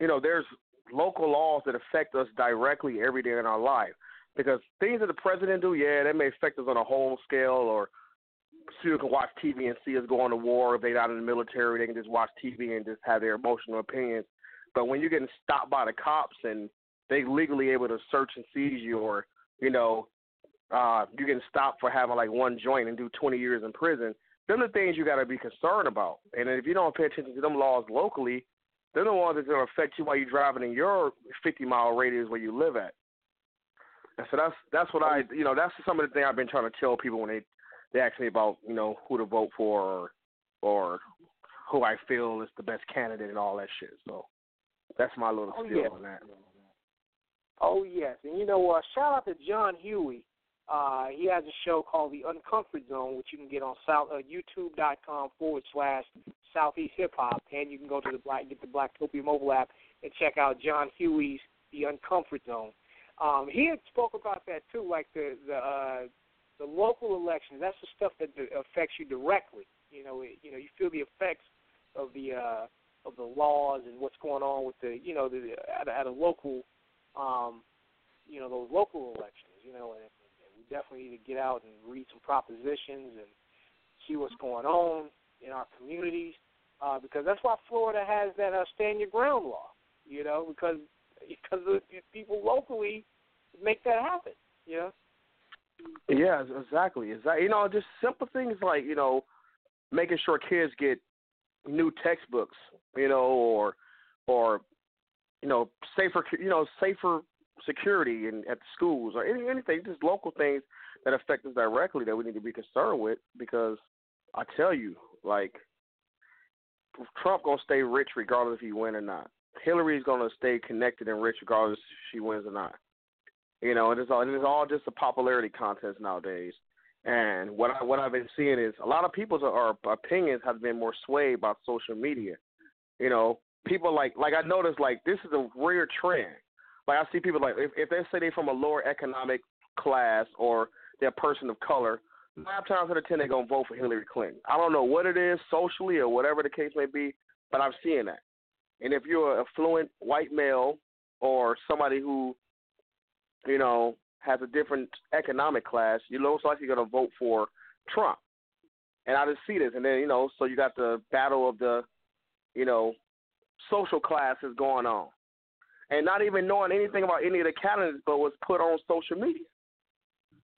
you know, there's local laws that affect us directly every day in our life. Because things that the president do, yeah, they may affect us on a whole scale, or people can watch TV and see us going to war. If they're not in the military, they can just watch TV and just have their emotional opinions. But when you're getting stopped by the cops and they legally able to search and seize you, or you know, uh, you can stop for having like one joint and do 20 years in prison. Them the things you got to be concerned about. And if you don't pay attention to them laws locally, they're the ones that's going to affect you while you're driving in your 50 mile radius where you live at. And so that's that's what I you know that's some of the things I've been trying to tell people when they they ask me about you know who to vote for or or who I feel is the best candidate and all that shit. So that's my little Oh, spiel yeah. on that. Oh yes, and you know, uh, shout out to John Huey. Uh, he has a show called The Uncomfort Zone, which you can get on south, uh, YouTube.com forward slash Southeast Hip Hop, and you can go to the Black get the Blacktopia mobile app and check out John Huey's the uncomfort zone. Um, he had spoke about that too, like the the uh, the local elections. That's the stuff that affects you directly. You know, it, you know, you feel the effects of the uh, of the laws and what's going on with the you know the at at a local, um, you know, those local elections. You know, and, and we definitely need to get out and read some propositions and see what's going on in our communities uh, because that's why Florida has that uh, stand your ground law. You know, because because the people locally make that happen. You know. Yeah, exactly. Exactly. You know, just simple things like you know, making sure kids get new textbooks. You know, or or you know, safer. You know, safer security in at the schools or any, anything, just local things that affect us directly that we need to be concerned with. Because I tell you, like Trump gonna stay rich regardless if he win or not. Hillary's gonna stay connected and rich regardless if she wins or not. You know, and it is all it is all just a popularity contest nowadays. And what I what I've been seeing is a lot of people's are, opinions have been more swayed by social media. You know, people like like I noticed like this is a rare trend. Like I see people like if if they say they're from a lower economic class or they're a person of color, nine times out of ten they're gonna vote for Hillary Clinton. I don't know what it is socially or whatever the case may be, but I'm seeing that. And if you're a affluent white male or somebody who, you know, has a different economic class, you're most likely gonna vote for Trump. And I just see this, and then you know, so you got the battle of the, you know, social classes going on, and not even knowing anything about any of the candidates, but was put on social media.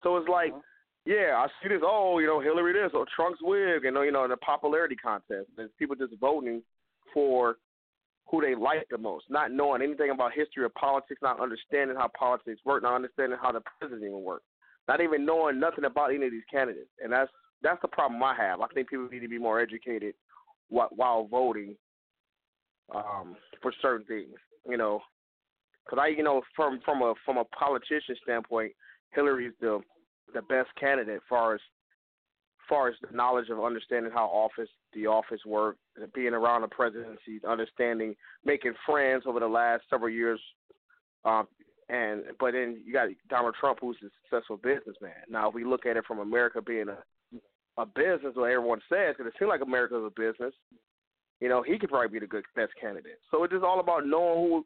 So it's like, uh-huh. yeah, I see this. Oh, you know, Hillary this or Trump's wig, and you know, in the popularity contest, and people just voting for who they like the most, not knowing anything about history or politics, not understanding how politics work, not understanding how the president even works, not even knowing nothing about any of these candidates, and that's that's the problem I have. I think people need to be more educated while, while voting um, for certain things, you know, because I, you know, from from a from a politician standpoint, Hillary's the the best candidate far as far as the knowledge of understanding how office the office work, being around the presidency, understanding, making friends over the last several years. Um, and but then you got Donald Trump, who's a successful businessman. Now, if we look at it from America being a a business, what everyone says, because it seems like America is a business. You know, he could probably be the good best candidate. So it's just all about knowing who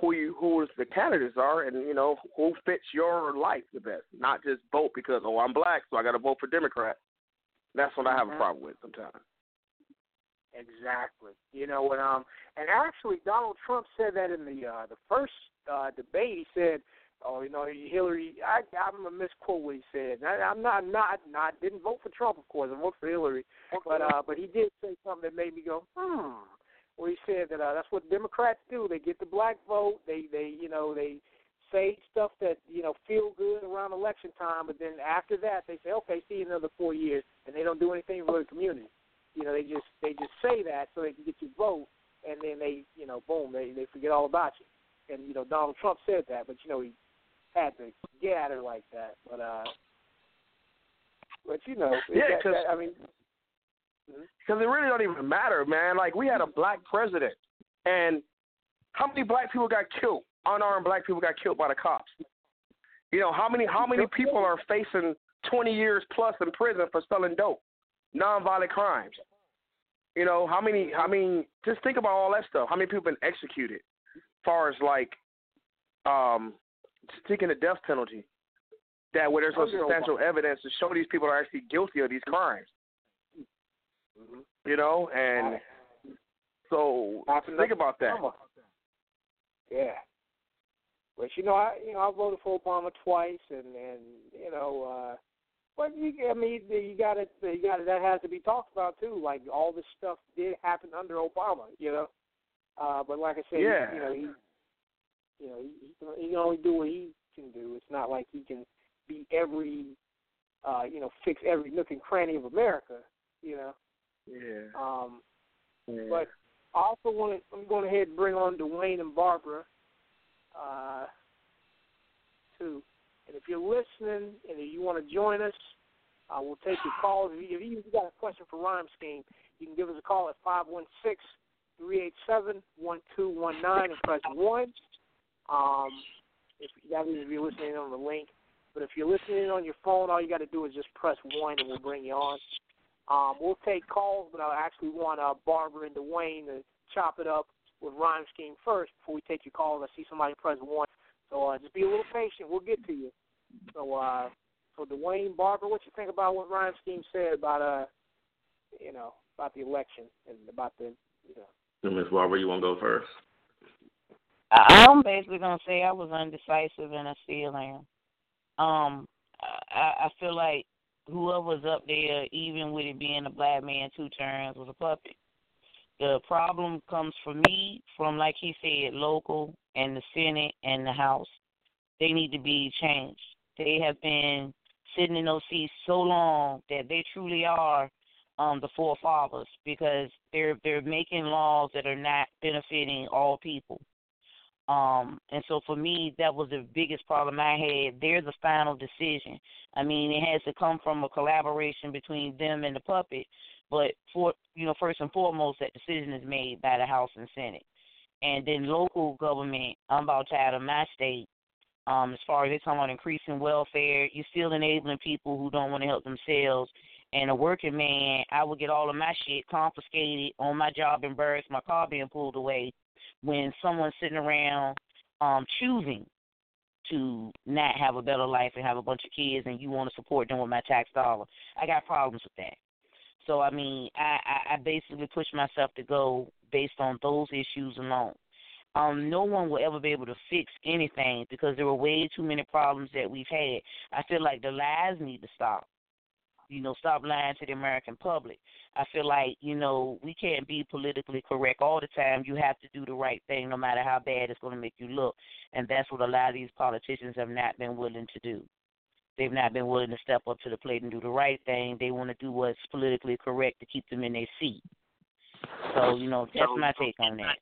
who you who the candidates are, and you know who fits your life the best. Not just vote because oh I'm black, so I got to vote for Democrat. That's what I have a problem with sometimes. Exactly. You know when um and actually Donald Trump said that in the uh the first uh debate. He said, "Oh, you know Hillary." I I'm gonna misquote what he said. I, I'm not not not didn't vote for Trump, of course. I voted for Hillary, but uh but he did say something that made me go, hmm where he said that uh, that's what Democrats do. They get the black vote. They they you know they say stuff that you know feel good around election time, but then after that they say, okay, see you another four years, and they don't do anything for the community. You know, they just they just say that so they can get your vote, and then they you know boom they they forget all about you. And you know Donald Trump said that, but you know he had to get at her like that. But uh, but you know, yeah, because I mean, because it really don't even matter, man. Like we had a black president, and how many black people got killed? Unarmed black people got killed by the cops. You know how many how many people are facing twenty years plus in prison for selling dope, nonviolent crimes? You know how many? I mean, just think about all that stuff. How many people been executed? As far as like, um, taking the death penalty, that where there's no substantial evidence to show these people are actually guilty of these crimes. Mm-hmm. You know, and so think about that. Yeah. But you know, I you know I voted for Obama twice, and and you know, uh but you I mean you got it you got it that has to be talked about too. Like all this stuff did happen under Obama, you know. Uh But like I said, yeah. you know he you know he, he can he can only do what he can do. It's not like he can be every uh you know fix every nook and cranny of America, you know. Yeah. Um, yeah. but I also want to. I'm going ahead and bring on Dwayne and Barbara, uh, too. And if you're listening and if you want to join us, uh, we'll take your calls. If you, if you got a question for Rhyme Scheme, you can give us a call at five one six three eight seven one two one nine and press one. Um, if means if you're listening on the link, but if you're listening on your phone, all you got to do is just press one, and we'll bring you on. Um, we'll take calls, but I actually want uh, Barbara and Dwayne to chop it up with Rhyme Scheme first before we take your calls. I see somebody press one, so uh, just be a little patient. We'll get to you. So, uh, so Dwayne, Barbara, what you think about what Rhyme Scheme said about uh, you know, about the election and about the, you know. Miss Barbara, you want to go first? I'm basically gonna say I was undecisive and I still am. Um, I, I feel like whoever was up there, even with it being a black man two terms, was a puppet. The problem comes for me from, like he said, local and the Senate and the House. They need to be changed. They have been sitting in those seats so long that they truly are um, the forefathers because they're they're making laws that are not benefiting all people. Um, and so for me, that was the biggest problem I had. They're the final decision. I mean, it has to come from a collaboration between them and the puppet. But for you know, first and foremost, that decision is made by the House and Senate, and then local government. I'm about tired of my state. Um, as far as they're talking about increasing welfare, you're still enabling people who don't want to help themselves. And a working man, I would get all of my shit confiscated on my job embarrassed, my car being pulled away when someone's sitting around um choosing to not have a better life and have a bunch of kids and you want to support them with my tax dollar. I got problems with that. So I mean, I, I, I basically push myself to go based on those issues alone. Um, no one will ever be able to fix anything because there were way too many problems that we've had. I feel like the lies need to stop you know, stop lying to the American public. I feel like, you know, we can't be politically correct all the time. You have to do the right thing no matter how bad it's going to make you look. And that's what a lot of these politicians have not been willing to do. They've not been willing to step up to the plate and do the right thing. They want to do what's politically correct to keep them in their seat. So, you know, that's my take on that.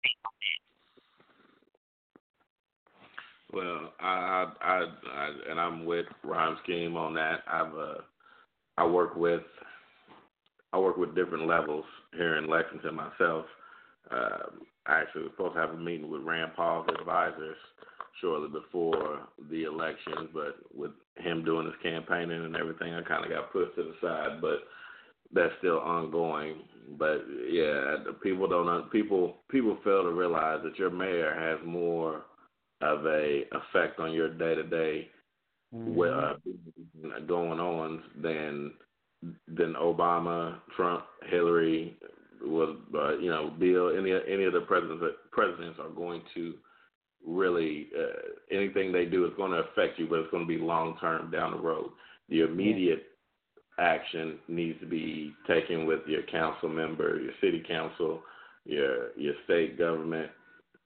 Well, I, I, I, and I'm with Rhyme Scheme on that. I've uh, I work with I work with different levels here in Lexington myself. Uh, I actually was supposed to have a meeting with Rand Paul's advisors shortly before the election, but with him doing his campaigning and everything, I kind of got pushed to the side. But that's still ongoing. But yeah, people don't people people fail to realize that your mayor has more of a effect on your day to day mm-hmm. uh, going on than than Obama, Trump, Hillary, was uh, you know Bill. Any any of the presidents presidents are going to really uh, anything they do is going to affect you, but it's going to be long term down the road. The immediate action needs to be taken with your council member, your city council, your your state government.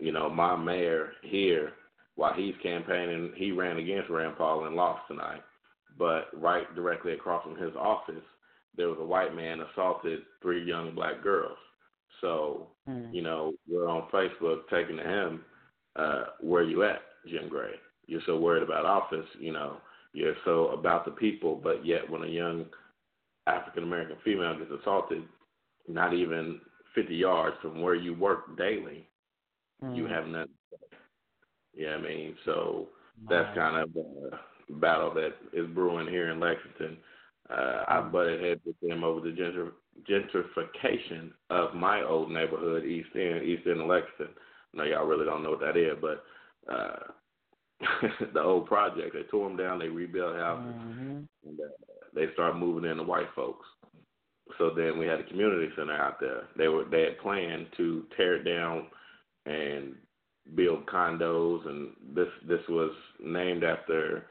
You know, my mayor here while he's campaigning, he ran against Rand Paul and lost tonight. But right directly across from his office, there was a white man assaulted three young black girls. So, mm. you know, we're on Facebook taking to him, uh, where you at, Jim Gray? You're so worried about office, you know, you're so about the people, but yet when a young African American female gets assaulted, not even 50 yards from where you work daily, mm. you have nothing you know what I mean? So that's kind of a battle that is brewing here in Lexington. Uh, I butted heads with them over the gentr- gentrification of my old neighborhood, East End, East End of Lexington. I know y'all really don't know what that is, but uh, the old project, they tore them down, they rebuilt houses, mm-hmm. and uh, they started moving in the white folks. So then we had a community center out there. They were they had planned to tear it down and build condos, and this this was named after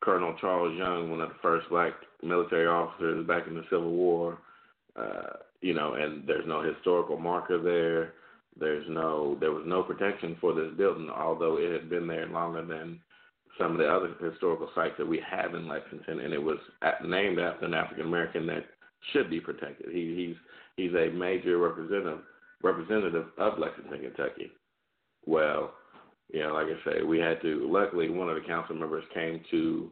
Colonel Charles Young, one of the first black military officers back in the Civil War. Uh, you know, and there's no historical marker there. There's no there was no protection for this building, although it had been there longer than some of the other historical sites that we have in Lexington, and it was at, named after an African American that should be protected. He, he's he's a major representative representative of Lexington, Kentucky. Well, you know, like I say, we had to. Luckily, one of the council members came to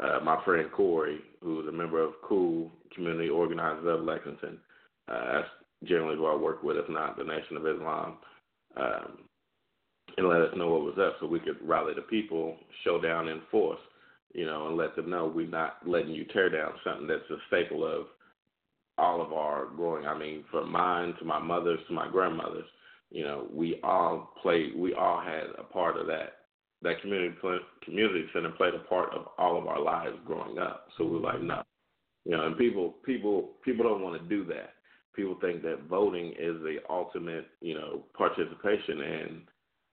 uh, my friend Corey, who is a member of Cool Community Organizers of Lexington. Uh, that's generally who I work with, if not the Nation of Islam. Um, and let us know what was up so we could rally the people, show down in force, you know, and let them know we're not letting you tear down something that's a staple of all of our growing. I mean, from mine to my mother's to my grandmother's, you know, we all played, we all had a part of that. That community community center played a part of all of our lives growing up. So we're like, no, you know, and people people people don't want to do that. People think that voting is the ultimate, you know, participation in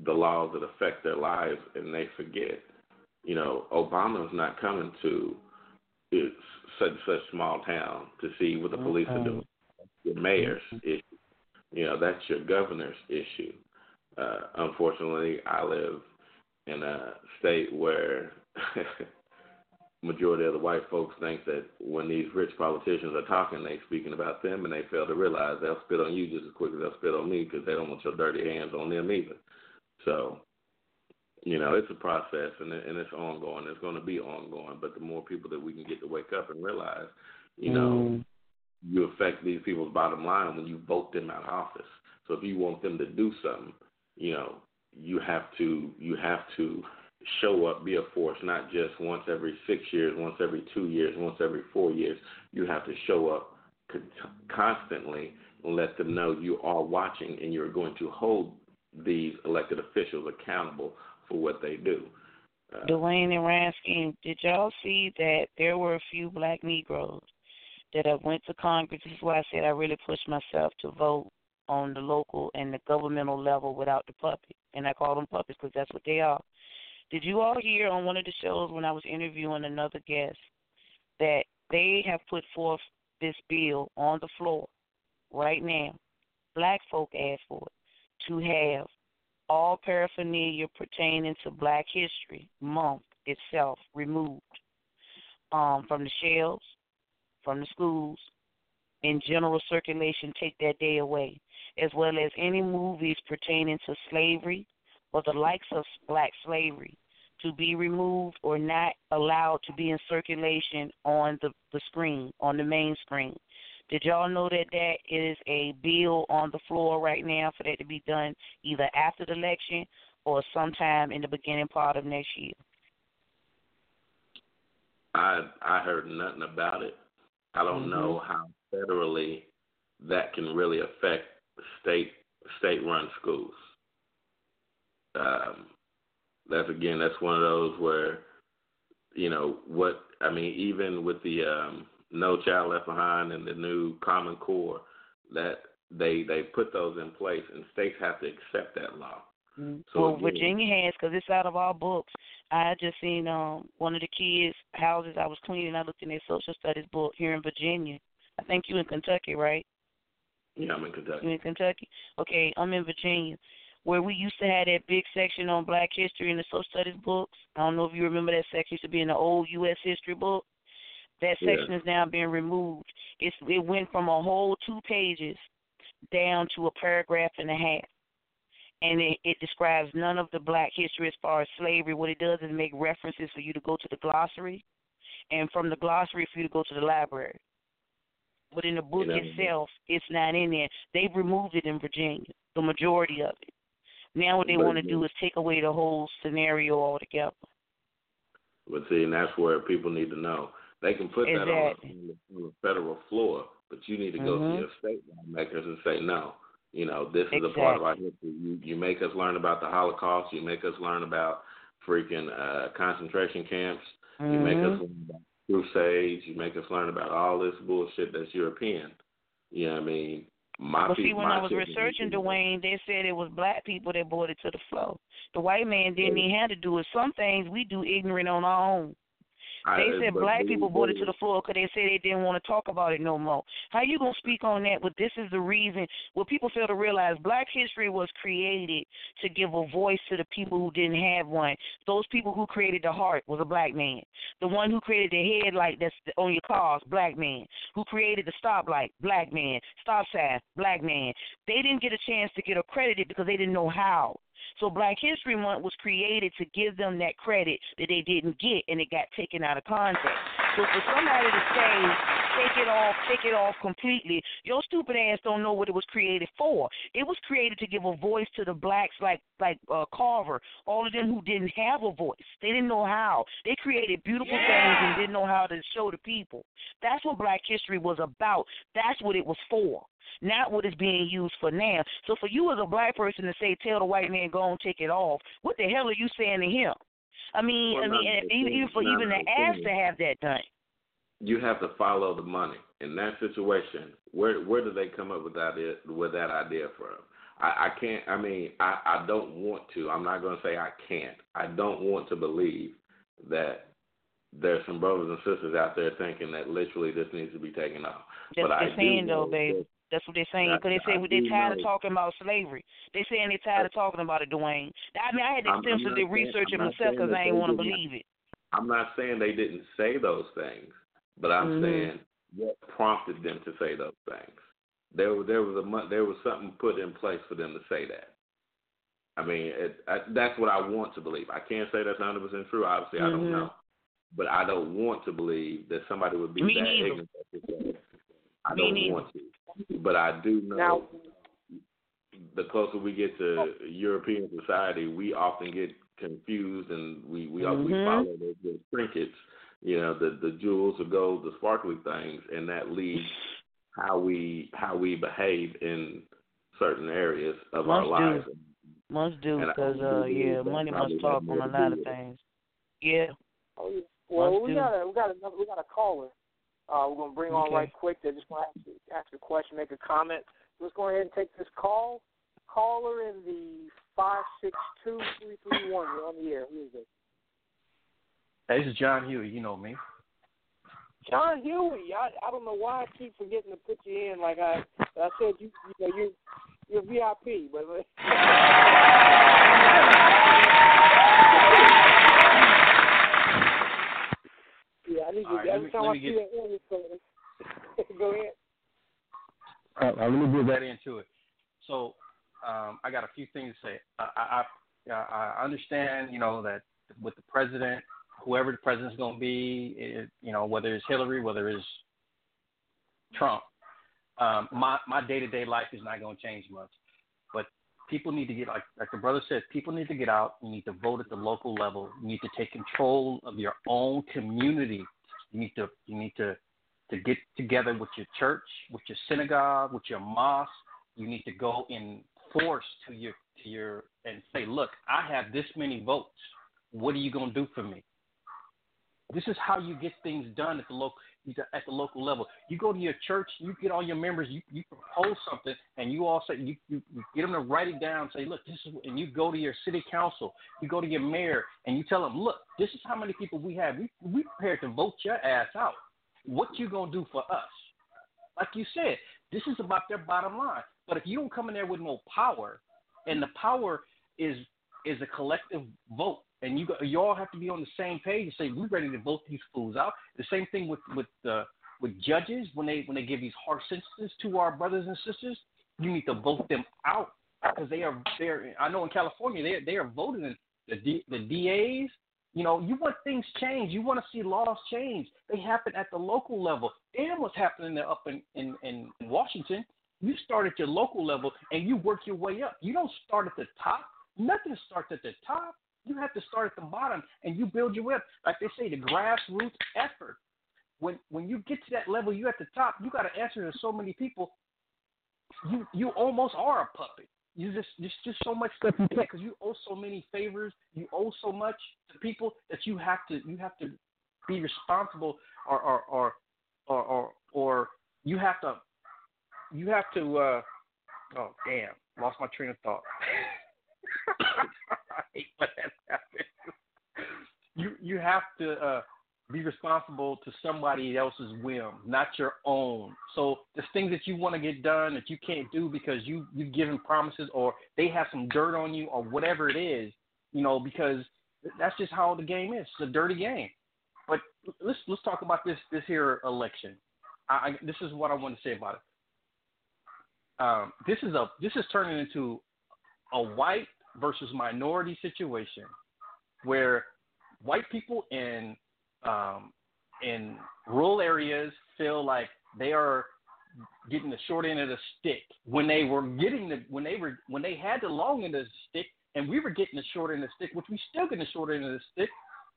the laws that affect their lives, and they forget. You know, Obama's not coming to it's such such small town to see what the police are doing. Your mayor's mm-hmm. issue, you know, that's your governor's issue. Uh, unfortunately, I live in a state where majority of the white folks think that when these rich politicians are talking, they speaking about them, and they fail to realize they'll spit on you just as quick as they'll spit on me because they don't want your dirty hands on them either. So, you know, it's a process and and it's ongoing. It's going to be ongoing. But the more people that we can get to wake up and realize, you know, Mm. You affect these people's bottom line when you vote them out of office. So if you want them to do something, you know, you have to you have to show up, be a force, not just once every six years, once every two years, once every four years. You have to show up con- constantly and let them know you are watching and you're going to hold these elected officials accountable for what they do. Uh, Dwayne and did y'all see that there were a few black Negroes that I went to Congress? This is why I said I really pushed myself to vote on the local and the governmental level without the puppet. And I call them puppets because that's what they are. Did you all hear on one of the shows when I was interviewing another guest that they have put forth this bill on the floor right now? Black folk asked for it to have all paraphernalia pertaining to Black History Month itself removed um, from the shelves, from the schools, in general circulation. Take that day away, as well as any movies pertaining to slavery or the likes of Black slavery to be removed or not allowed to be in circulation on the, the screen, on the main screen. Did y'all know that that is a bill on the floor right now for that to be done either after the election or sometime in the beginning part of next year? I I heard nothing about it. I don't Mm-hmm. know how federally that can really affect state state run schools. Um, that's again that's one of those where you know what I mean even with the um, No Child Left Behind and the new Common Core that they they put those in place and states have to accept that law. So well, again- Virginia has because it's out of our books. I just seen um one of the kids' houses I was cleaning. I looked in their social studies book here in Virginia. I think you in Kentucky, right? Yeah, I'm in Kentucky. You in Kentucky? Okay, I'm in Virginia, where we used to have that big section on Black history in the social studies books. I don't know if you remember that section used to be in the old U.S. history book. That Yeah. section is now being removed. It's it went from a whole two pages down to a paragraph and a half. And it, it describes none of the black history as far as slavery. What it does is make references for you to go to the glossary, and from the glossary for you to go to the library. But in the book know, itself, it's not in there. They've removed it in Virginia, the majority of it. Now what they want to do is take away the whole scenario altogether. But see, and that's where people need to know. They can put that on Exactly. the, on the federal floor, but you need to go Mhm. to your state lawmakers and say, no, you know, this is a part of our history. You, you make us learn about the Holocaust. You make us learn about freaking uh, concentration camps. You make us Mhm. learn about crusades. You make us learn about all this bullshit that's European. You know what I mean? My But see, when I was researching Dwayne, they said it was black people that brought it to the floor. The white man didn't even have to do it. Some things we do ignorant on our own. They said black people brought it to the floor because they said they didn't want to talk about it no more. How you gonna speak on that? But this is the reason. What people fail to realize: Black history was created to give a voice to the people who didn't have one. Those people who created the heart was a black man. The one who created the headlight that's on your cars, black man. Who created the stoplight, black man. Stop sign, black man. They didn't get a chance to get accredited because they didn't know how. So Black History Month was created to give them that credit that they didn't get, and it got taken out of context. So for somebody to say take it off, take it off completely. Your stupid ass don't know what it was created for. It was created to give a voice to the blacks, like like uh, Carver, all of them who didn't have a voice. They didn't know how. They created beautiful Yeah. things and didn't know how to show the people. That's what Black History was about. That's what it was for. Not what it's being used for now. So for you as a black person to say, "Tell the white man go and take it off," what the hell are you saying to him? I mean, Well, I mean, no, and no, even, even for even the ask to have that done. You have to follow the money. In that situation, where where do they come up with that idea, with that idea from? I, I can't. I mean, I, I don't want to. I'm not going to say I can't. I don't want to believe that there's some brothers and sisters out there thinking that literally this needs to be taken off. That's but what they're saying, know though, baby. That's what they're saying. Because they say they're tired of talking about slavery. They're saying they're tired of talking about it, Dwayne. I mean, I had to extensively research it myself because I ain't want to believe it. I'm not saying they didn't say those things, but I'm Mhm. saying what prompted them to say those things. There, was- there was a there was something put in place for them to say that. I mean, it, I, that's what I want to believe. I can't say that's 100 percent true. Obviously, I Mhm. don't know, but I don't want to believe that somebody would be Me that neither. ignorant. to say that. I Me don't neither. want to, but I do know. Now- the closer we get to European society, we often get confused and we we, we Mhm. follow those, those trinkets, you know, the the jewels, the gold, the sparkly things, and that leads how we how we behave in certain areas of our Must lives. do. Must do And because uh yeah, money must talk on a lot of it. things. Yeah. Oh, yeah. Well, Must we do. got a we got another we got a caller. Uh, we're gonna bring on right quick. They just want to ask, ask a question, make a comment. Let's go ahead and take this call. Caller in the five six two three three one. You're on the air. Who is it? Hey, this is John Huey. You know me. John Huey. I I don't know why I keep forgetting to put you in. Like I I said, you you know you you're VIP, but. Yeah, I need All you. right, every me- time I see get- that area go ahead. Uh, uh, let me get that into it. So, um, I got a few things to say. I, I, I, I understand, you know, that with the president, whoever the president's going to be, it, you know, whether it's Hillary, whether it's Trump, um, my my day to day life is not going to change much. But people need to get, like like the brother said, people need to get out. You need to vote at the local level. You need to take control of your own community. You need to you need to to get together with your church, with your synagogue, with your mosque. You need to go in force to your to your and say, look, I have this many votes. What are you gonna do for me? This is how you get things done at the local at the local level. You go to your church, you get all your members, you, you propose something, and you you, you, you get them to write it down. Say, look, this is, and you go to your city council, you go to your mayor, and you tell them, look, this is how many people we have. We we prepared to vote your ass out. What you gonna do for us? Like you said, this is about their bottom line. But if you don't come in there with no power, and the power is is a collective vote, and you you all have to be on the same page and say we're ready to vote these fools out. The same thing with with uh, with judges when they when they give these harsh sentences to our brothers and sisters, you need to vote them out because they are they're. I know in California they they are voting the the DAs. You know, you want things changed. You want to see laws change. They happen at the local level. Damn, what's happening there up in in, in Washington? You start at your local level and you work your way up. You don't start at the top. Nothing starts at the top. You have to start at the bottom and you build your up. Like they say, the grassroots effort. When when you get to that level, you at the top. You got to answer to so many people. You you almost are a puppet. You just there's just so much stuff you can't because you owe so many favors. You owe so much to people that you have to you have to be responsible or or or or or, or you have to you have to uh oh damn lost my train of thought I hate that. You you have to uh be responsible to somebody else's whim, not your own. So there's things that you want to get done that you can't do because you you've given promises or they have some dirt on you or whatever it is, you know, because that's just how the game is. It's a dirty game. But let's let's talk about this this here election. I, I this is what I want to say about it. Um, this is a this is turning into a white versus minority situation where white people in um, in rural areas feel like they are getting the short end of the stick when they were getting the when they were when they had the long end of the stick and we were getting the short end of the stick, which we still getting the short end of the stick.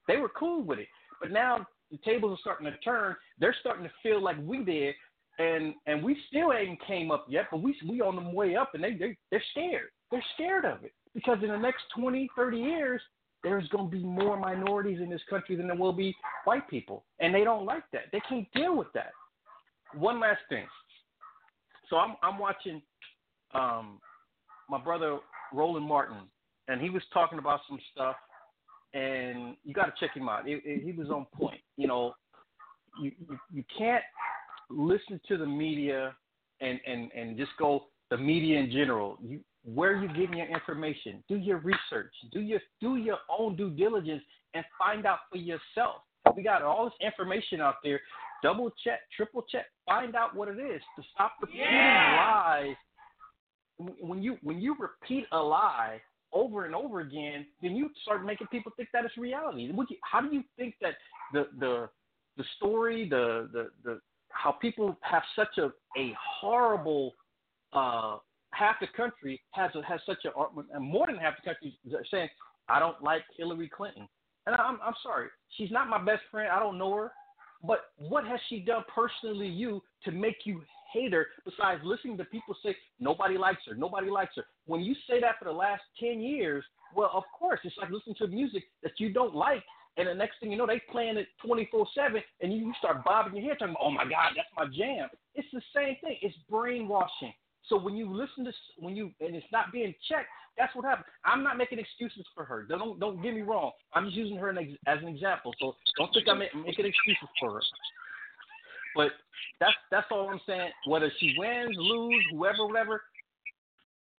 They were cool with it, but now the tables are starting to turn. They're starting to feel like we did, and and we still ain't came up yet, but we we on the way up, and they they they're scared. They're scared of it because in the next 20, 30 years, there's going to be more minorities in this country than there will be white people, and they don't like that. They can't deal with that. One last thing. So I'm I'm watching um, my brother Roland Martin, and he was talking about some stuff, and you got to check him out. It, it, he was on point. You know, you, you you can't listen to the media and and and just go the media in general. You where are you getting your information? Do your research. Do your do your own due diligence and find out for yourself. We got all this information out there. Double check, triple check, find out what it is to stop repeating yeah. lies. When you when you repeat a lie over and over again, then you start making people think that it's reality. How do you think that the the the story, the the the how people have such a a horrible uh, half the country has a, has such a uh, and more than half the country saying I don't like Hillary Clinton, and I'm I'm sorry, she's not my best friend. I don't know her, but what has she done personally you to make you hate her? Besides listening to people say nobody likes her, nobody likes her. When you say that for the last ten years, well, of course, it's like listening to music that you don't like and the next thing you know, they playing it 24 7, and you, you start bobbing your head, talking, oh my God, that's my jam. It's the same thing. It's brainwashing. So when you listen to when you and it's not being checked, that's what happens. I'm not making excuses for her. Don't don't get me wrong. I'm just using her as an example. So don't think I'm making excuses for her. But that's that's all I'm saying. Whether she wins, lose, whoever, whatever,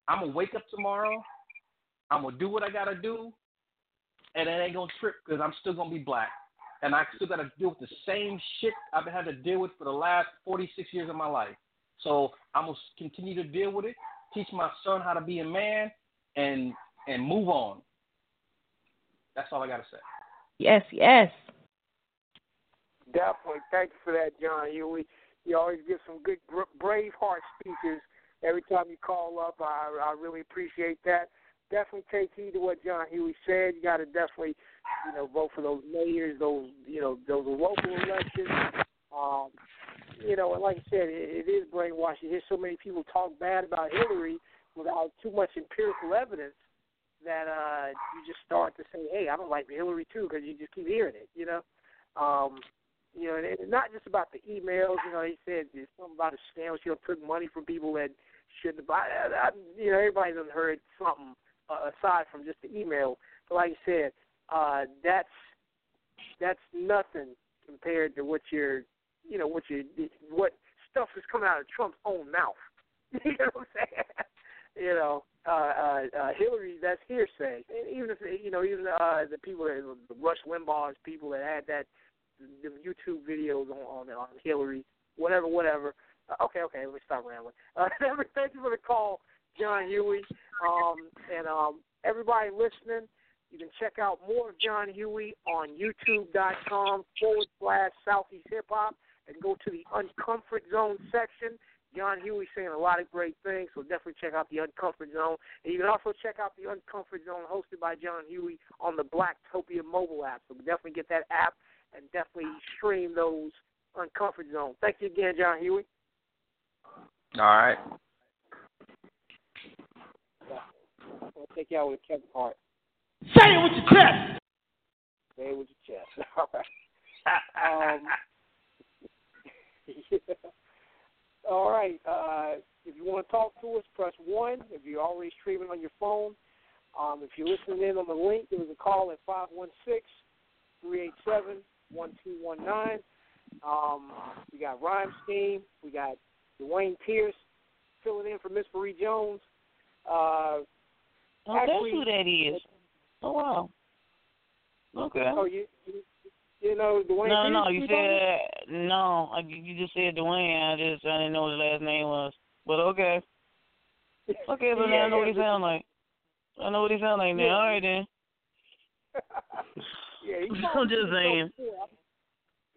I'm gonna wake up tomorrow. I'm gonna do what I gotta do, and it ain't gonna trip because I'm still gonna be black, and I still gotta deal with the same shit I've had to deal with for the last 46 years of my life. So I'm gonna continue to deal with it, teach my son how to be a man, and and move on. That's all I gotta say. Yes, yes. Definitely. Thank you for that, John. You we, you always give some good brave heart speeches every time you call up. I I really appreciate that definitely take heed to what John Hughey said. You got to definitely, you know, vote for those mayors, those, you know, those local elections. Um, you know, like I said, it, it is brainwashing. Hear so many people talk bad about Hillary without too much empirical evidence that uh you just start to say, "Hey, I don't like Hillary too," because you just keep hearing it. You know, um, you know, and it's not just about the emails. You know, he said there's something about a scam. She took money from people that shouldn't have. I, I, you know, everybody's heard something uh, aside from just the email. But like you said, uh, that's that's nothing compared to what you're, you know, what you what stuff is coming out of Trump's own mouth. you know what I'm saying? you know, uh, uh, uh, Hillary, that's hearsay. And even if you know, even uh, the people that the Rush Limbaugh's people that had that the YouTube videos on on, on Hillary, whatever, whatever. Uh, okay, okay, let me stop rambling. Uh, thank you for the call, John Huey, Um, and um, everybody listening, you can check out more of John Huey on youtube.com forward slash Southeast Hip Hop and go to the Uncomfort Zone section. John Hughey saying a lot of great things, so definitely check out the Uncomfort Zone. And you can also check out the Uncomfort Zone hosted by John Hughey on the Blacktopia mobile app. So definitely get that app and definitely stream those Uncomfort Zone. Thank you again, John Hughey. All right. I'll take you out with Kevin Hart. Say it with your chest. Say it with your chest. All right. um, yeah. All right. Uh, if you want to talk to us, press one. If you're already streaming on your phone, um, if you're listening in on the link, give us a call at 516-387-1219. Um, we got Rhyme Scheme. We got Dwayne Pierce filling in for Miss Marie Jones. Uh, Oh, actually, that's who that is. Oh wow. Okay. Oh, you you, you know Dwayne? No, no, you said no. You just said Dwayne. I just I didn't know what his last name was. But okay. Okay, but yeah, now I know what he sound like. I know what he sound like now. Yeah. All right then. yeah, I'm just saying.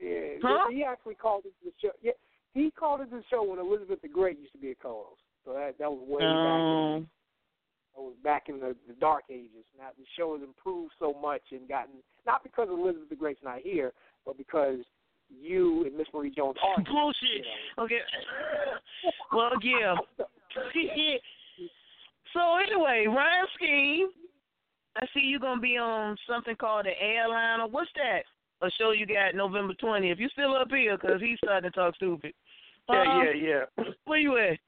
Yeah, Huh? he actually called into the show. Yeah, he called into the show when Elizabeth the Great used to be a co-host. So that that was way back. In, Um, that was back in the, the dark ages. Now the show has improved so much and gotten not because Elizabeth the Great's not here, but because you and Miss Marie Jones are. here, bullshit. you know. Okay. well, yeah. so anyway, Rhyme Scheme. I see you're gonna be on something called the Airliner. What's that? A show you got November 20th. You still up here? Cause he's starting to talk stupid. Yeah, Um, yeah, yeah. Where you at?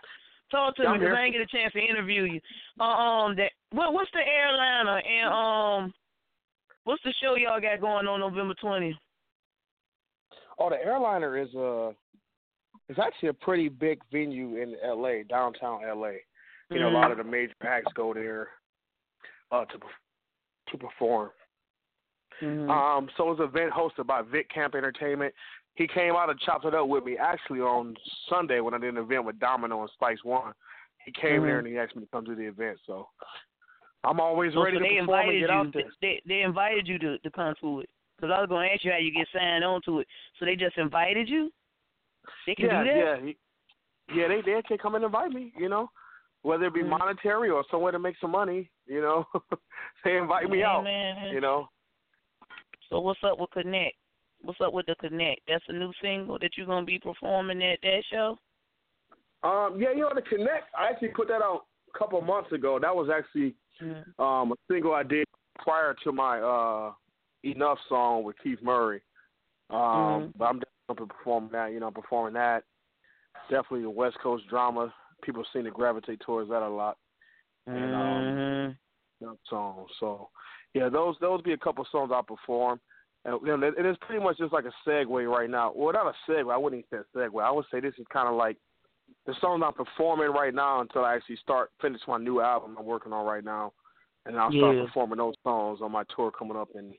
Talk to I'm me, 'cause here. I ain't get a chance to interview you. Uh, um, that what what's the airliner and um, what's the show y'all got going on November twentieth? Oh, the airliner is a it's actually a pretty big venue in L.A., downtown L.A. You know, a lot of the major acts go there uh, to to perform. Mm-hmm. Um, so it's an event hosted by Vic Camp Entertainment. He came out and chopped it up with me actually on Sunday when I did an event with Domino and Spice One. He came there Mhm. and he asked me to come to the event. So I'm always ready so to they perform and invited get you. out there. They they invited you to to come to it. Cause I was gonna ask you how you get signed on to it. So they just invited you. They can yeah, do that. yeah, yeah. They they can come and invite me. You know, whether it be Mhm. monetary or somewhere to make some money. You know, they invite me Yeah, out. man. You know. So what's up with Connect? What's up with the Connect? That's a new single that you're gonna be performing at that show. Um, yeah, you know, the Connect. I actually put that out a couple months ago. That was actually um, a single I did prior to my uh, Enough song with Keith Murray. Um, Mhm. But I'm definitely performing that. You know, performing that. Definitely the West Coast drama. People seem to gravitate towards that a lot. And um, Mm-hmm. Songs. So yeah, those those be a couple of songs I perform. And you know, it is pretty much just like a segue right now. Well, not a segue. I wouldn't even say a segue. I would say this is kind of like the songs I'm performing right now until I actually start finish my new album I'm working on right now, and I'll start Yeah. performing those songs on my tour coming up in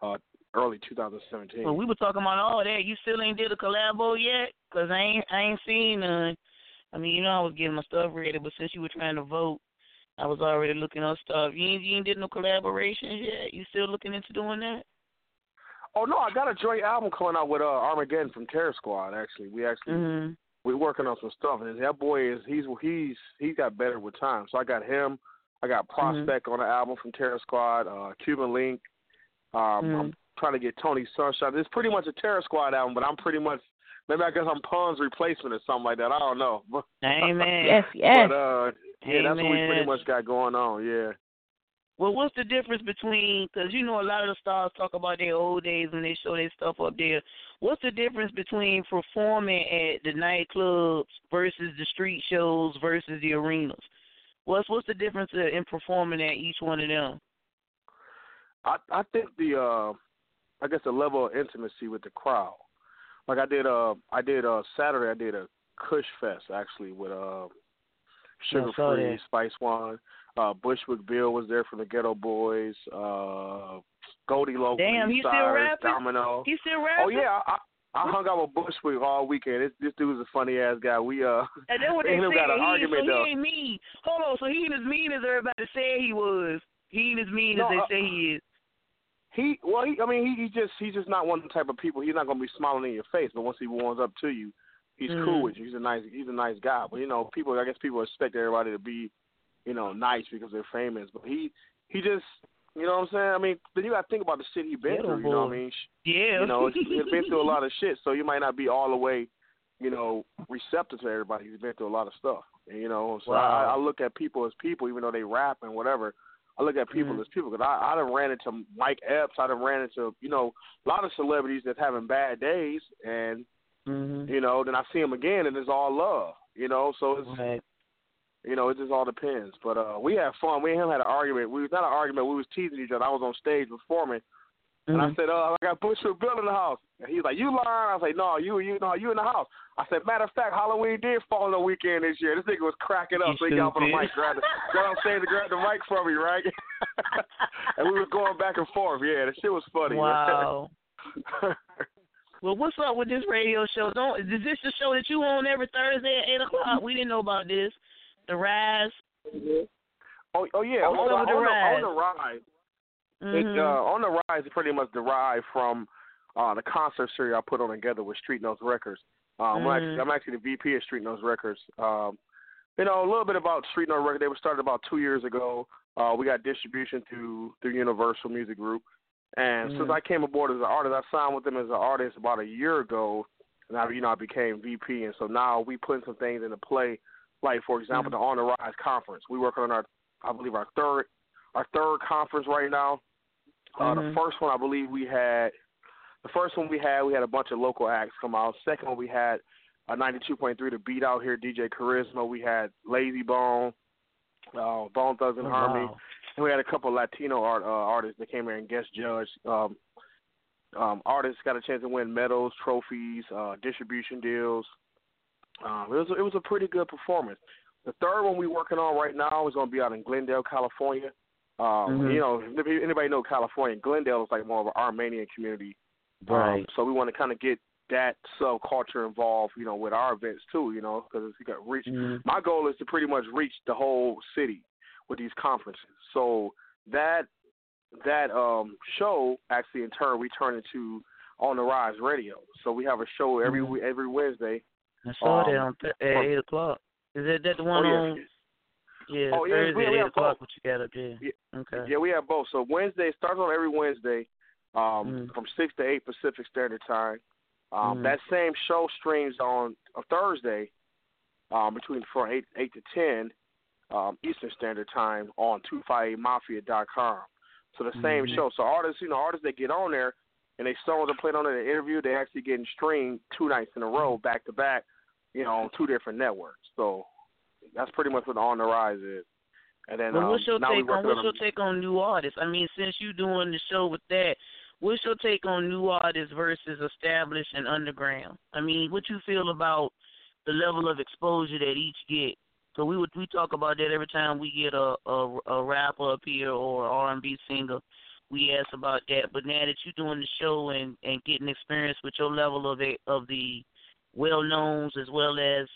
uh, early 2017. Well, we were talking about all that. You still ain't did a collabo yet? Cause I ain't I ain't seen none. I mean, you know, I was getting my stuff ready, but since you were trying to vote, I was already looking up stuff. You ain't, you ain't did no collaborations yet. You still looking into doing that? Oh no, I got a joint album coming out with uh, Armageddon from Terror Squad. Actually, we actually Mm-hmm. We're working on some stuff, and that boy is he's he's he's got better with time. So I got him. I got Prospect on the album from Terror Squad, uh, Cuban Link. Um, I'm trying to get Tony Sunshine. It's pretty much a Terror Squad album, but I'm pretty much maybe I guess I'm Pun's replacement or something like that. I don't know. But, Amen. Yes, yes. But uh, yeah, that's what we pretty much got going on. Yeah. Well, what's the difference between? Because you know, a lot of the stars talk about their old days when they show their stuff up there. What's the difference between performing at the nightclubs versus the street shows versus the arenas? What's what's the difference in performing at each one of them? I I think the uh I guess the level of intimacy with the crowd. Like I did uh I did uh Saturday I did a Kush Fest actually with uh Sugar I Free. Spice One, uh Bushwick Bill was there from the Geto Boys, uh Goldie Loc, Damn, he still rapping? Domino. He still rapping? Oh yeah, I, I hung out with Bushwick all weekend. This this dude's a funny ass guy. We uh And then what they say, got an he, argument so though. he ain't mean. Hold on, so he ain't as mean as everybody said he was. He ain't as mean No, as they uh, say he is. He well, he I mean he, he just he's just not one of the type of people. He's not gonna be smiling in your face, but once he warms up to you, he's Mm. cool with you. He's a nice he's a nice guy. But you know, people I guess people expect everybody to be, you know, nice because they're famous. But he he just you know what I'm saying? I mean, then you gotta think about the shit he been through, you know what I mean? Yeah. You know, he's been through a lot of shit, so you might not be all the way, you know, receptive to everybody. He's been through a lot of stuff. And, you know, so Wow. I, I look at people as people, even though they rap and whatever. I look at people Mhm. as people because I I done ran into Mike Epps. I done ran into you know a lot of celebrities that's having bad days, and Mm-hmm. you know then I see them again and it's all love. You know, so it's Right. You know it just all depends. But uh we had fun. We and him had an argument. We was not an argument. We was teasing each other. I was on stage performing, and I Mhm. said, "Oh, I got Bushwick Bill in the house." And he's like, "You lying?" I was like, "No, you, you, no, you in the house." I said, "Matter of fact, Halloween did fall on the weekend this year." This nigga was cracking up, You so he got up on the mic, grabbed, the, got on stage to grab the mic from me, right? and we was going back and forth. Yeah, the shit was funny. Wow. Well, what's up with this radio show? Don't is this the show that you on every Thursday at eight o'clock? We didn't know about this. The Rise. oh, oh yeah, What's on, the, with the on, Rise? the, on the rise. It, Mhm. uh, on the rise is pretty much derived from uh, the concert series I put on together with Street Notes Records. Um, I'm, Mm-hmm. actually, I'm actually the VP of Street Notes Records. Um, you know, a little bit about Street Notes Records. They were started about two years ago. Uh, we got distribution through through Universal Music Group, and since Mhm. I came aboard as an artist, I signed with them as an artist about a year ago. And I, you know, I became VP, and so now we putting some things into play. Like for example, the On the Rise conference. We working on our, I believe our third, our third conference right now. Uh, the Mhm. first one I believe we had, the first one we had, we had a bunch of local acts come out. Second one we had a 92.3 to beat out here, DJ Carisma. We had Layzie Bone, uh, Bone Thugs and Oh, Harmony. wow. And we had a couple Latino art, uh, artists that came here and guest judged. Um, um, artists got a chance to win medals, trophies, uh, distribution deals. Um, it was it was a pretty good performance. The third one we're working on right now is going to be out in Glendale, California. Um, Mhm. You know, anybody know California, Glendale is like more of an Armenian community. Um, Right. so we want to kind of get that subculture involved, you know, with our events too, you know, because we got reach. Mhm. My goal is to pretty much reach the whole city with these conferences. So that that um show actually in turn we turn into on the rise radio. So we have a show every Mhm. every Wednesday. I saw um, that on th- at eight o'clock. Is that that the one oh, yeah. on? Yeah, Oh, yeah, Thursday we- at eight o'clock. both. What you got up there? Yeah. Okay. Yeah, we have both. So Wednesday starts on every Wednesday, um, Mhm. from six to eight Pacific Standard Time. Um, Mhm. That same show streams on a Thursday, um, between from eight eight to ten um, Eastern Standard Time on two five eight mafia.com. So the same Mhm. show. So artists, you know, artists that get on there and they songs are played on in the interview, they actually getting streamed two nights in a row, back to back, you know, on two different networks. So that's pretty much what On the Rise is. And then But um, what's your take on what's on your take on new artists? I mean, since you're doing the show with that, what's your take on new artists versus established and underground? I mean, what you feel about the level of exposure that each get? So we would we talk about that every time we get a a, a rapper up here or R and B singer. We ask about that. But now that you're doing the show and and getting experience with your level of it, of the well knowns as well as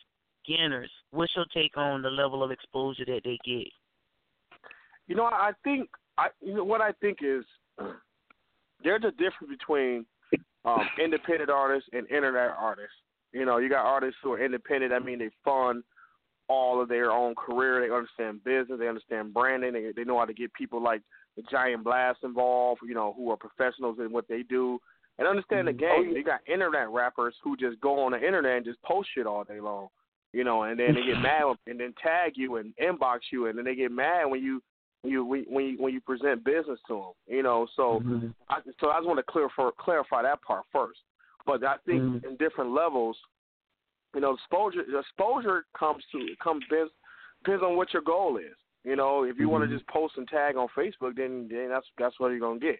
beginners, what's your take on the level of exposure that they get? You know, I think I you know what I think is there's a difference between um, independent artists and internet artists. You know, you got artists who are independent. I mean, they fund all of their own career. They understand business. They understand branding. They they know how to get people like the Giant Blast involved. You know, who are professionals in what they do and understand the mm-hmm. game. Oh, you got internet rappers who just go on the internet and just post shit all day long. You know, and then they get mad and then tag you and inbox you, and then they get mad when you when you when you when you present business to them. You know, so mm-hmm. I, so I just want to clear for, clarify that part first. But I think mm-hmm. in different levels, you know, exposure exposure comes to comes depends, depends on what your goal is. You know, if you want to just post and tag on Facebook, then then that's that's what you're gonna get.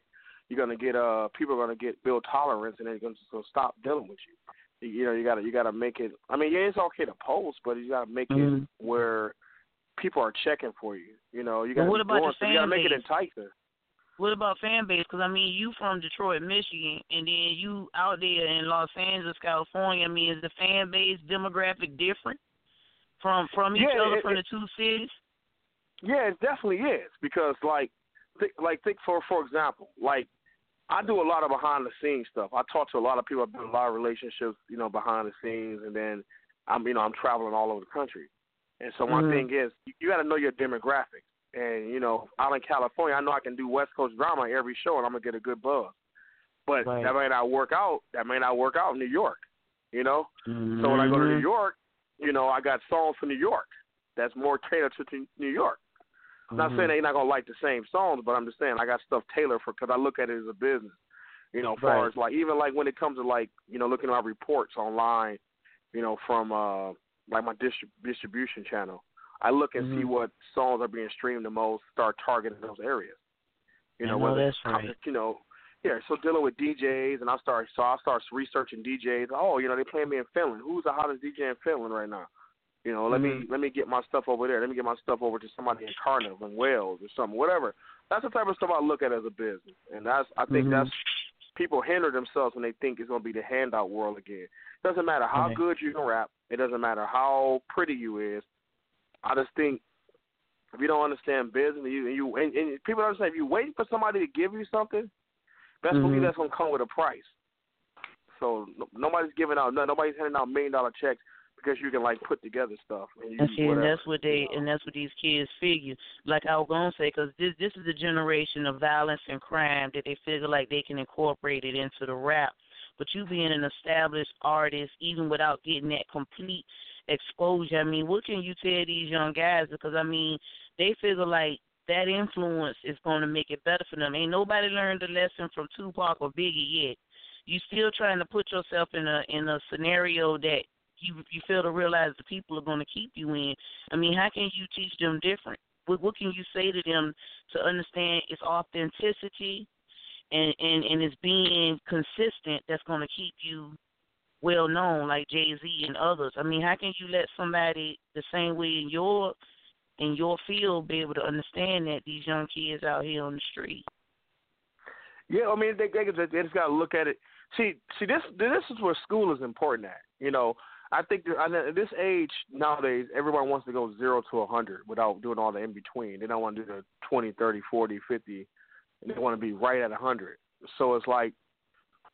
You're gonna get uh people are gonna get build tolerance, and they're gonna, just gonna stop dealing with you. You, you know, you gotta you gotta make it. I mean, yeah, it's okay to post, but you gotta make Mhm. it where people are checking for you. You know, you gotta what about the. You gotta make it base? enticing. What about fan base? Because I mean, you from Detroit, Michigan, and then you out there in Los Angeles, California. I mean, is the fan base demographic different from from each Yeah, other it- from it- the two cities? Yeah, it definitely is because like, th- like think for for example, like I do a lot of behind the scenes stuff. I talk to a lot of people. I build a lot of relationships, you know, behind the scenes, and then I'm you know I'm traveling all over the country. And so my Mhm. thing is, you, you got to know your demographics. And you know, out in California, I know I can do West Coast drama every show, and I'm gonna get a good buzz. But Right. that may not work out. That may not work out in New York. You know. So when I go to New Mhm. York, you know, I got songs for New York that's more tailored to to New York. I'm not Mhm. saying they're not gonna like the same songs, but I'm just saying I got stuff tailored for because I look at it as a business. You know, as far as like even like when it comes to like you know looking at my reports online, you know from uh like my distrib- distribution channel, I look and see Mhm. what songs are being streamed the most, start targeting those areas. You know, know whether that's right. you know, yeah. So dealing with DJs, and I start so I start researching DJs. Oh, you know, they playing me in Finland. Who's the hottest DJ in Finland right now? You know, let me Mhm. let me get my stuff over there. Let me get my stuff over to somebody in Cardiff and Wales or something, whatever. That's the type of stuff I look at as a business, and that's I think Mhm. that's people hinder themselves when they think it's going to be the handout world again. Doesn't matter how Right. good you can rap. It doesn't matter how pretty you is. I just think if you don't understand business, you and you and, and people don't understand if you waiting for somebody to give you something, best Mhm. believe that's going to come with a price. So no, nobody's giving out. Nobody's handing out million dollar checks because you can like put together stuff. And, you, And see, and that's what they and that's what these kids figure. Like I was gonna say, because this this is the generation of violence and crime that they figure like they can incorporate it into the rap. But you being an established artist, even without getting that complete exposure, I mean, what can you tell these young guys? Because I mean, they figure like that influence is going to make it better for them. Ain't nobody learned the lesson from Tupac or Biggie yet. You still trying to put yourself in a in a scenario that you you fail to realize the people are going to keep you in. I mean, how can you teach them different? What what can you say to them to understand its authenticity and and and it's being consistent that's going to keep you well known like Jay Z and others. I mean, how can you let somebody the same way in your in your field be able to understand that these young kids out here on the street? Yeah, I mean they they, they just got to look at it. See, see this this is where school is important at. You know, I think at this age nowadays, everyone wants to go zero to a hundred without doing all the in between. They don't want to do the twenty, thirty, forty, fifty, and they want to be right at a hundred. So it's like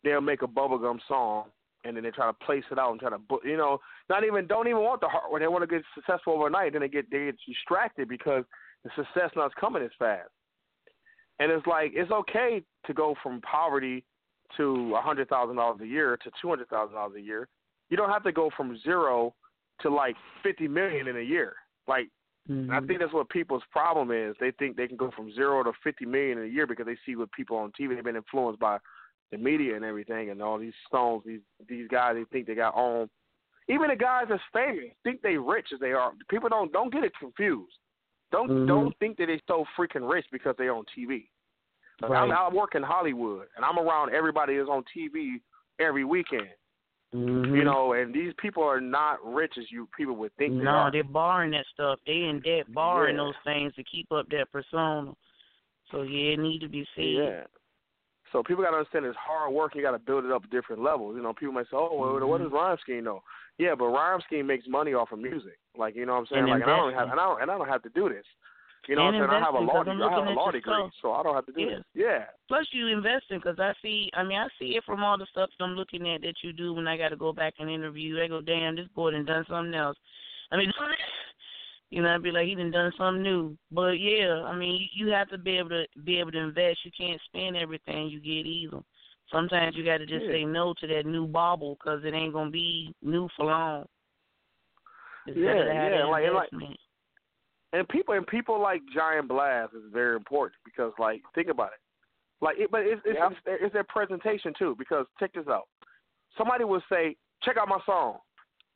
they'll make a bubblegum song and then they try to place it out and try to, you know, not even don't even want the hard work. They want to get successful overnight. Then they get they get distracted because the success not coming as fast. And it's like it's okay to go from poverty to a hundred thousand dollars a year to two hundred thousand dollars a year. You don't have to go from zero to like fifty million in a year. Like and I think that's what people's problem is. They think they can go from zero to fifty million in a year because they see what people on TV. They've been influenced by the media and everything, and all these stones. These these guys they think they got on. Even the guys that's famous think they rich as they are. People don't don't get it confused. Don't Mhm. don't think that they're so freaking rich because they're on TV. Like, I'm, I work in Hollywood, and I'm around everybody that's on TV every weekend. Mm-hmm. You know, and these people are not rich as you people would think No, are. they're borrowing that stuff. They in debt borrowing Yeah. those things to keep up that persona. So yeah, it need to be said. Yeah. So people got to understand it's hard work. You got to build it up at different levels. You know, people might say, "Oh, well, what Mm-hmm. does Rhyme Scheme know?" Yeah, but Rhyme Scheme makes money off of music. Like you know what I'm saying? And like and I don't have and I don't and I don't have to do this. You know And what I'm saying? I have a law degree. I have a law degree, so I don't have to do Yeah. this. Yeah. Plus, you investing because I see. I mean, I see it from all the stuff that I'm looking at that you do. When I got to go back and interview, I go, "Damn, this boy done done something else." I mean, you know, I'd be like, "He done done something new." But yeah, I mean, you you have to be able to be able to invest. You can't spend everything you get either. Sometimes you got to just Yeah. say no to that new bauble because it ain't gonna be new for long. It's Yeah, better to have yeah, like- like-. And people and people like Giant Blast is very important because like think about it, like it, but it's it's, it's, their, it's their presentation too. Because check this out, somebody will say check out my song,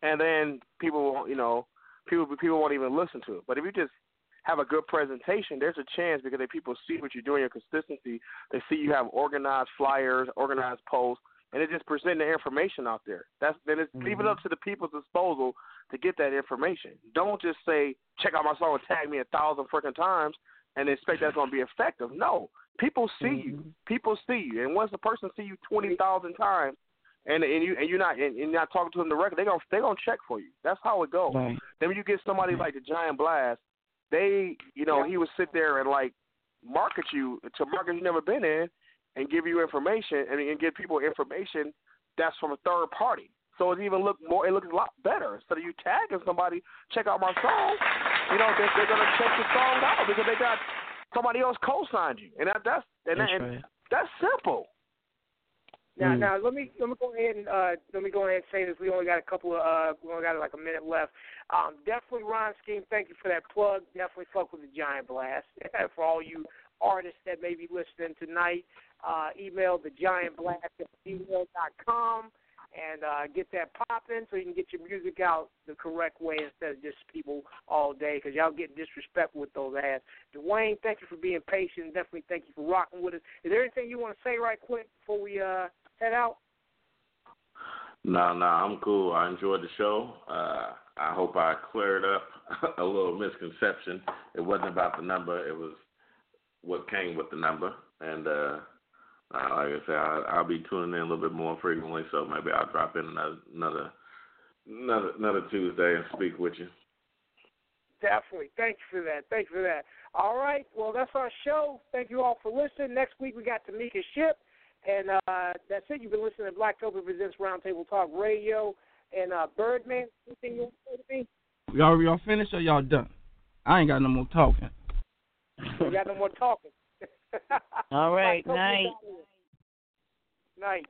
and then people won't, you know people people won't even listen to it. But if you just have a good presentation, there's a chance because if people see what you're doing, your consistency, they see you have organized flyers, organized posts, and it just present the information out there. That's then it's leave it mm-hmm. up to the people's disposal to get that information. Don't just say check out my song and tag me a thousand freaking times and expect that's going to be effective. No, people see you. Mm-hmm. People see you, and once a person see you twenty thousand times, and and you and you're not and, and you're not talking to them directly, they gonna they gonna check for you. That's how it goes. Right. Then when you get somebody like the Giant Blast, they you know he would sit there and like market you to markets you never been in, and give you information and, and give people information that's from a third party. So it even look more. It looks a lot better. Instead of you tagging somebody, check out my song. You know they, they're gonna check the song out because they got somebody else co-signed you, and that, that's and, That's that, and right. that's simple. Now, Mm. now let me let me go ahead and uh, let me go ahead and say this. We only got a couple of uh, we only got like a minute left. Um, definitely, Rhyme Scheme. Thank you for that plug. Definitely fuck with the Giant Blast for all you artists that may be listening tonight. Uh, email the Giant Blast at gmail.com and uh, get that popping so you can get your music out the correct way instead of just people all day because y'all get disrespectful with those ads. Dwayne, thank you for being patient. Definitely thank you for rocking with us. Is there anything you want to say right quick before we uh, head out? No, no, I'm cool. I enjoyed the show. Uh, I hope I cleared up a little misconception. It wasn't about the number. It was what came with the number. And uh, uh, like I said, I, I'll be tuning in a little bit more frequently. So maybe I'll drop in another another another, another Tuesday and speak with you. Definitely. Thank you for that. Thank you for that. All right. Well, that's our show. Thank you all for listening. Next week we got Tamika Ship. And uh, that's it. You've been listening to Blacktopia Presents Roundtable Talk Radio. And uh, Birdman, anything you want to say to me? Y'all, y'all finished or y'all done? I ain't got no more talking. We got no more talking. All right, night. Night.